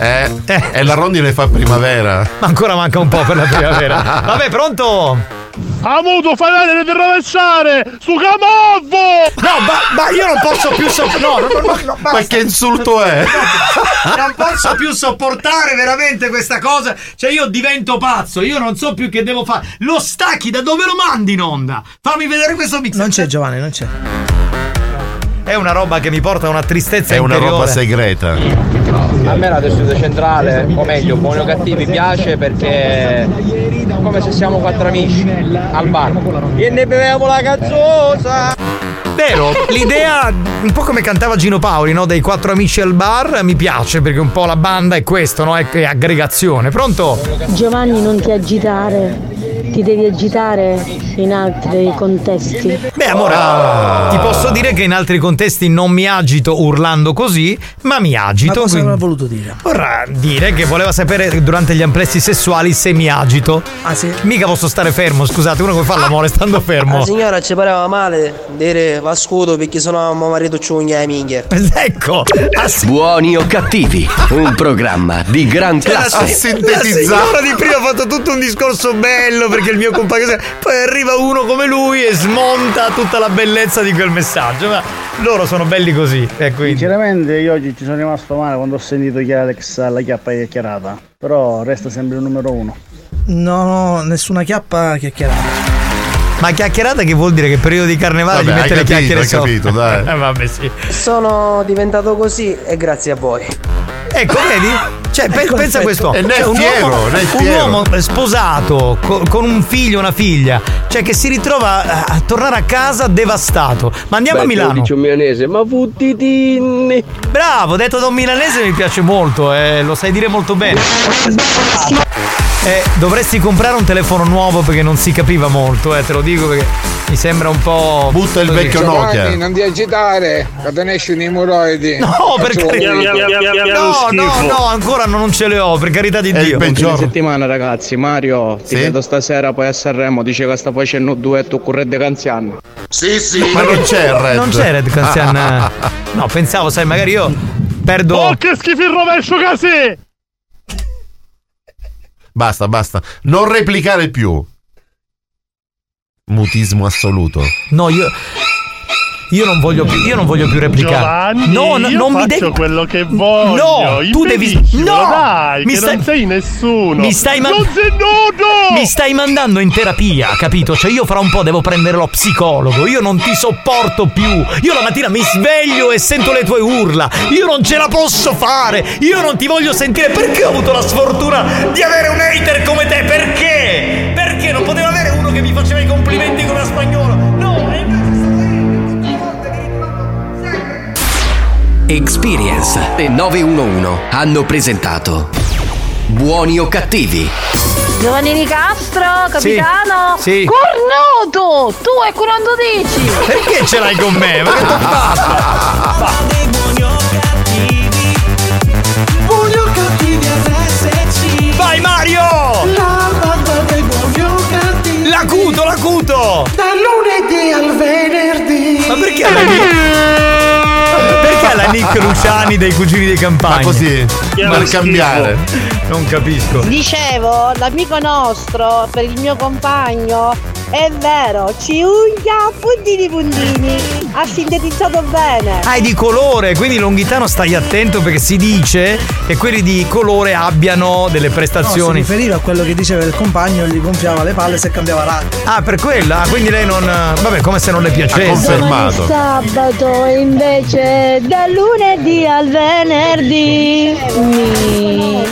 Eh, e la rondine fa primavera. Ma ancora manca un po' per la primavera. Vabbè, pronto? Amuto, fai vedere di rovesciare! Su Camorvo! No, ma, ma io non posso più sopportare. No, no, no, no, Ma che insulto è? Non posso più sopportare veramente questa cosa. Cioè, io divento pazzo. Io non so più che devo fare. Lo stacchi da dove lo mandi in onda? Fammi vedere questo mix. Non c'è Giovanni, non c'è. È una roba che mi porta a una tristezza È una interiore. roba segreta. A me la tessuto centrale, o meglio, buoni o cattivi, piace perché è come se siamo quattro amici al bar. E ne beviamo la cazzosa! Vero, l'idea, un po' come cantava Gino Paoli, no? Dei quattro amici al bar, mi piace perché un po' la banda è questo, no? È, è aggregazione. Pronto? Giovanni, non ti agitare, ti devi agitare in altri contesti. Beh, amore, ti posso dire che in altri contesti non mi agito urlando così, ma mi agito. Ma cosa quindi- aveva voluto dire? Vorrà dire che voleva sapere durante gli amplessi sessuali se mi agito. Ah, sì? Mica posso stare fermo, scusate, uno come fa l'amore stando fermo. La signora ci pareva male dire va scudo perché sennò mio marito ci unghia minchia. *laughs* Ecco, Buoni o cattivi, un programma di gran La classe. signora di prima ha fatto tutto un discorso bello perché il mio compagno. Poi arriva uno come lui e smonta tutta la bellezza di quel messaggio. Ma loro sono belli così. E quindi. Sinceramente io oggi ci sono rimasto male quando ho sentito che Alex ha la chiappa chiacchierata. Però resta sempre il numero uno. No, nessuna chiappa chiacchierata. Ma chiacchierata che vuol dire che periodo di carnevale Vabbè, gli hai mette le capito, chiacchiere hai sopra. capito, dai. Eh, *laughs* vabbè, sì. Sono diventato così e grazie a voi. Ecco, vedi? Cioè, pe- Ecco, pensa a questo. è Cioè, un fiero, uomo, un uomo sposato co- con un figlio, una figlia, cioè che si ritrova a, a tornare a casa devastato. Ma andiamo Beh, a Milano. dice un milanese, ma futtitinni. Bravo, detto da un milanese mi piace molto, eh, lo sai dire molto bene. Eh, dovresti comprare un telefono nuovo perché non si capiva molto, eh, te lo dico perché mi sembra un po'. Butta il così. Giovanni, non ti agitare, che te ne escono i moroidi. No, per carità. No, no, no, ancora no, non ce le ho, per carità di Dio. Fine settimana ragazzi, Mario, ti Sì? vedo stasera poi a Sanremo, dice che sta facendo un duetto con Red Canziano. Sì, sì. Ma non c'è Red. Non c'è Red Canzian. *laughs* No, pensavo, sai, magari io perdo. Oh, che schifo il rovescio, casi! Basta, basta. Non replicare più. Mutismo assoluto. No, io. Io non voglio più, io non voglio più replicare. Giovanni, no, no, non mi faccio devi. quello che voglio. No, tu devi. No! dai, mi stai, non sei nessuno. Mi stai man- Non sei nudo! Mi stai mandando in terapia, capito? Cioè, io fra un po' devo prendere lo psicologo. Io non ti sopporto più. Io la mattina mi sveglio e sento le tue urla. Io non ce la posso fare. Io non ti voglio sentire. Perché ho avuto la sfortuna di avere un hater come te? Perché? Perché non potevo avere uno che mi faceva i complimenti come a spagnolo? Experience e 911 hanno presentato Buoni o cattivi? Giovanni Nicastro, capitano. Sì, sì. Cornuto! Tu e quando dici? Perché ce l'hai con me? Ma che t'ho *laughs* fatto? Buoni o cattivi RSC Vai Mario! La banda dei buoni o cattivi L'acuto, l'acuto! Dal lunedì al venerdì Ma perché la Perché la Nick Luciani dei cugini dei campagni? Ma così, per cambiare. Non capisco. Dicevo, l'amico nostro per il mio compagno è vero, ci unghia puntini puntini. Ha sintetizzato bene. Ah, è di colore, quindi Longhitano stai attento perché si dice che quelli di colore abbiano delle No, si prestazioni. riferiva a quello che diceva il compagno, gli gonfiava le palle se cambiava radio. ah, per quella? Ah, quindi lei non. Vabbè, come se non le piacesse. Sabato invece dal lunedì al venerdì. Mi.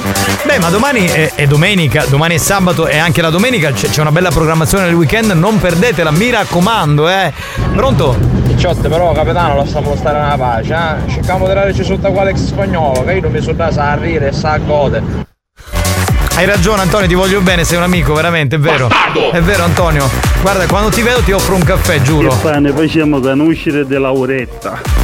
Beh, ma domani è, è domenica, domani è sabato e anche la domenica c'è, c'è una bella programmazione nel weekend, non perdetela, mi raccomando, eh. Pronto? Picciotte però capitano lasciamo stare una pace, eh. Cerchiamo di darci sotto quale ex spagnolo, che io non mi sono da sa a ridere e sa a gode. Hai ragione Antonio, ti voglio bene, sei un amico, veramente, è vero. È vero Antonio. Guarda, quando ti vedo ti offro un caffè, giuro. Che pane facciamo da uscire di Lauretta.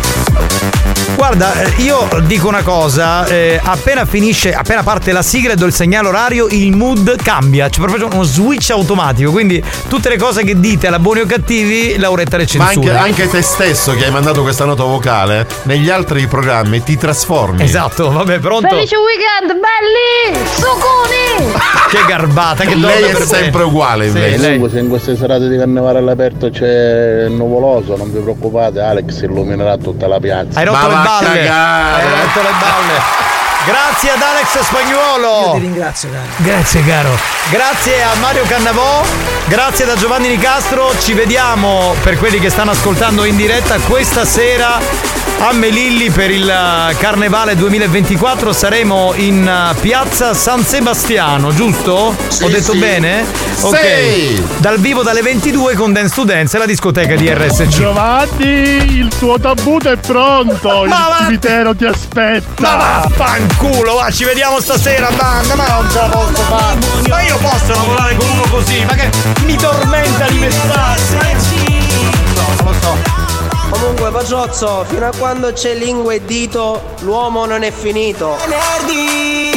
Guarda, eh, io dico una cosa, eh, appena finisce, appena parte la sigla e do il segnale orario, il mood cambia, c'è proprio uno switch automatico, quindi tutte le cose che dite alla buoni o cattivi, Lauretta le Ma anche, censura. anche te stesso che hai mandato questa nota vocale, negli altri programmi ti trasformi. Esatto, vabbè, pronto? Felice weekend, belli! Sucuni! *laughs* Che garbata, che Lei donna è per te. sempre uguale Sì, invece. lei- Comunque, se in queste serate di carnevale all'aperto c'è il nuvoloso, non vi preoccupate, Alex illuminerà tutta la piazza. Hai rotto le balle. Hai rotto le balle. Grazie ad Alex Spagnuolo. Io ti ringrazio, caro. Grazie caro. Grazie a Mario Cannavò. Grazie da Giovanni Nicastro. Ci vediamo per quelli che stanno ascoltando in diretta questa sera a Melilli per il eh, Carnevale 2024. Saremo in eh, piazza San Sebastiano, giusto? Ho detto sì. bene? Sì. Dal vivo dalle 22 con Dance to Dance e la discoteca di RSC. Giovanni, il tuo tabut è pronto, il Ma va- cimitero ti aspetta. Ma vaffanculo, va, ci vediamo stasera, banda, ma non ce la posso fare. Ma io posso lavorare con uno così, ma che mi tormenta di messaggi. No, non lo so. Comunque, Paciozzo, fino a quando c'è lingua e dito, l'uomo non è finito. Venerdì